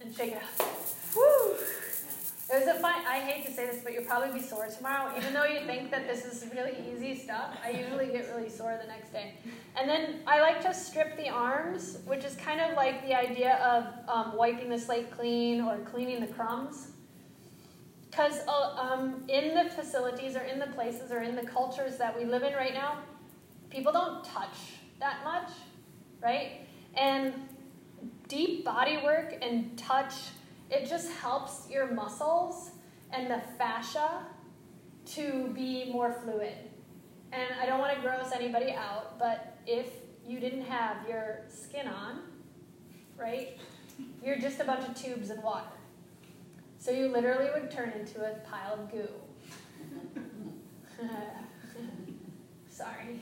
And shake it out. Woo! It was a fun, I hate to say this, but you'll probably be sore tomorrow. Even though you think that this is really easy stuff, I usually get really sore the next day. And then I like to strip the arms, which is kind of like the idea of um, wiping the slate clean or cleaning the crumbs. Because uh, um, in the facilities or in the places or in the cultures that we live in right now, people don't touch that much, right? And deep body work and touch, it just helps your muscles and the fascia to be more fluid. And I don't want to gross anybody out, but if you didn't have your skin on, right, you're just a bunch of tubes and water. So you literally would turn into a pile of goo. Sorry.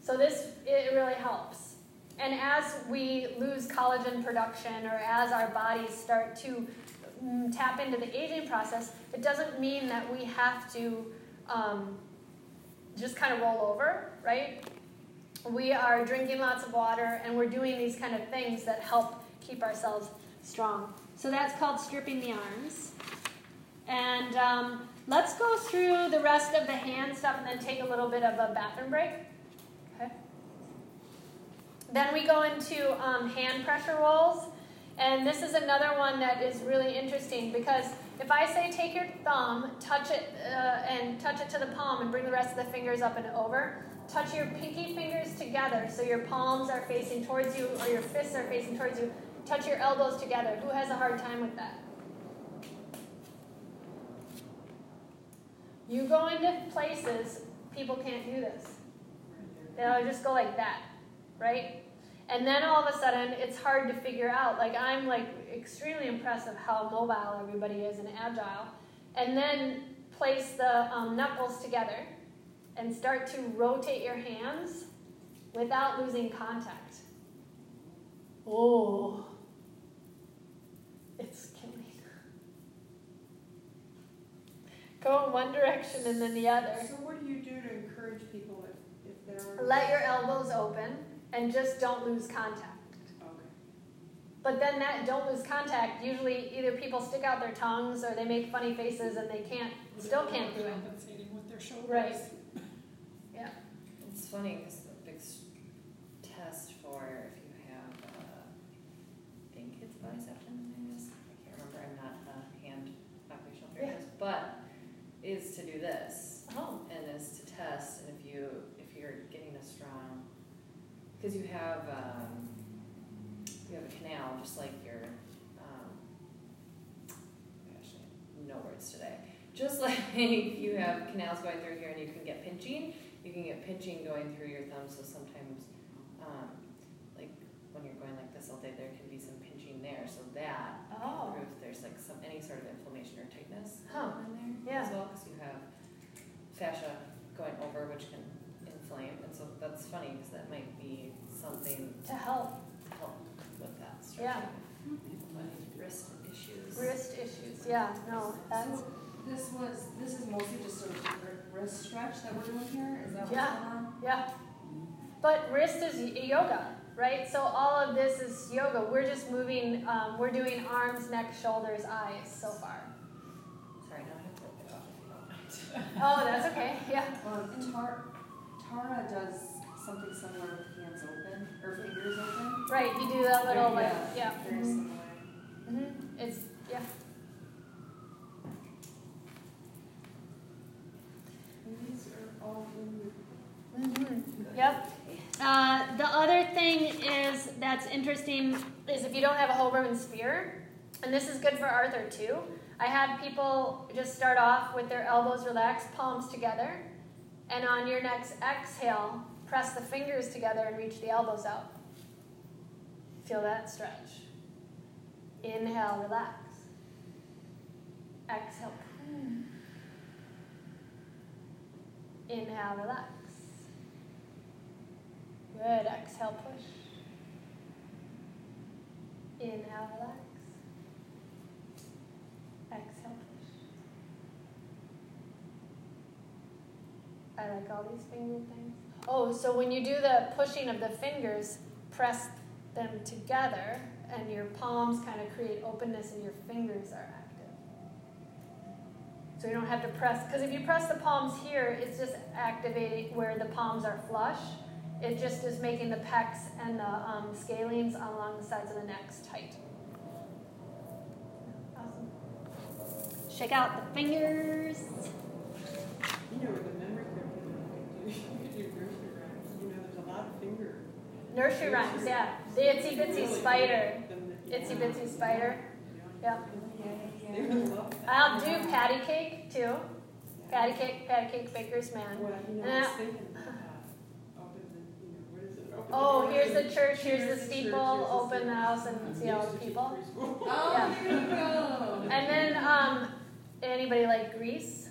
So this it really helps. And as we lose collagen production or as our bodies start to mm, tap into the aging process, it doesn't mean that we have to um, just kind of roll over, right? We are drinking lots of water and we're doing these kind of things that help keep ourselves strong. So that's called stripping the arms. And um, let's go through the rest of the hand stuff and then take a little bit of a bathroom break. Then we go into um, hand pressure rolls. And this is another one that is really interesting because if I say take your thumb, touch it, uh, and touch it to the palm and bring the rest of the fingers up and over, touch your pinky fingers together so your palms are facing towards you or your fists are facing towards you. Touch your elbows together. Who has a hard time with that? You go into places, people can't do this. They'll just go like that, right? And then all of a sudden, it's hard to figure out. Like, I'm like extremely impressed of how mobile everybody is and agile. And then place the um, knuckles together and start to rotate your hands without losing contact. Oh, it's killing. Go in one direction and then the other. So what do you do to encourage people if, if they're? Let your elbows open and just don't lose contact. Okay. But then that don't lose contact, usually either people stick out their tongues or they make funny faces and they can't, still can't do it. Compensating with their shoulders. Right. Yeah. It's funny because the big test for if you have, uh, I think it's bicep tendonitis, I can't remember, I'm not a hand occupational Yeah. therapist, but is to do this. Oh. And is to test, and if you, if you're getting a strong, because you have, um, you have a canal, just like your, um, gosh, I have no words today. Just like you have canals going through here and you can get pinching, you can get pinching going through your thumb, so sometimes, um, like, when you're going like this all day, there can be some pinching there, so that Oh. improves, there's like some, any sort of inflammation or tightness Huh. in there. Yeah. as well, because you have fascia going over which can inflame, and so that's funny, because that might be something To help. to help with that Yeah. stretching. But Wrist issues. Wrist issues, yeah, no, that's, So this was, this is mostly just a wr- wrist stretch that we're doing here, is that what's going Yeah. on? yeah. But wrist is yoga, right? So all of this is yoga. We're just moving, um, we're doing arms, neck, shoulders, eyes so far. Sorry, now I have to look it up if you don't mind. Oh, that's okay, yeah. Um, Tar- Tara does something similar with hands open, or fingers open. Right, you do that little like, Yeah, yeah. Very similar. mhm. It's, yeah. These are all Mhm. Yep. Uh, the other thing is that's interesting is if you don't have a Hoberman sphere, and this is good for Arthur too. I had people just start off with their elbows relaxed, palms together, and on your next exhale, press the fingers together and reach the elbows out. Feel that stretch. Inhale, relax. Exhale. Inhale, relax. Good. Exhale, push. Inhale, relax. Exhale, push. I like all these finger things. Oh, so when you do the pushing of the fingers, press them together, and your palms kind of create openness, and your fingers are active. So you don't have to press, because if you press the palms here, it's just activating where the palms are flush. It just is making the pecs and the um, scalenes along the sides of the necks tight. Awesome. Shake out the fingers. You know, with the memory grip, you could do nursery rhymes, you know, there's a lot of finger. Nursery rhymes, yeah. The itsy bitsy spider. Itsy bitsy spider. Yep. They would love that. I'll do patty cake too. Patty cake, patty cake, baker's man. Well, you know, I was thinking about that. Open the, you know, what is it? Open the Oh, here's the church, here's the steeple, open the house and see all the people. Oh, there you go. And then, um, anybody like grease?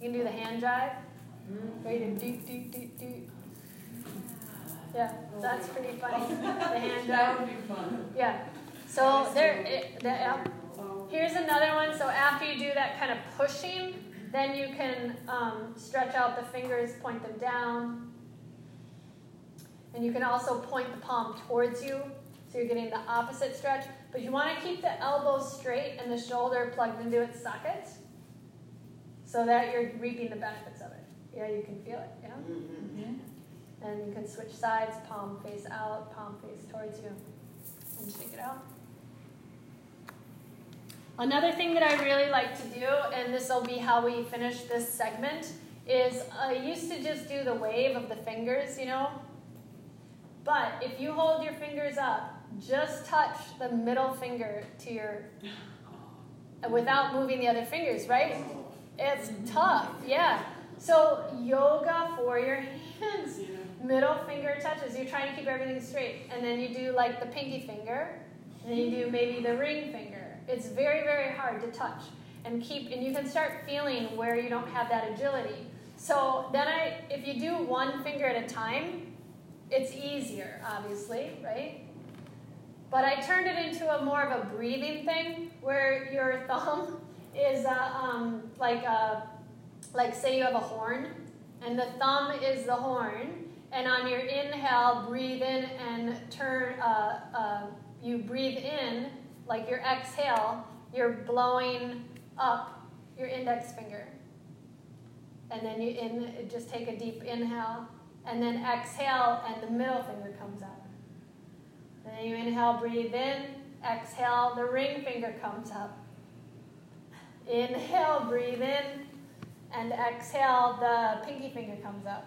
You can do the hand jive. To doot, doot, doot, doot. Yeah, that's pretty funny. The hand That would be fun. Yeah. So there, it, the, yeah. Here's another one. So after you do that kind of pushing, then you can um, stretch out the fingers, point them down. And you can also point the palm towards you, so you're getting the opposite stretch. But you want to keep the elbow straight and the shoulder plugged into its socket, so that you're reaping the benefits. Yeah, you can feel it. Yeah. Mm-hmm. Mm-hmm. And you can switch sides, palm face out, palm face towards you, and shake it out. Another thing that I really like to do, and this will be how we finish this segment, is I used to just do the wave of the fingers, you know. But if you hold your fingers up, just touch the middle finger to your, without moving the other fingers, right? It's mm-hmm. tough, yeah. So yoga for your hands, middle finger touches. You're trying to keep everything straight, and then you do like the pinky finger, and then you do maybe the ring finger. It's very, very hard to touch and keep, and you can start feeling where you don't have that agility. So then I, if you do one finger at a time, it's easier, obviously, right? But I turned it into a more of a breathing thing, where your thumb is a, um, like a, like say you have a horn, and the thumb is the horn, and on your inhale, breathe in and turn. Uh, uh, you breathe in, like your exhale, you're blowing up your index finger. And then you in, just take a deep inhale, and then exhale, and the middle finger comes up. And then you inhale, breathe in, exhale, the ring finger comes up. Inhale, breathe in, and exhale, the pinky finger comes up.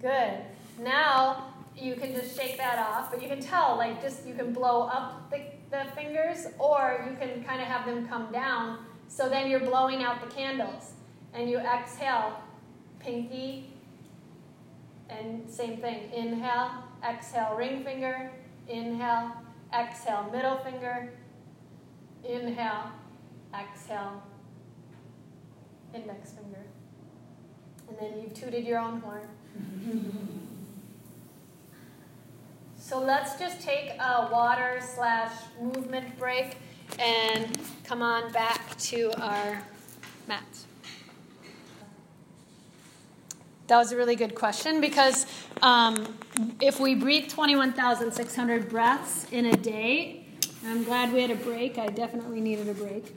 Good. Now you can just shake that off, but you can tell, like, just you can blow up the, the fingers, or you can kind of have them come down. So then you're blowing out the candles. And you exhale, pinky, and same thing. Inhale, exhale, ring finger, inhale, exhale, middle finger, inhale, exhale, index finger. And then you've tooted your own horn. so let's just take a water slash movement break and come on back to our mats. That was a really good question because um, if we breathe 21,600 breaths in a day, I'm glad we had a break. I definitely needed a break.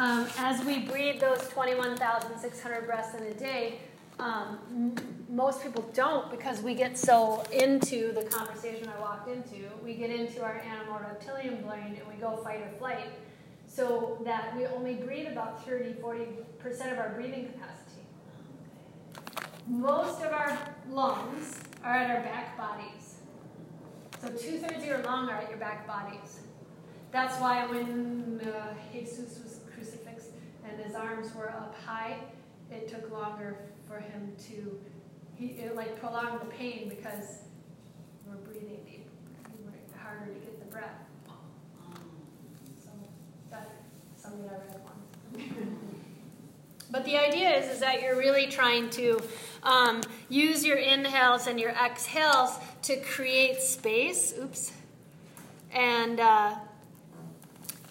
Um, as we breathe those 21,600 breaths in a day, um, m- most people don't because we get so into the conversation I walked into. We get into our animal reptilian brain and we go fight or flight. So that we only breathe about 30 40% of our breathing capacity. Most of our lungs are at our back bodies. So two thirds of your lung are at your back bodies. That's why when uh, Jesus his arms were up high, it took longer for him to, he, it like prolonged the pain because we're breathing deep. Harder to get the breath. So that's something I read once. but the idea is, is that you're really trying to um, use your inhales and your exhales to create space. Oops. And uh,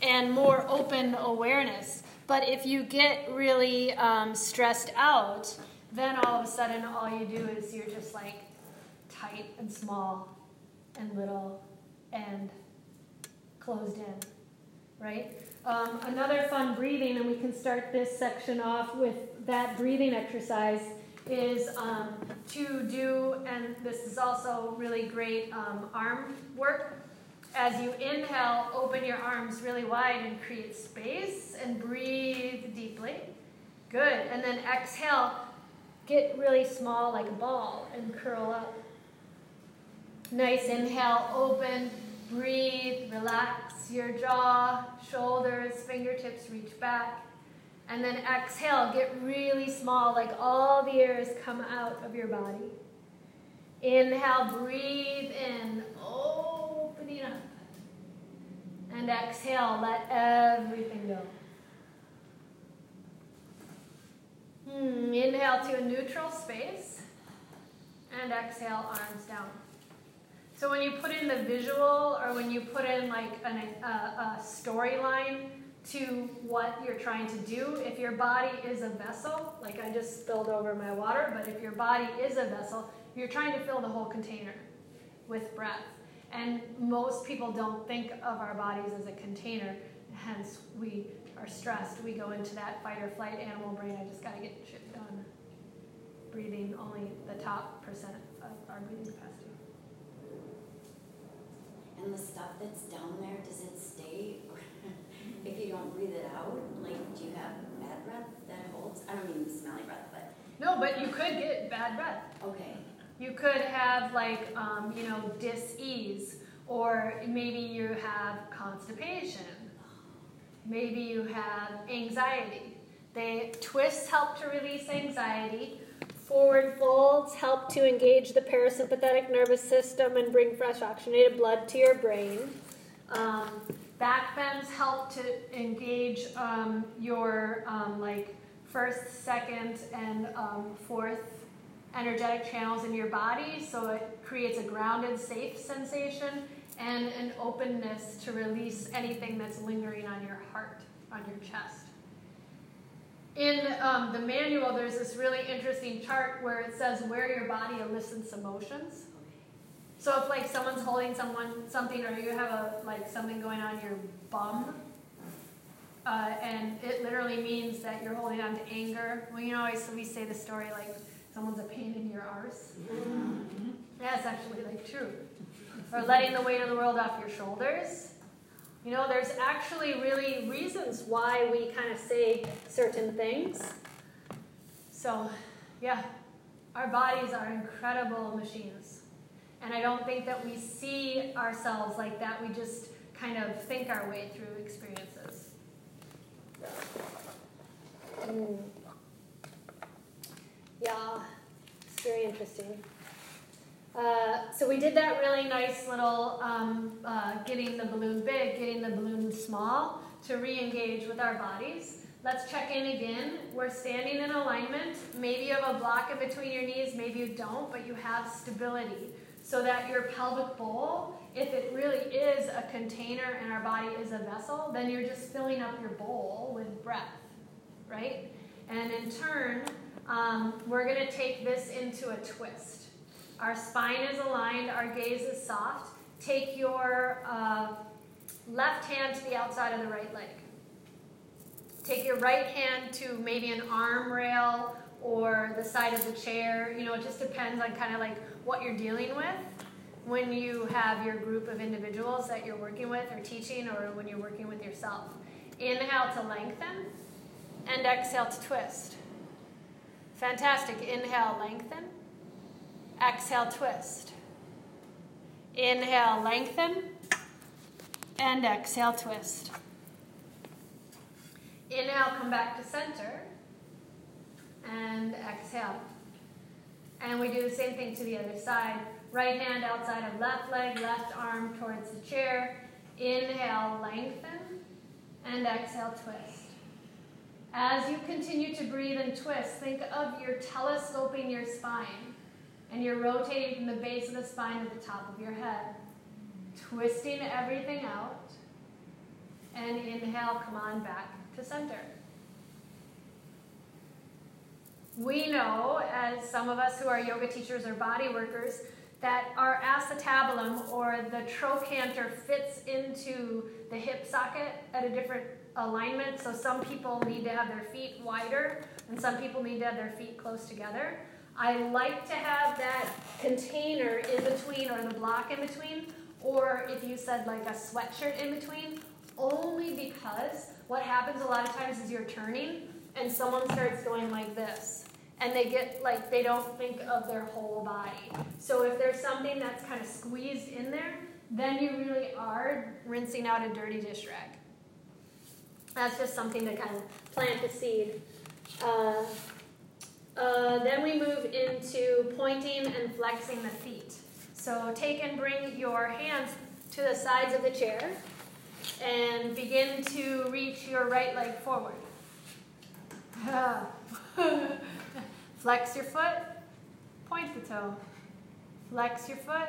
and more open awareness. But if you get really um, stressed out, then all of a sudden all you do is you're just like tight and small and little and closed in, right? Um, another fun breathing, and we can start this section off with that breathing exercise, is um, to do, and this is also really great um, arm work. As you inhale, open your arms really wide and create space and breathe deeply. Good. And then exhale, get really small like a ball and curl up. Nice inhale, open, breathe, relax your jaw, shoulders, fingertips reach back. And then exhale, get really small, like all the air has come out of your body. Inhale, breathe in, oh. Opening up. And exhale, let everything go. Hmm, inhale to a neutral space. And exhale, arms down. So when you put in the visual or when you put in like an, a, a storyline to what you're trying to do, if your body is a vessel, like I just spilled over my water, but if your body is a vessel, you're trying to fill the whole container with breath. And most people don't think of our bodies as a container, hence we are stressed. We go into that fight or flight animal brain. I just got to get shit done. Breathing only the top percent of our breathing capacity. And the stuff that's down there, does it stay? if you don't breathe it out, like, do you have bad breath that holds? I don't mean smelly breath, but. No, but you could get bad breath. Okay. You could have like, um, you know, dis-ease, or maybe you have constipation. Maybe you have anxiety. They twists help to release anxiety. Forward folds help to engage the parasympathetic nervous system and bring fresh oxygenated blood to your brain. Um, back bends help to engage um, your um, like first, second, and um, fourth energetic channels in your body, so it creates a grounded, safe sensation and an openness to release anything that's lingering on your heart, on your chest. In um, the manual, there's this really interesting chart where it says where your body elicits emotions. So if like someone's holding someone something, or you have a like something going on your bum, uh, and it literally means that you're holding on to anger. Well, you know, always we say the story like someone's a pain in your arse. Mm-hmm. That's actually like true. Or letting the weight of the world off your shoulders. You know, there's actually really reasons why we kind of say certain things. So, yeah, our bodies are incredible machines. And I don't think that we see ourselves like that. We just kind of think our way through experiences. Mm. Yeah, it's very interesting. Uh, so we did that really nice little um, uh, getting the balloon big, getting the balloon small to re-engage with our bodies. Let's check in again. We're standing in alignment. Maybe you have a block in between your knees, maybe you don't, but you have stability. So that your pelvic bowl, if it really is a container and our body is a vessel, then you're just filling up your bowl with breath, right? And in turn, um, we're going to take this into a twist. Our spine is aligned, our gaze is soft. Take your uh, left hand to the outside of the right leg. Take your right hand to maybe an arm rail or the side of the chair. You know, it just depends on kind of like what you're dealing with when you have your group of individuals that you're working with or teaching or when you're working with yourself. Inhale to lengthen and exhale to twist. Fantastic. Inhale, lengthen. Exhale, twist. Inhale, lengthen. And exhale, twist. Inhale, come back to center. And exhale. And we do the same thing to the other side. Right hand outside of left leg, left arm towards the chair. Inhale, lengthen. And exhale, twist. As you continue to breathe and twist, think of your telescoping your spine. And you're rotating from the base of the spine to the top of your head. Twisting everything out. And inhale, come on back to center. We know, as some of us who are yoga teachers or body workers, that our acetabulum or the trochanter fits into the hip socket at a different alignment. So some people need to have their feet wider, and some people need to have their feet close together. I like to have that container in between or the block in between, or if you said like a sweatshirt in between, only because what happens a lot of times is you're turning and someone starts going like this and they get like they don't think of their whole body. So if there's something that's kind of squeezed in there, then you really are rinsing out a dirty dish rag. That's just something to kind of plant the seed. Uh, uh, then we move into pointing and flexing the feet. So take and bring your hands to the sides of the chair and begin to reach your right leg forward. Flex your foot, point the toe. Flex your foot,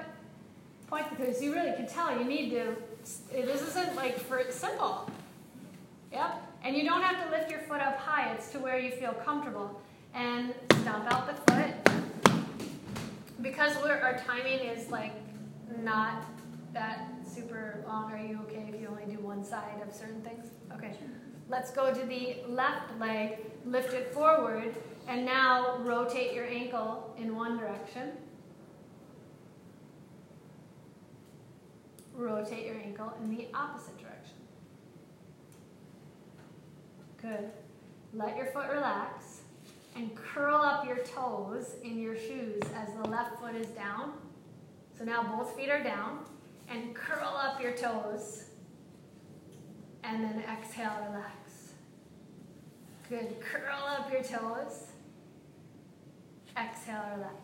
point the toe. So you really can tell you need to, this isn't like for simple. Yep. And you don't have to lift your foot up high, it's to where you feel comfortable. And stomp out the foot. Because our timing is like not that super long, are you okay if you only do one side of certain things? Okay. Let's go to the left leg, lift it forward, and now rotate your ankle in one direction. Rotate your ankle in the opposite direction. Good. Let your foot relax and curl up your toes in your shoes as the left foot is down. So now both feet are down and curl up your toes and then exhale, relax. Good. Curl up your toes. Exhale, relax.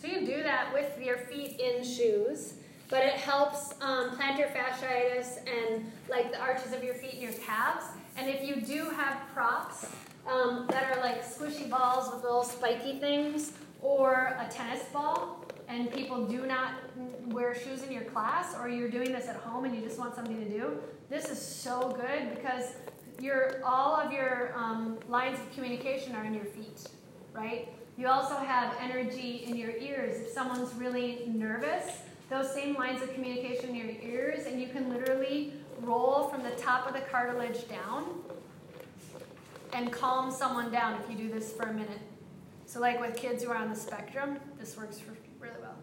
So you do that with your feet in shoes, but it helps um, plantar fasciitis and like the arches of your feet and your calves. And if you do have props um, that are like squishy balls with little spiky things, or a tennis ball, and people do not wear shoes in your class, or you're doing this at home and you just want something to do, this is so good because your all of your um, lines of communication are in your feet, right? You also have energy in your ears. If someone's really nervous, those same lines of communication in your ears, and you can literally roll from the top of the cartilage down and calm someone down if you do this for a minute. So, like with kids who are on the spectrum, this works for really well.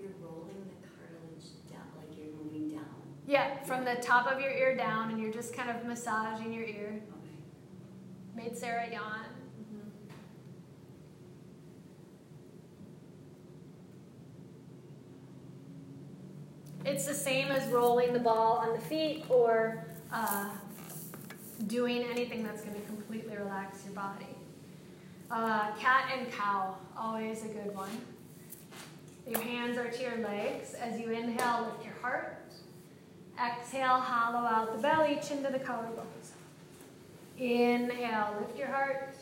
You're rolling the cartilage down, like you're moving down. Yeah, from the top of your ear down, and you're just kind of massaging your ear. Okay. Made Sarah yawn. It's the same as rolling the ball on the feet or uh, doing anything that's going to completely relax your body. Uh, cat and cow, always a good one. Your hands are to your legs. As you inhale, lift your heart. Exhale, hollow out the belly, chin to the collarbones. Inhale, lift your heart.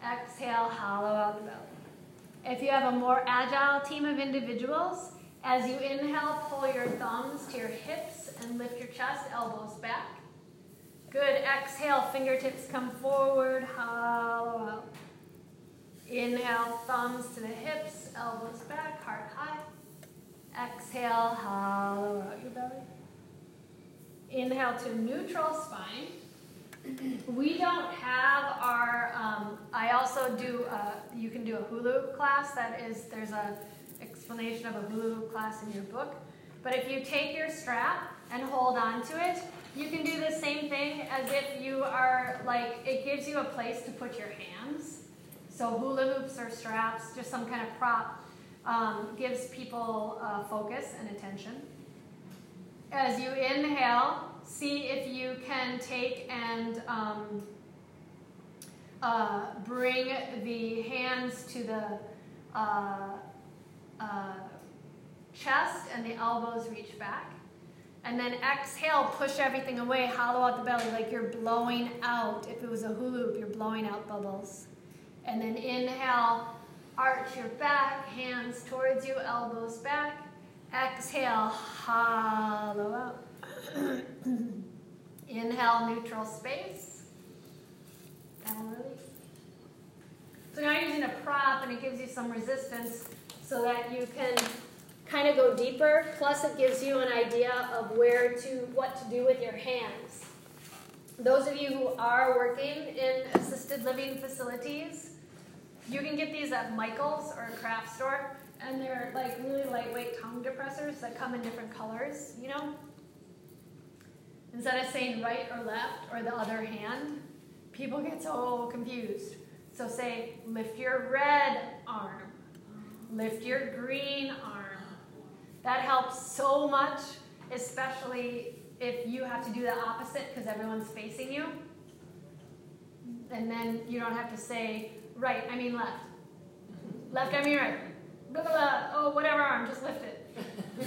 Exhale, hollow out the belly. If you have a more agile team of individuals, as you inhale, pull your thumbs to your hips and lift your chest, elbows back. Good. Exhale, fingertips come forward, hollow out. Inhale, thumbs to the hips, elbows back, heart high. Exhale, hollow out your belly. Inhale to neutral spine. We don't have our. Um, I also do. A, you can do a hula class. That is, there's a explanation of a hoop class in your book. But if you take your strap and hold on to it, you can do the same thing as if you are like. It gives you a place to put your hands. So hula hoops or straps, just some kind of prop, um, gives people uh, focus and attention. As you inhale, see if you can take and um, uh, bring the hands to the uh, uh, chest and the elbows reach back. And then exhale, push everything away, hollow out the belly like you're blowing out. If it was a hula hoop, you're blowing out bubbles. And then inhale, arch your back, hands towards you, elbows back. Exhale, hollow out. Inhale, neutral space. And release. So now you're using a prop and it gives you some resistance so that you can kind of go deeper. Plus it gives you an idea of where to, what to do with your hands. Those of you who are working in assisted living facilities, you can get these at Michael's or a craft store, and they're like really lightweight tongue depressors that come in different colors, you know? Instead of saying right or left or the other hand, people get so confused. So say, lift your red arm, lift your green arm. That helps so much, especially if you have to do the opposite because everyone's facing you. And then you don't have to say, right, I mean left. Left, I mean right. Blah, blah, blah. Oh, whatever arm, just lift it.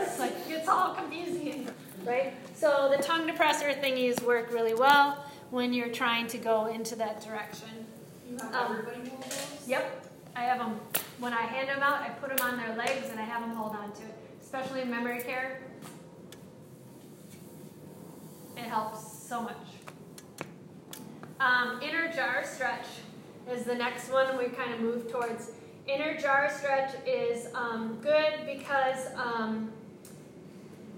it's like, it's all confusing, right? So the tongue depressor thingies work really well when you're trying to go into that direction. You have Um, everybody hold those? Yep, I have them. When I hand them out, I put them on their legs and I have them hold on to it, especially in memory care. It helps so much. Um, inner jar stretch is the next one we kind of move towards. Inner jar stretch is um, good because um,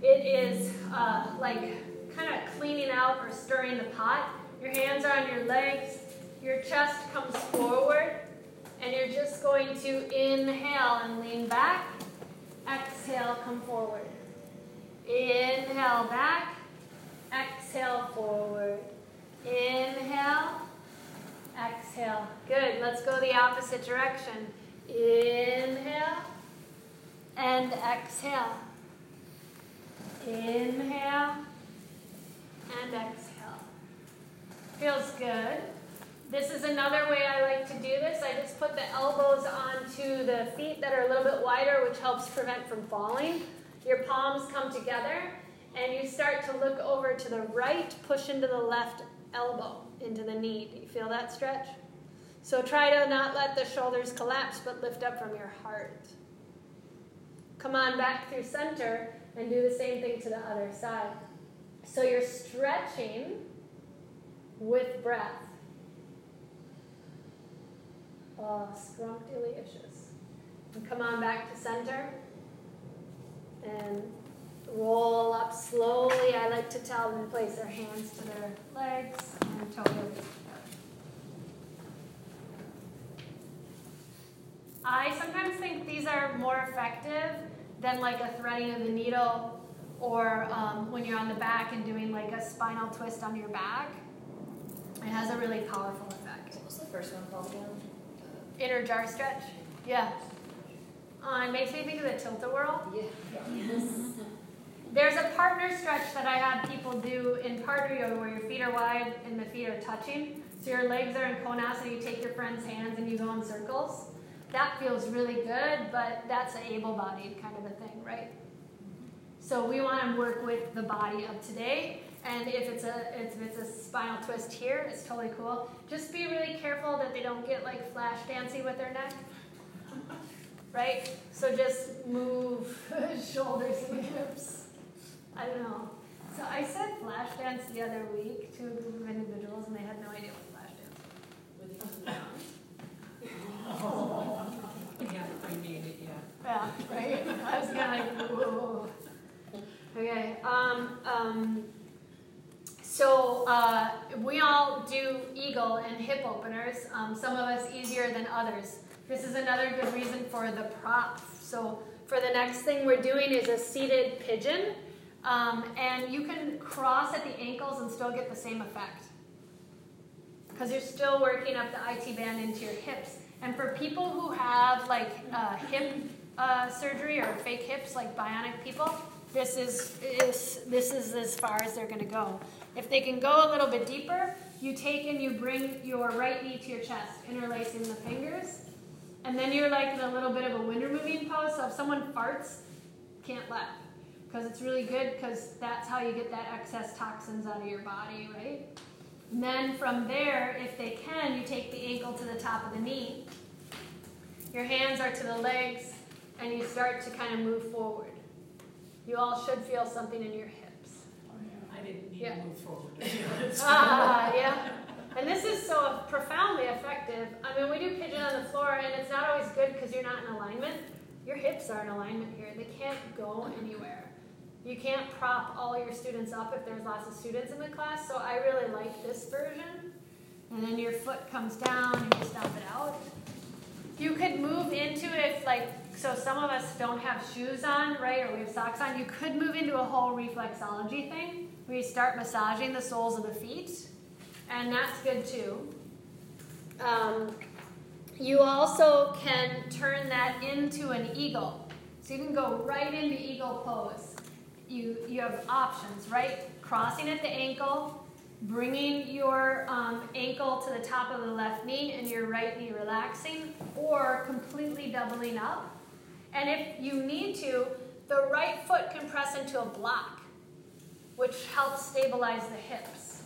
it is uh, like kind of cleaning out or stirring the pot. Your hands are on your legs, your chest comes forward, and you're just going to inhale and lean back. Exhale, come forward. Inhale back. Exhale forward. Inhale. Exhale. Good. Let's go the opposite direction. Inhale and exhale. Inhale and exhale. Feels good. This is another way I like to do this. I just put the elbows onto the feet that are a little bit wider, which helps prevent from falling. Your palms come together, and you start to look over to the right, push into the left elbow, into the knee. Do you feel that stretch? So try to not let the shoulders collapse, but lift up from your heart. Come on back through center and do the same thing to the other side. So you're stretching with breath. Oh, scrumptious. And come on back to center. And roll up slowly. I like to tell them to place their hands to their legs and. I sometimes think these are more effective than like a threading of the needle or um, when you're on the back and doing like a spinal twist on your back. It has a really powerful effect. What was the first one called again? Inner jar stretch. Yeah. Uh, it makes me think of the tilt-a-whirl. Yeah. There's a partner stretch that I have people do in partner yoga where your feet are wide and the feet are touching. So your legs are in konasana, you take your friend's hands and you go in circles. That feels really good, but that's an able-bodied kind of a thing, right? So we want to work with the body of today. And if it's a if it's a spinal twist here, it's totally cool. Just be really careful that they don't get like flash dancy with their neck. Right? So just move shoulders and hips. I don't know. So I said flash dance the other week to a group of individuals and they had no idea what flash dance was. oh. Yeah, I made it, yeah. Yeah, right? I was kind of like, whoa. Okay, um, um, so uh, we all do eagle and hip openers, um, some of us easier than others. This is another good reason for the prop. So for the next thing we're doing is a seated pigeon. Um, and you can cross at the ankles and still get the same effect. Because you're still working up the IT band into your hips. And for people who have like uh, hip uh, surgery or fake hips, like bionic people, this is, is this is as far as they're going to go. If they can go a little bit deeper, you take and you bring your right knee to your chest, interlacing the fingers, and then you're like in a little bit of a wind removing pose. So if someone farts, can't laugh because it's really good because that's how you get that excess toxins out of your body, right? And then from there, if they can, you take the ankle to the top of the knee. Your hands are to the legs, and you start to kind of move forward. You all should feel something in your need Yeah. to move forward. Ah, yeah. And this is so profoundly effective. I mean, we do pigeon on the floor, and it's not always good because you're not in alignment. Your hips are in alignment here. They can't go anywhere. You can't prop all your students up if there's lots of students in the class, so I really like this version. And then your foot comes down and you stomp it out. You could move into it like so some of us don't have shoes on, right, or we have socks on, you could move into a whole reflexology thing where you start massaging the soles of the feet, and that's good too. Um, you also can turn that into an eagle. So you can go right into eagle pose. You, you have options, right? Crossing at the ankle, bringing your um, ankle to the top of the left knee and your right knee relaxing, or completely doubling up. And if you need to, the right foot can press into a block, which helps stabilize the hips.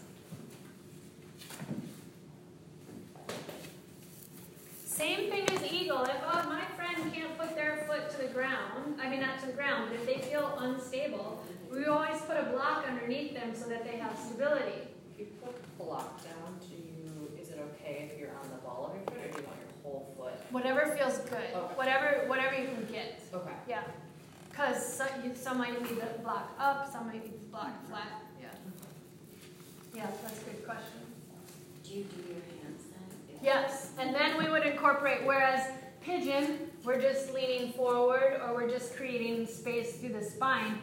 Same thing as eagle. If oh, my friend can't put their foot to the ground, I mean not to the ground, but if they feel unstable, we always put a block underneath them so that they have stability. If you put block down, do you, is it okay if you're on the ball of your foot, or do you want your whole foot? Whatever feels good. Okay. Whatever whatever you can get. Okay. Yeah. Because some, some might need the block up, some might need the block flat. Yeah. Yeah, that's a good question. Do you do your hands then? Yes, and then we would incorporate, whereas pigeon, we're just leaning forward or we're just creating space through the spine.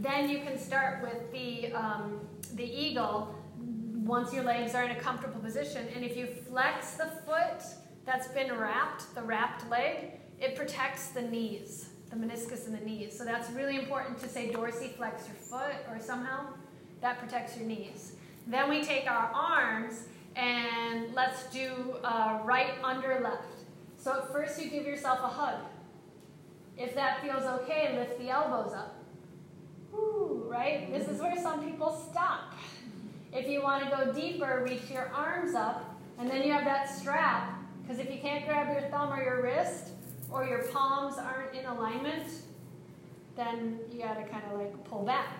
Then you can start with the, um, the eagle once your legs are in a comfortable position. And if you flex the foot that's been wrapped, the wrapped leg, it protects the knees, the meniscus in the knees. So that's really important to say dorsiflex your foot or somehow that protects your knees. Then we take our arms and let's do uh, right under left. So at first you give yourself a hug. If that feels okay, lift the elbows up. Woo, right? This is where some people stop. If you want to go deeper, reach your arms up, and then you have that strap. Because if you can't grab your thumb or your wrist, or your palms aren't in alignment, then you got to kind of like pull back.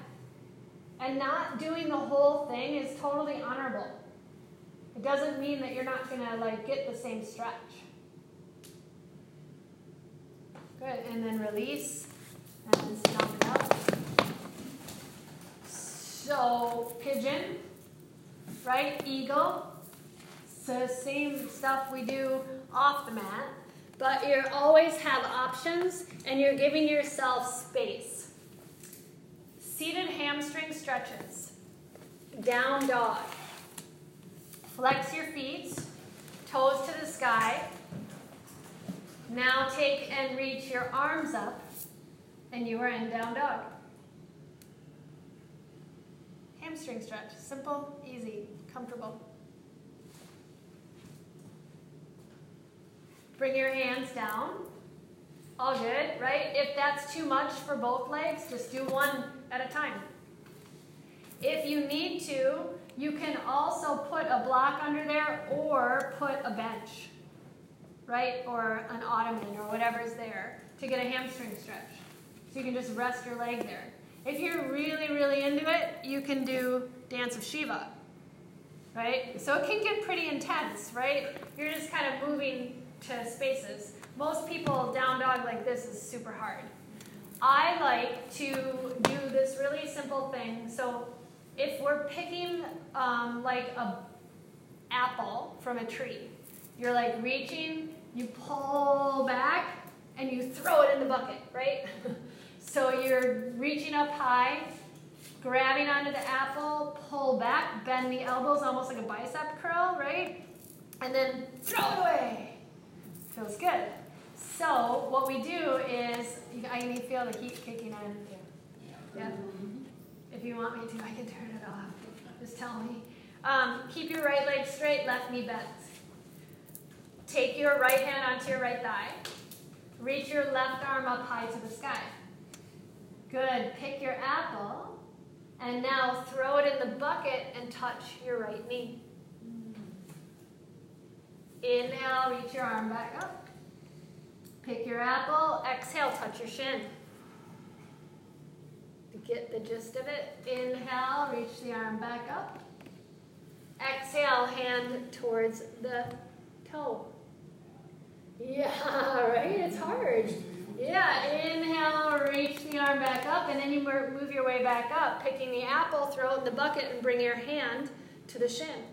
And not doing the whole thing is totally honorable. It doesn't mean that you're not gonna like get the same stretch. Good, and then release and stomp it. So pigeon, right? Eagle. So same stuff we do off the mat, but you always have options and you're giving yourself space. Seated hamstring stretches. Down dog. Flex your feet, toes to the sky. Now take and reach your arms up, and you are in down dog. Hamstring stretch. Simple, easy, comfortable. Bring your hands down. All good, right? If that's too much for both legs, just do one at a time. If you need to, you can also put a block under there or put a bench, right? Or an ottoman or whatever's there to get a hamstring stretch. So you can just rest your leg there. If you're really, really into it, you can do Dance of Shiva, right? So it can get pretty intense, right? You're just kind of moving to spaces. Most people, down dog like this is super hard. I like to do this really simple thing. So if we're picking um, like a apple from a tree, you're like reaching, you pull back, and you throw it in the bucket, right? so you're reaching up high, grabbing onto the apple, pull back, bend the elbows almost like a bicep curl, right? And then throw it away. Feels good. So what we do is, I can feel the heat kicking in. Yeah. If you want me to, I can turn it off. Just tell me. Um, keep your right leg straight, left knee bent. Take your right hand onto your right thigh. Reach your left arm up high to the sky. Good. Pick your apple. And now throw it in the bucket and touch your right knee. Inhale, reach your arm back up. Pick your apple. Exhale, touch your shin. Get the gist of it, inhale, reach the arm back up. Exhale, hand towards the toe. Yeah, right? It's hard. Yeah, inhale, reach the arm back up, and then you move your way back up, picking the apple, throw it in the bucket, and bring your hand to the shin.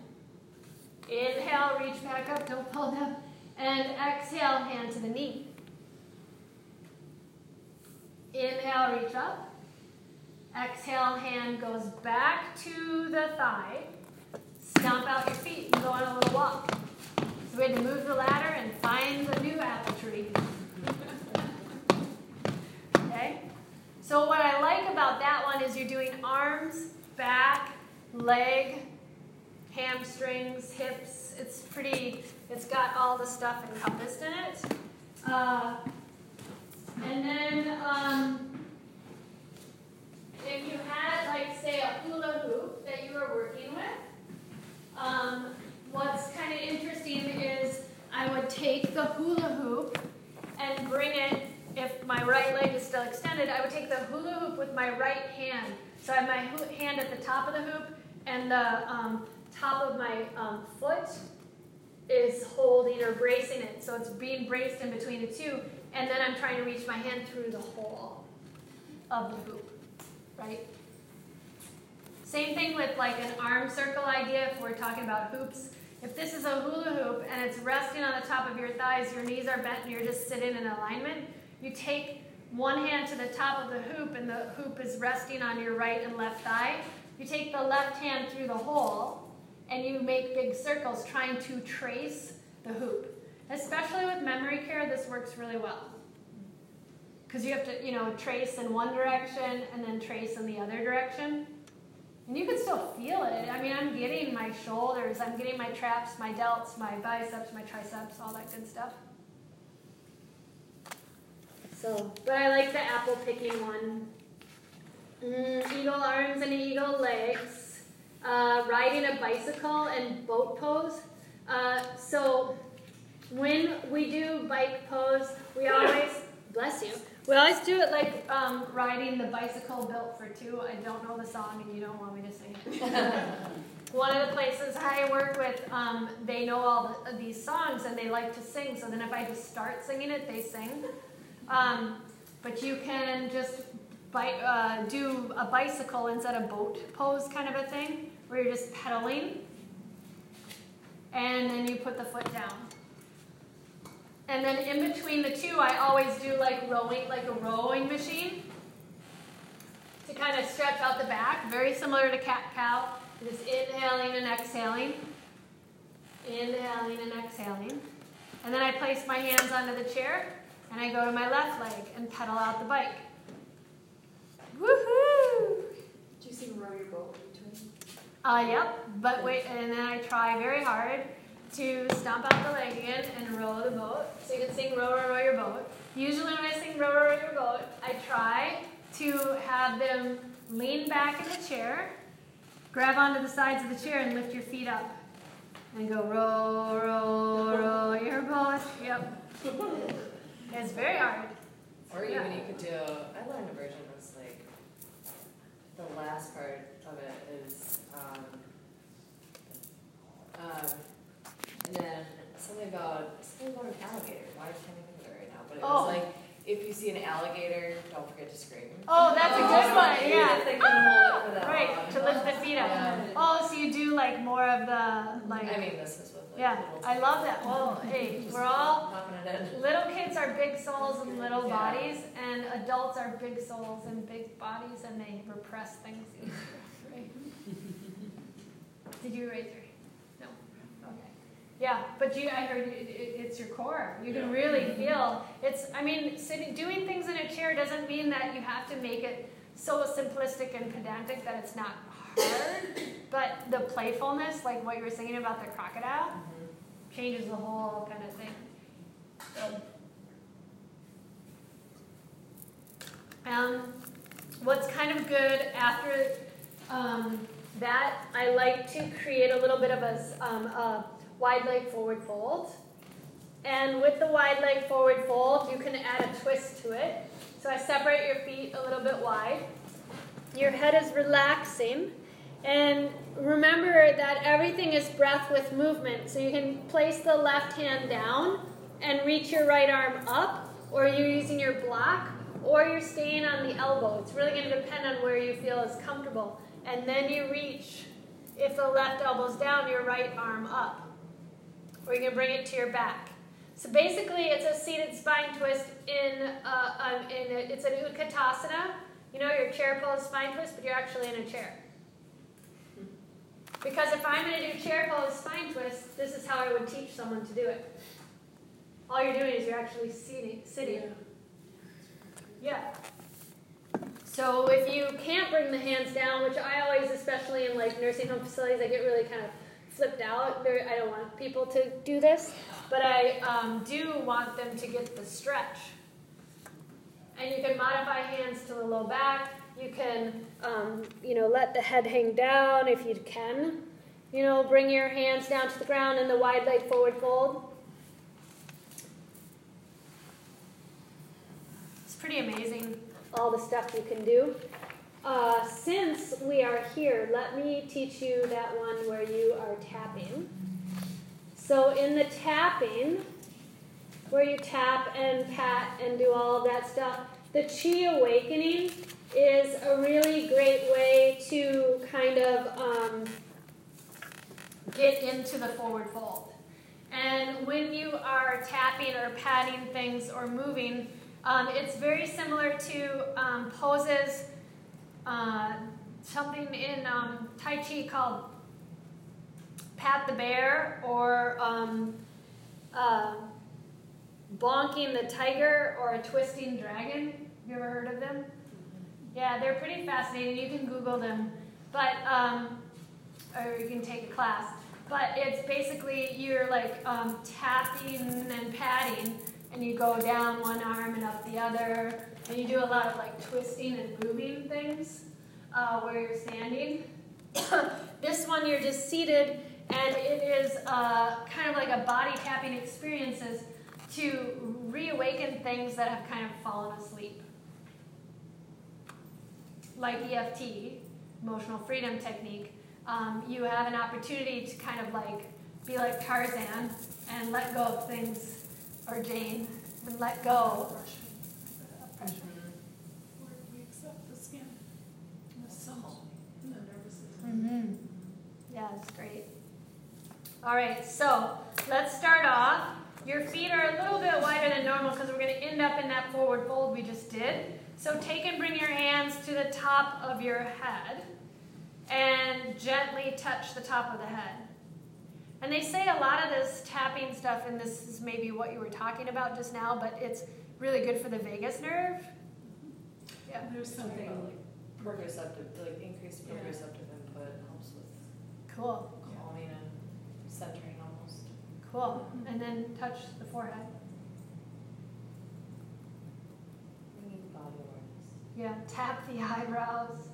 Inhale, reach back up, don't fall down. And exhale, hand to the knee. Inhale, reach up. Exhale, hand goes back to the thigh. Stomp out your feet and go on a little walk. So we had to move the ladder and find the new apple tree. okay? So what I like about that one is you're doing arms, back, leg, hamstrings, hips. It's pretty, it's got all the stuff encompassed in it. Uh, and then um, if you had, like, say, a hula hoop that you were working with, um, what's kind of interesting is I would take the hula hoop and bring it, if my right leg is still extended, I would take the hula hoop with my right hand. So I have my hand at the top of the hoop, and the um, top of my um, foot is holding or bracing it. So it's being braced in between the two, and then I'm trying to reach my hand through the hole of the hoop, right? Same thing with like an arm circle idea if we're talking about hoops. If this is a hula hoop and it's resting on the top of your thighs, your knees are bent and you're just sitting in alignment, you take one hand to the top of the hoop and the hoop is resting on your right and left thigh. You take the left hand through the hole and you make big circles trying to trace the hoop. Especially with memory care, this works really well. Because you have to, you know, trace in one direction and then trace in the other direction. And you can still feel it. I mean, I'm getting my shoulders, I'm getting my traps, my delts, my biceps, my triceps, all that good stuff. So, but I like the apple picking one. Mm, eagle arms and eagle legs. Uh, riding a bicycle and boat pose. Uh, so when we do bike pose, we always, bless you, we always do it like um, riding the bicycle built for two. I don't know the song and you don't want me to sing it. One of the places I work with, um, they know all the, these songs and they like to sing. So then if I just start singing it, they sing. Um, but you can just bike, uh, do a bicycle instead of boat pose kind of a thing, where you're just pedaling. And then you put the foot down. And then in between the two, I always do like rowing, like a rowing machine to kind of stretch out the back, very similar to cat cow. Just inhaling and exhaling, inhaling and exhaling. And then I place my hands onto the chair and I go to my left leg and pedal out the bike. Woohoo! Do you sing row your boat between? Uh, yep, but wait, and then I try very hard to stomp out the leg again and row the boat. So you can sing row, row, row your boat. Usually when I sing row, row, row your boat, I try to have them lean back in the chair grab onto the sides of the chair and lift your feet up. And go row, row, roll your boat. Yep. It's very hard. Or Yeah. even you could do, I learned a version that's like, the last part of it is, um, um, and then something about, something about an alligator, why can't I think of it right now? But it Oh. was like, if you see an alligator, don't forget to scream. Oh, that's a good one. Yeah. if they can hold it for that Right, long. to lift the feet up. Yeah. Oh, so you do like more of the like. I mean, this is like. Yeah, I love that. Well, hey, we're all Popping it in. little kids are big souls and little bodies, and adults are big souls and big bodies, and they repress things easier. Right? Did you raise your? hand? No. Okay. Yeah, but you, I heard it, it, it's your core. You can really feel it's. I mean, sitting, doing things in a chair doesn't mean that you have to make it so simplistic and pedantic that it's not hard. but the playfulness, like what you were saying about the crocodile. Changes the whole kind of thing. So, um, what's kind of good after um, that, I like to create a little bit of a, um, a wide leg forward fold. And with the wide leg forward fold, you can add a twist to it. So I separate your feet a little bit wide. Your head is relaxing. And remember that everything is breath with movement. So you can place the left hand down and reach your right arm up, or you're using your block, or you're staying on the elbow. It's really going to depend on where you feel is comfortable. And then you reach, if the left elbow's down, your right arm up. Or you can bring it to your back. So basically, it's a seated spine twist in, uh, um, in a, it's an utkatasana. You know, your chair pose spine twist, but you're actually in a chair. Because if I'm going to do chair pose spine twist, this is how I would teach someone to do it. All you're doing is you're actually sitting. Yeah. So if you can't bring the hands down, which I always, especially in like nursing home facilities, I get really kind of flipped out. I don't want people to do this, but I um, do want them to get the stretch. And you can modify hands to the low back. You can, um, you know, let the head hang down if you can. You know, bring your hands down to the ground in the wide leg forward fold. It's pretty amazing all the stuff you can do. Uh, since we are here, let me teach you that one where you are tapping. So in the tapping, where you tap and pat and do all of that stuff, the chi awakening is a really great way to kind of um, get into the forward fold. And when you are tapping or patting things or moving, um, it's very similar to um, poses, uh, something in um, Tai Chi called pat the bear or um, uh, bonking the tiger or a twisting dragon. Have you ever heard of them? Yeah, they're pretty fascinating. You can Google them, but um, or you can take a class. But it's basically you're like um, tapping and patting, and you go down one arm and up the other, and you do a lot of like twisting and moving things uh, where you're standing. this one you're just seated, and it is uh, kind of like a body tapping experiences to reawaken things that have kind of fallen asleep like EFT, emotional freedom technique, um, you have an opportunity to kind of like be like Tarzan and let go of things, or Jane, and let go. Where we accept the skin the soul and the nervous system. Mm-hmm. Yeah, that's great. All right, so let's start off. Your feet are a little bit wider than normal because we're going to end up in that forward fold we just did. So take and bring your hands to the top of your head and gently touch the top of the head. And they say a lot of this tapping stuff, and this is maybe what you were talking about just now, but it's really good for the vagus nerve. Yeah. There's something like Proprioceptive, like increased Yeah. proprioceptive input helps with Cool. calming and centering almost. Cool. And then touch the forehead. Bringing body awareness. Yeah, tap the eyebrows.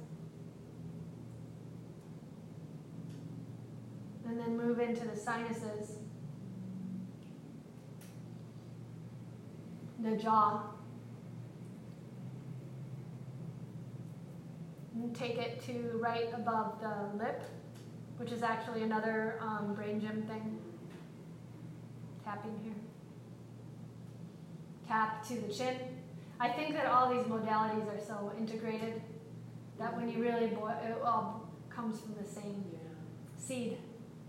and then move into the sinuses, the jaw. And take it to right above the lip, which is actually another um, brain gym thing. Tapping here. Tap to the chin. I think that all these modalities are so integrated that when you really boil, it all comes from the same seed,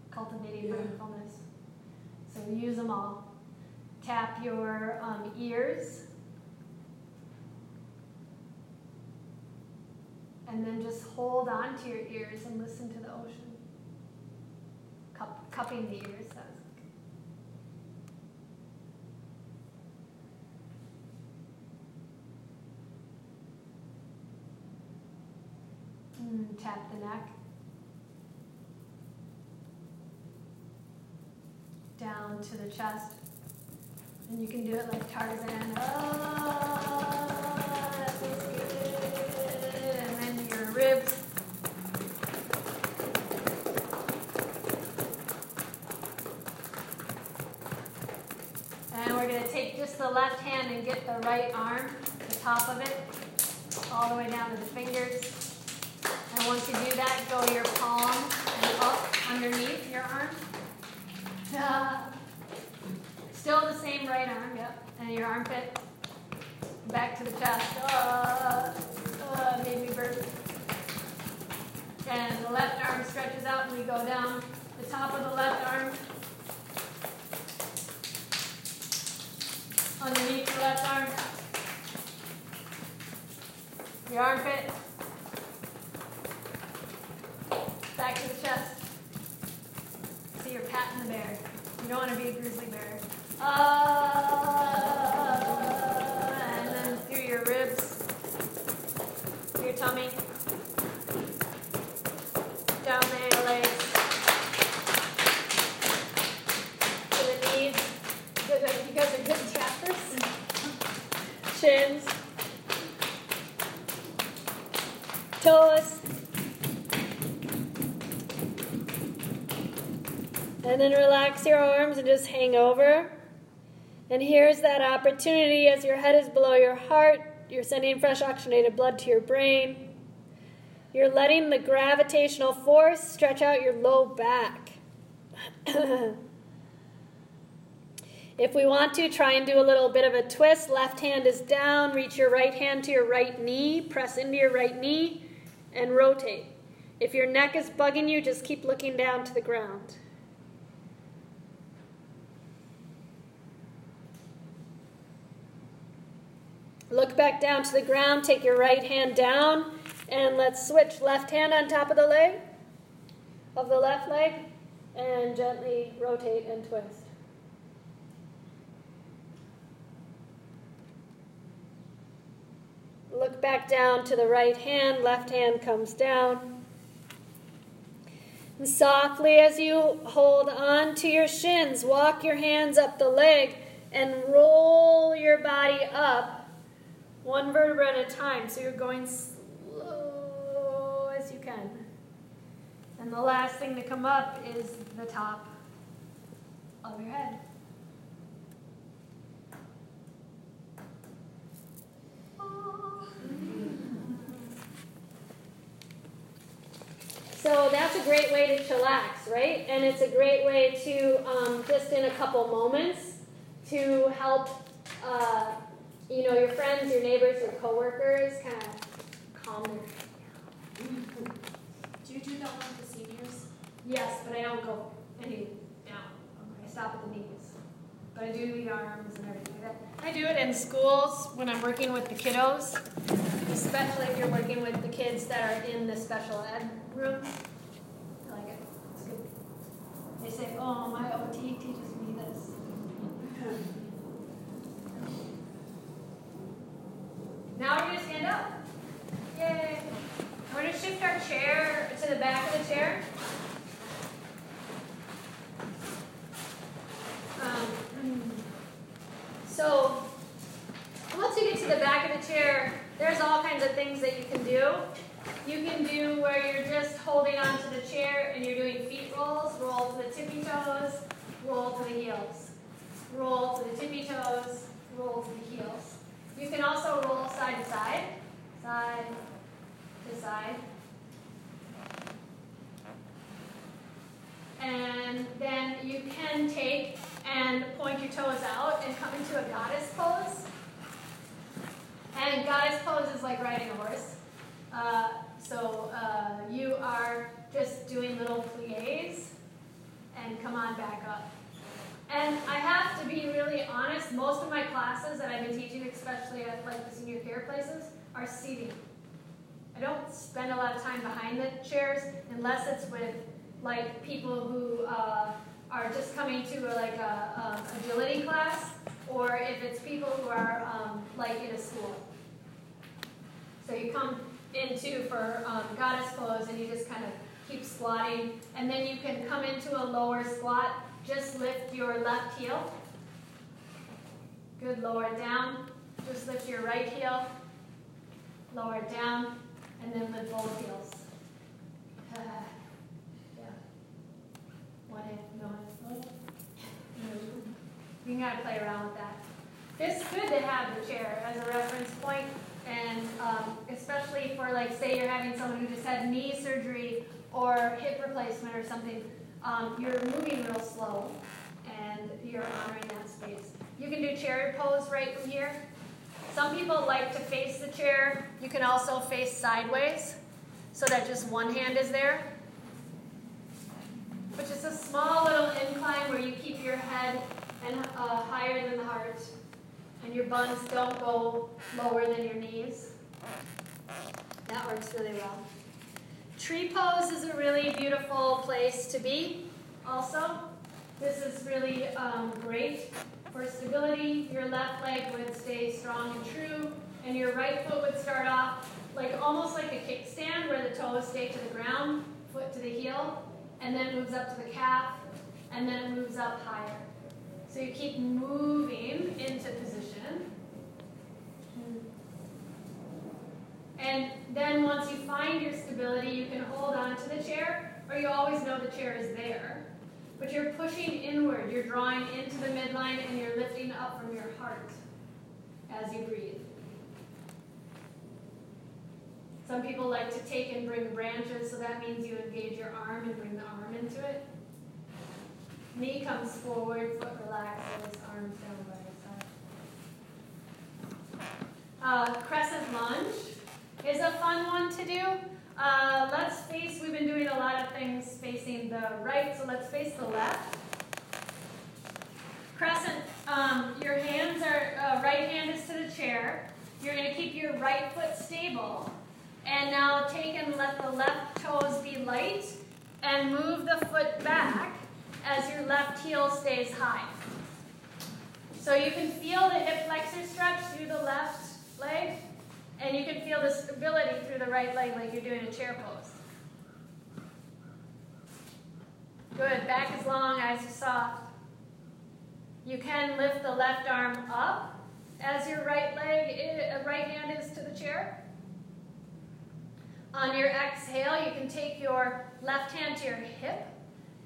cultivating Yeah. mindfulness. So use them all. Tap your um, ears. And then just hold on to your ears and listen to the ocean. Cup, cupping the ears. That's Mm, tap the neck. Down to the chest. And you can do it like Tarzan. Oh, that feels good. And then your ribs. And we're going to take just the left hand and get the right arm, the top of it, all the way down to the fingers. And once you do that, go your palm and up underneath your arm. Uh, still the same right arm, yep. And your armpit. Back to the chest. Uh, uh, made me burp. And the left arm stretches out and we go down the top of the left arm. Underneath the left arm. Your armpit. Back to the chest. So you're patting the bear. You don't want to be a grizzly bear. Uh, And then relax your arms and just hang over. And here's that opportunity as your head is below your heart, you're sending fresh oxygenated blood to your brain. You're letting the gravitational force stretch out your low back. if we want to, try and do a little bit of a twist. Left hand is down, reach your right hand to your right knee, press into your right knee, and rotate. If your neck is bugging you, just keep looking down to the ground. Look back down to the ground, take your right hand down, and let's switch left hand on top of the leg, of the left leg, and gently rotate and twist. Look back down to the right hand, left hand comes down. And softly, as you hold on to your shins, walk your hands up the leg and roll your body up one vertebra at a time. So you're going slow as you can. And the last thing to come up is the top of your head. So that's a great way to chillax, right? And it's a great way to, um, just in a couple moments, to help, uh, you know, your friends, your neighbors, your coworkers kind of calm their Do you do that one with the seniors? Yes, but I don't go any down. I stop at the knees. But I do the arms and everything like that. I do it in schools when I'm working with the kiddos, especially if you're working with the kids that are in the special ed room. I like it. It's good. They say, oh, my OT teaches me this. Now we're going to stand up. Yay. We're going to shift our chair to the back of the chair. Um, so, once you get to the back of the chair, there's all kinds of things that you can do. You can do where you're just holding onto the chair and you're doing feet rolls, roll to the tippy toes, roll to the heels. Roll to the tippy toes, roll to the heels. You can also roll side to side, side to side. And then you can take and point your toes out and come into a goddess pose. And goddess pose is like riding a horse. Uh, so uh, you are just doing little plies and come on back up. And I have to be really honest, most of my classes that I've been teaching, especially at like the senior care places, are seating. I don't spend a lot of time behind the chairs unless it's with like people who uh, are just coming to a, like a, a, agility class, or if it's people who are um, like in a school. So you come into for um, goddess pose and you just kind of keep squatting, and then you can come into a lower squat. Just lift your left heel. Good, lower down. Just lift your right heel, lower down, and then lift both heels. Yeah. One no. You gotta play around with that. It's good to have the chair as a reference point, and um, especially for like, say you're having someone who just had knee surgery or hip replacement or something. Um, you're moving real slow, and you're honoring that space. You can do chair pose right from here. Some people like to face the chair. You can also face sideways, so that just one hand is there which is a small little incline where you keep your head and uh, higher than the heart, and your buns don't go lower than your knees. That works really well. Tree pose is a really beautiful place to be. Also, this is really um, great for stability. Your left leg would stay strong and true, and your right foot would start off like almost like a kickstand where the toes stay to the ground, foot to the heel, and then moves up to the calf, and then moves up higher. So you keep moving into position. And then once you find your stability, you can hold on to the chair, or you always know the chair is there. But you're pushing inward, you're drawing into the midline, and you're lifting up from your heart as you breathe. Some people like to take and bring branches, so that means you engage your arm and bring the arm into it. Knee comes forward, foot relaxes, arms down by your side. Uh, crescent lunge is a fun one to do. Uh, let's face, we've been doing a lot of things facing the right, so let's face the left. Crescent, um, your hands are, uh, right hand is to the chair. You're going to keep your right foot stable. And now take and let the left toes be light and move the foot back as your left heel stays high. So you can feel the hip flexor stretch through the left leg, and you can feel the stability through the right leg like you're doing a chair pose. Good, back is long, eyes are soft. You can lift the left arm up as your right leg, uh, right hand is to the chair. On your exhale, you can take your left hand to your hip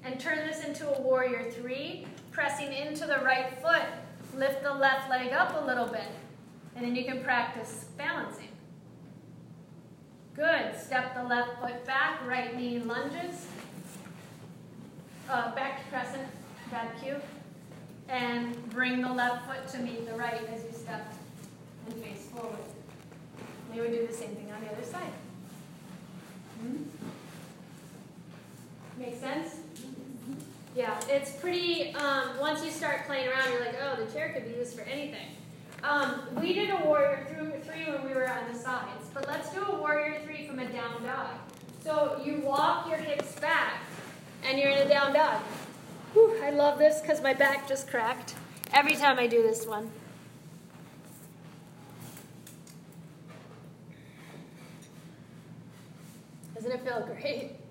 and turn this into a warrior three, pressing into the right foot. Lift the left leg up a little bit, and then you can practice balancing. Good. Step the left foot back, right knee lunges. Uh, back to crescent, bad cue. And bring the left foot to meet the right as you step and face forward. We would do the same thing on the other side. Hmm? Make sense? Yeah, it's pretty, um, once you start playing around, you're like, oh, the chair could be used for anything. Um, we did a warrior three when we were on the sides, but let's do a warrior three from a down dog. So you walk your hips back, and you're in a down dog. Whew, I love this because my back just cracked every time I do this one. Doesn't it feel great?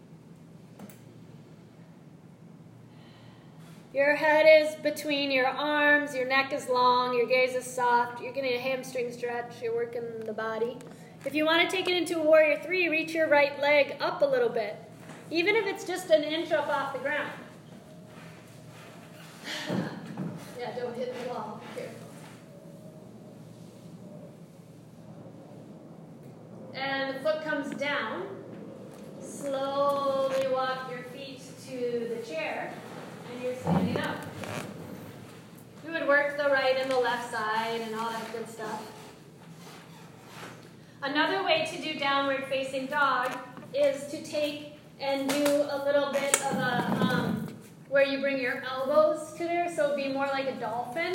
Your head is between your arms, your neck is long, your gaze is soft, you're getting a hamstring stretch, you're working the body. If you want to take it into a warrior three, reach your right leg up a little bit, even if it's just an inch up off the ground. yeah, don't hit the wall. Careful. And the foot comes down. Slowly walk your feet to the chair, you're standing up. You would work the right and the left side and all that good stuff. Another way to do downward facing dog is to take and do a little bit of a um, where you bring your elbows to there, so be more like a dolphin,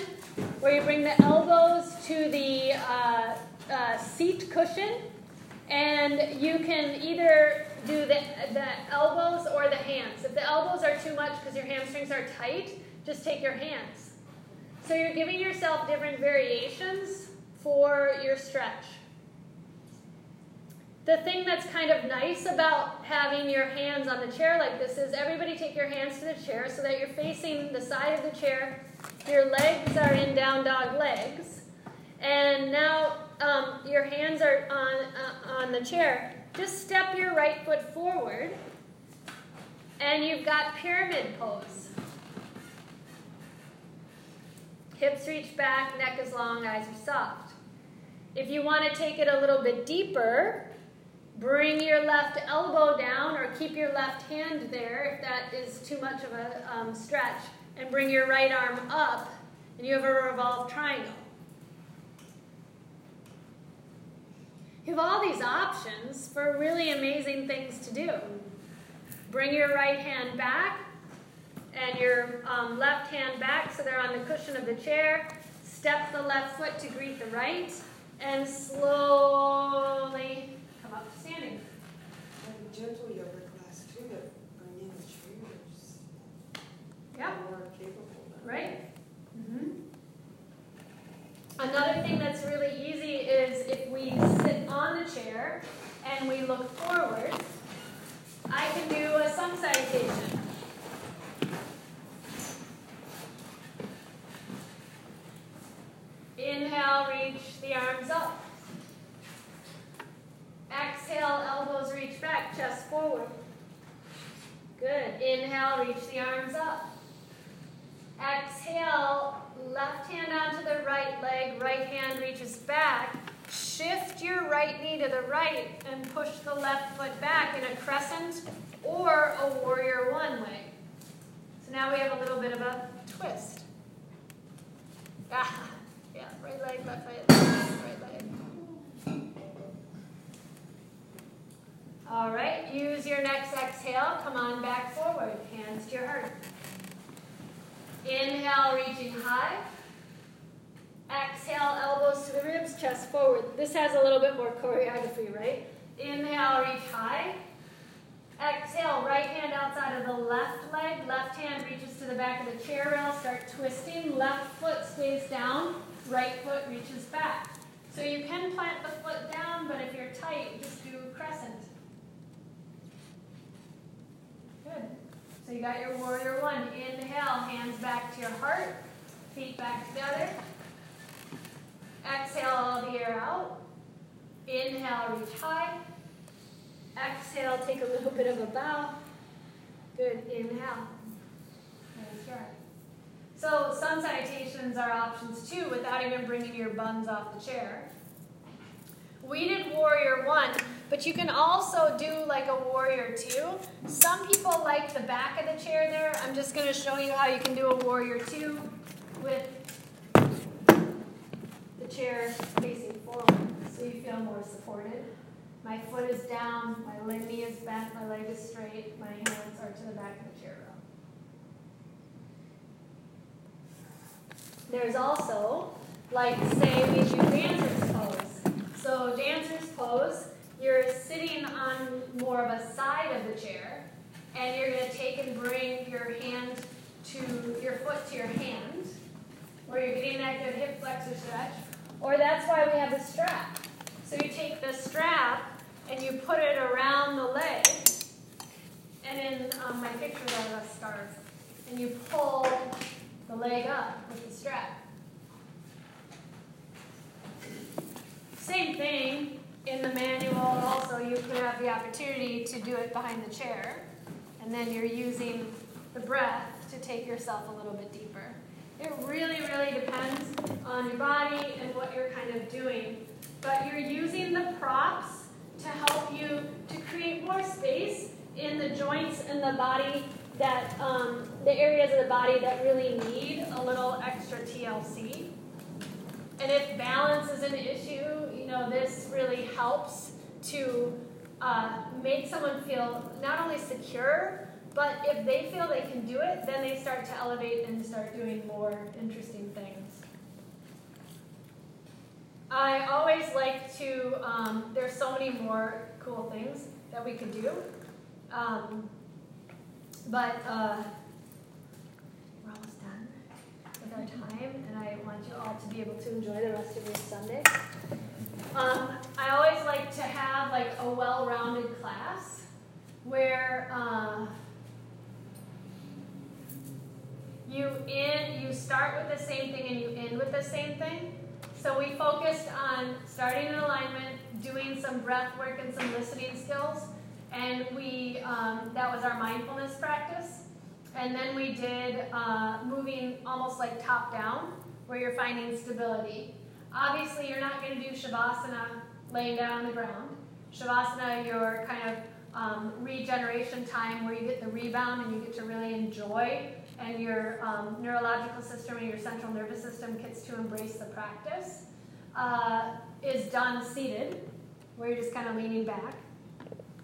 where you bring the elbows to the uh, uh, seat cushion, and you can either do the, the elbows or the hands. If the elbows are too much because your hamstrings are tight, just take your hands. So you're giving yourself different variations for your stretch. The thing that's kind of nice about having your hands on the chair like this is everybody take your hands to the chair so that you're facing the side of the chair. Your legs are in down dog legs. And now um, your hands are on, uh, on the chair. Just step your right foot forward. And you've got pyramid pose. Hips reach back, neck is long, eyes are soft. If you want to take it a little bit deeper, Bring your left elbow down or keep your left hand there if that is too much of a um, stretch. And bring your right arm up, and you have a revolved triangle. You have all these options for really amazing things to do. Bring your right hand back and your um, left hand back so they're on the cushion of the chair. Step the left foot to greet the right, and slowly come up to standing. Like a gentle yoga class too, that bring in the chairs. Yeah. More capable. Right? Mm-hmm. Another thing that's really easy is if we sit on the chair and we look forward, I can do a sun salutation. Inhale, reach the arms up. Exhale, elbows reach back, chest forward. Good. Inhale, reach the arms up. Exhale, left hand onto the right leg, right hand reaches back. Shift your right knee to the right and push the left foot back in a crescent or a warrior one way. So now we have a little bit of a twist. Ah, yeah, right leg, left leg, right leg. All right, use your next exhale. Come on back forward, hands to your heart. Inhale, reaching high. Exhale, elbows to the ribs, chest forward. This has a little bit more choreography, right? Inhale, reach high. Exhale, right hand outside of the left leg. Left hand reaches to the back of the chair rail. Start twisting. Left foot stays down. Right foot reaches back. So you can plant the foot down, but if you're tight, just do crescent. Good. So you got your warrior one. Inhale, hands back to your heart, feet back together. Exhale all the air out. Inhale, reach high. Exhale, take a little bit of a bow. Good. Inhale. Nice. So sun salutations are options too without even bringing your buns off the chair. We did warrior one, but you can also do like a warrior two. Some people like the back of the chair there. I'm just going to show you how you can do a warrior two with the chair facing forward so you feel more supported. My foot is down, my knee is bent, my leg is straight, my hands are to the back of the chair. There's also, like, say we do dancer's pose. So, dancer's pose, you're sitting on more of a side of the chair, and you're going to take and bring your hand to your foot to your hand, where you're getting that good hip flexor stretch. Or that's why we have the strap. So you take the strap and you put it around the leg, and in um, my picture I have a scarf, and you pull the leg up with the strap. Same thing in the manual. Also, you could have the opportunity to do it behind the chair, and then you're using the breath to take yourself a little bit deeper. It really, really depends on your body and what you're kind of doing. But you're using the props to help you to create more space in the joints in the body that um, the areas of the body that really need a little extra TLC. And if balance is an issue, know, this really helps to uh, make someone feel not only secure, but if they feel they can do it, then they start to elevate and start doing more interesting things. I always like to, um, there's so many more cool things that we could do. Um, but uh, we're almost done with our time, and I want you all to be able to enjoy the rest of your Sunday. Um, I always like to have like a well-rounded class where uh, you in you start with the same thing and you end with the same thing. So we focused on starting in alignment, doing some breath work and some listening skills, and we um, that was our mindfulness practice. And then we did uh, moving almost like top down, where you're finding stability. Obviously, you're not going to do shavasana laying down on the ground. Shavasana, your kind of um, regeneration time where you get the rebound and you get to really enjoy, and your um, neurological system and your central nervous system gets to embrace the practice, uh, is done seated, where you're just kind of leaning back.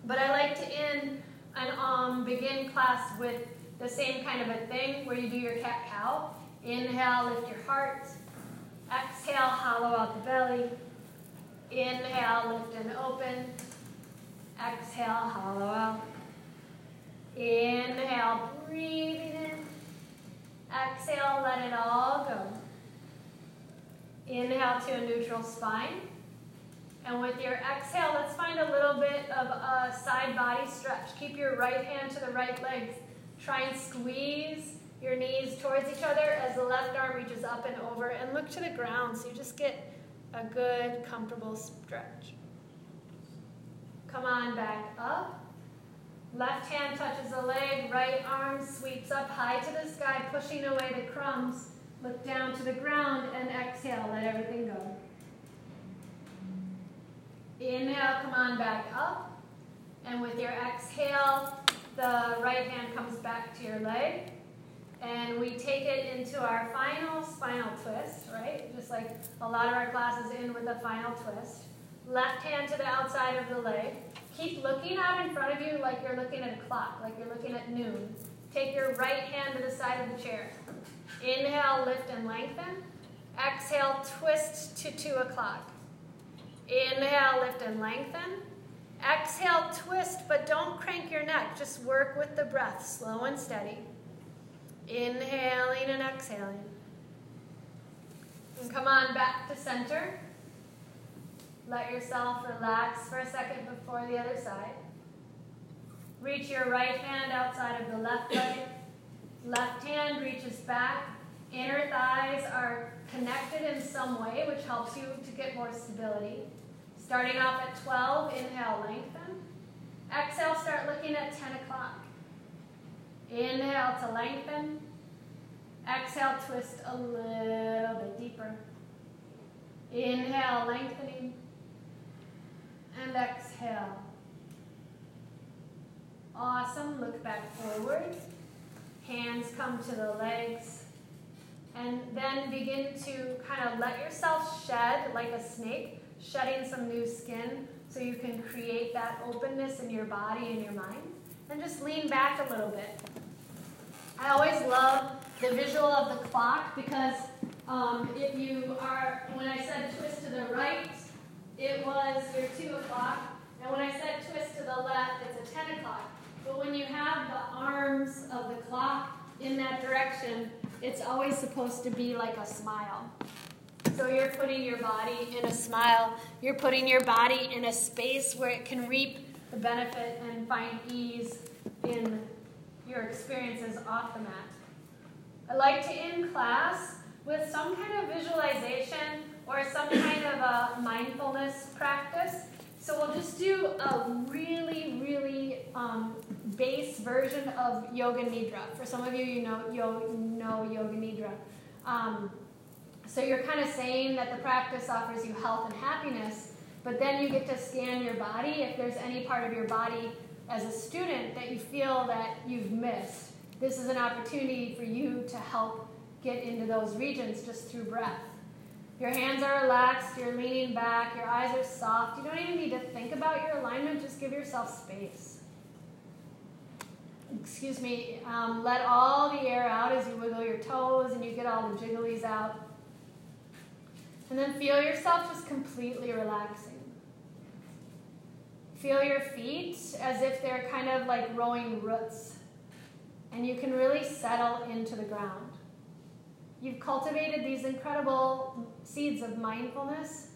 But I like to end and um, begin class with the same kind of a thing where you do your cat cow. Inhale, lift your heart. Exhale, hollow out the belly. Inhale, lift and open. Exhale, hollow out. Inhale, breathing in. Exhale, let it all go. Inhale to a neutral spine. And with your exhale, let's find a little bit of a side body stretch. Keep your right hand to the right leg. Try and squeeze your knees towards each other as the left arm reaches up and over. And look to the ground so you just get a good, comfortable stretch. Come on back up. Left hand touches the leg, right arm sweeps up high to the sky, pushing away the crumbs. Look down to the ground and exhale, let everything go. Inhale, come on back up. And with your exhale, the right hand comes back to your leg. And we take it into our final spinal twist, right? Just like a lot of our classes end with a final twist. Left hand to the outside of the leg. Keep looking out in front of you like you're looking at a clock, like you're looking at noon. Take your right hand to the side of the chair. Inhale, lift and lengthen. Exhale, twist to 2 o'clock. Inhale, lift and lengthen. Exhale, twist, but don't crank your neck. Just work with the breath, slow and steady. Inhaling and exhaling. And come on back to center. Let yourself relax for a second before the other side. Reach your right hand outside of the left leg. Left hand reaches back. Inner thighs are connected in some way, which helps you to get more stability. Starting off at 12, inhale, lengthen. Exhale, start looking at 10 o'clock. Inhale to lengthen. Exhale, twist a little bit deeper. Inhale, lengthening. And exhale. Awesome. Look back forward. Hands come to the legs. And then begin to kind of let yourself shed like a snake, shedding some new skin so you can create that openness in your body and your mind. And just lean back a little bit. I always love the visual of the clock because um, if you are, when I said twist to the right, it was your 2 o'clock. And when I said twist to the left, it's a 10 o'clock. But when you have the arms of the clock in that direction, it's always supposed to be like a smile. So you're putting your body in a smile. You're putting your body in a space where it can reap the benefit and find ease in your experiences off the mat. I like to end class with some kind of visualization or some kind of a mindfulness practice. So we'll just do a really, really um, base version of Yoga Nidra. For some of you, you know, you know Yoga Nidra. Um, so you're kind of saying that the practice offers you health and happiness, but then you get to scan your body if there's any part of your body as a student that you feel that you've missed. This is an opportunity for you to help get into those regions just through breath. Your hands are relaxed, you're leaning back, your eyes are soft. You don't even need to think about your alignment, just give yourself space. Excuse me, um, let all the air out as you wiggle your toes and you get all the jigglies out. And then feel yourself just completely relaxing. Feel your feet as if they're kind of like rowing roots, and you can really settle into the ground. You've cultivated these incredible seeds of mindfulness.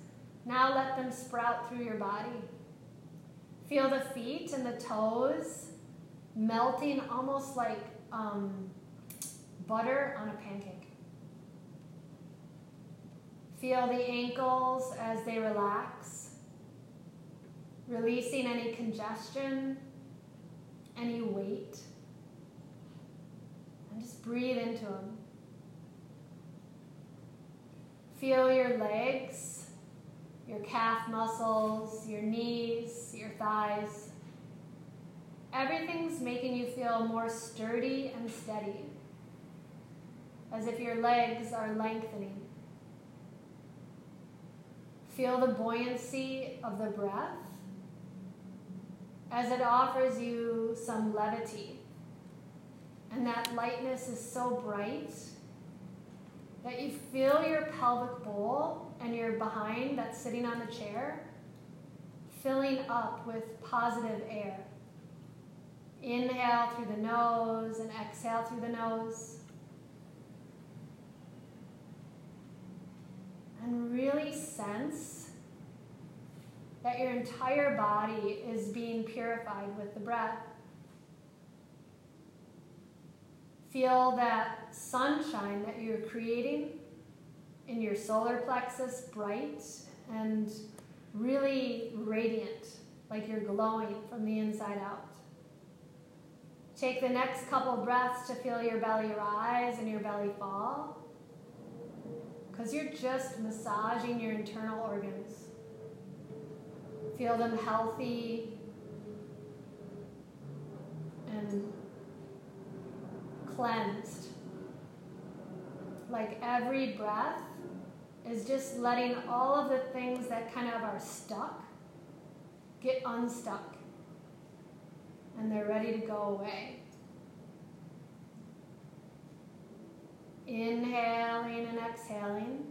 Now let them sprout through your body. Feel the feet and the toes melting almost like um, butter on a pancake. Feel the ankles as they relax, releasing any congestion, any weight. And just breathe into them. Feel your legs, your calf muscles, your knees, your thighs. Everything's making you feel more sturdy and steady, as if your legs are lengthening. Feel the buoyancy of the breath as it offers you some levity. And that lightness is so bright that you feel your pelvic bowl and your behind that's sitting on the chair filling up with positive air. Inhale through the nose and exhale through the nose. And really sense that your entire body is being purified with the breath. Feel that sunshine that you're creating in your solar plexus bright and really radiant, like you're glowing from the inside out. Take the next couple breaths to feel your belly rise and your belly fall, because you're just massaging your internal organs. Feel them healthy and cleansed. Like every breath is just letting all of the things that kind of are stuck get unstuck. And they're ready to go away. Inhaling and exhaling.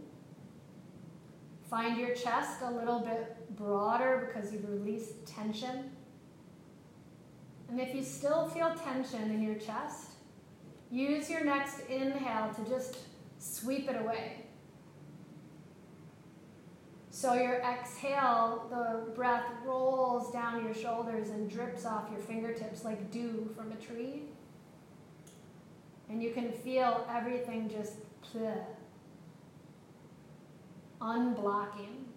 Find your chest a little bit broader because you've released tension. And if you still feel tension in your chest, Use your next inhale to just sweep it away. So your exhale, the breath rolls down your shoulders and drips off your fingertips like dew from a tree. And you can feel everything just pleh, unblocking.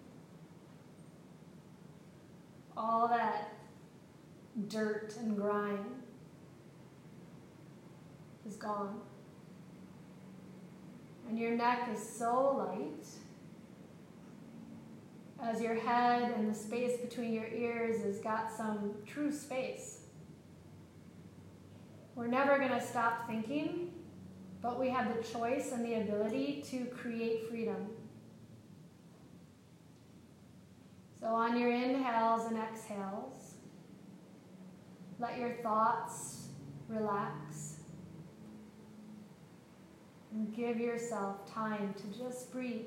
All that dirt and grime is gone. And your neck is so light as your head and the space between your ears has got some true space. We're never going to stop thinking, but we have the choice and the ability to create freedom. So, on your inhales and exhales, let your thoughts relax. And give yourself time to just breathe.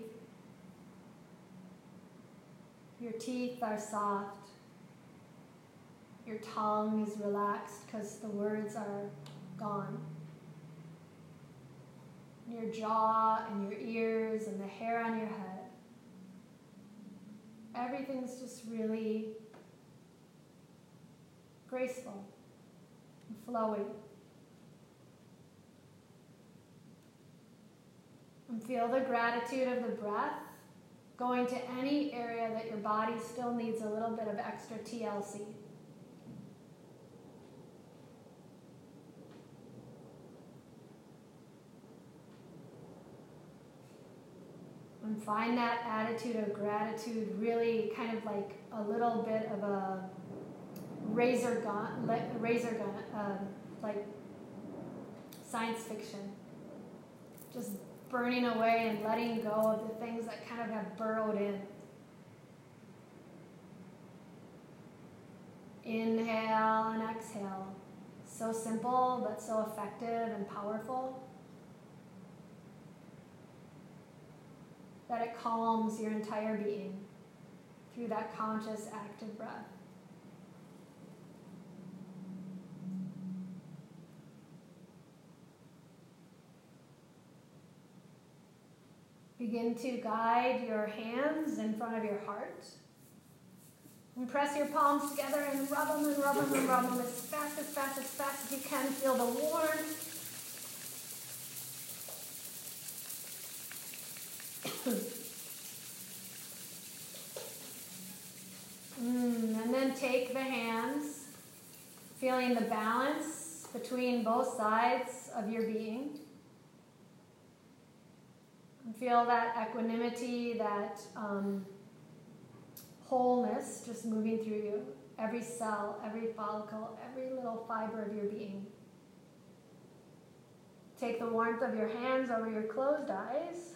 Your teeth are soft. Your tongue is relaxed because the words are gone. Your jaw and your ears and the hair on your head. Everything's just really graceful and flowing. And feel the gratitude of the breath going to any area that your body still needs a little bit of extra TLC. And find that attitude of gratitude really kind of like a little bit of a razor gun, razor gun, um, like science fiction. Just burning away and letting go of the things that kind of have burrowed in. Inhale and exhale. So simple, but so effective and powerful that it calms your entire being through that conscious, active breath. Begin to guide your hands in front of your heart. And press your palms together and rub them and rub them and rub them as fast, as fast, as fast as you can. Feel the warmth. Mm, and then take the hands, feeling the balance between both sides of your being. Feel that equanimity, that. Um, wholeness just moving through you, every cell, every follicle, every little fiber of your being. Take the warmth of your hands over your closed eyes.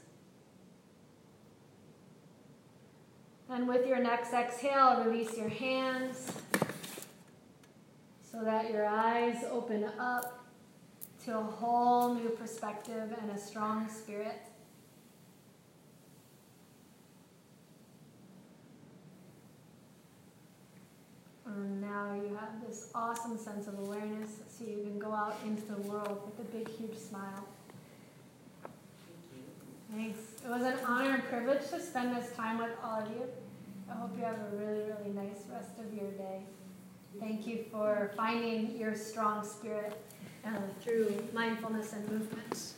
And with your next exhale, release your hands so that your eyes open up to a whole new perspective and a strong spirit. And now you have this awesome sense of awareness so you can go out into the world with a big, huge smile. Thank you. Thanks. It was an honor and privilege to spend this time with all of you. I hope you have a really, really nice rest of your day. Thank you for finding your strong spirit uh, through mindfulness and movement.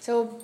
So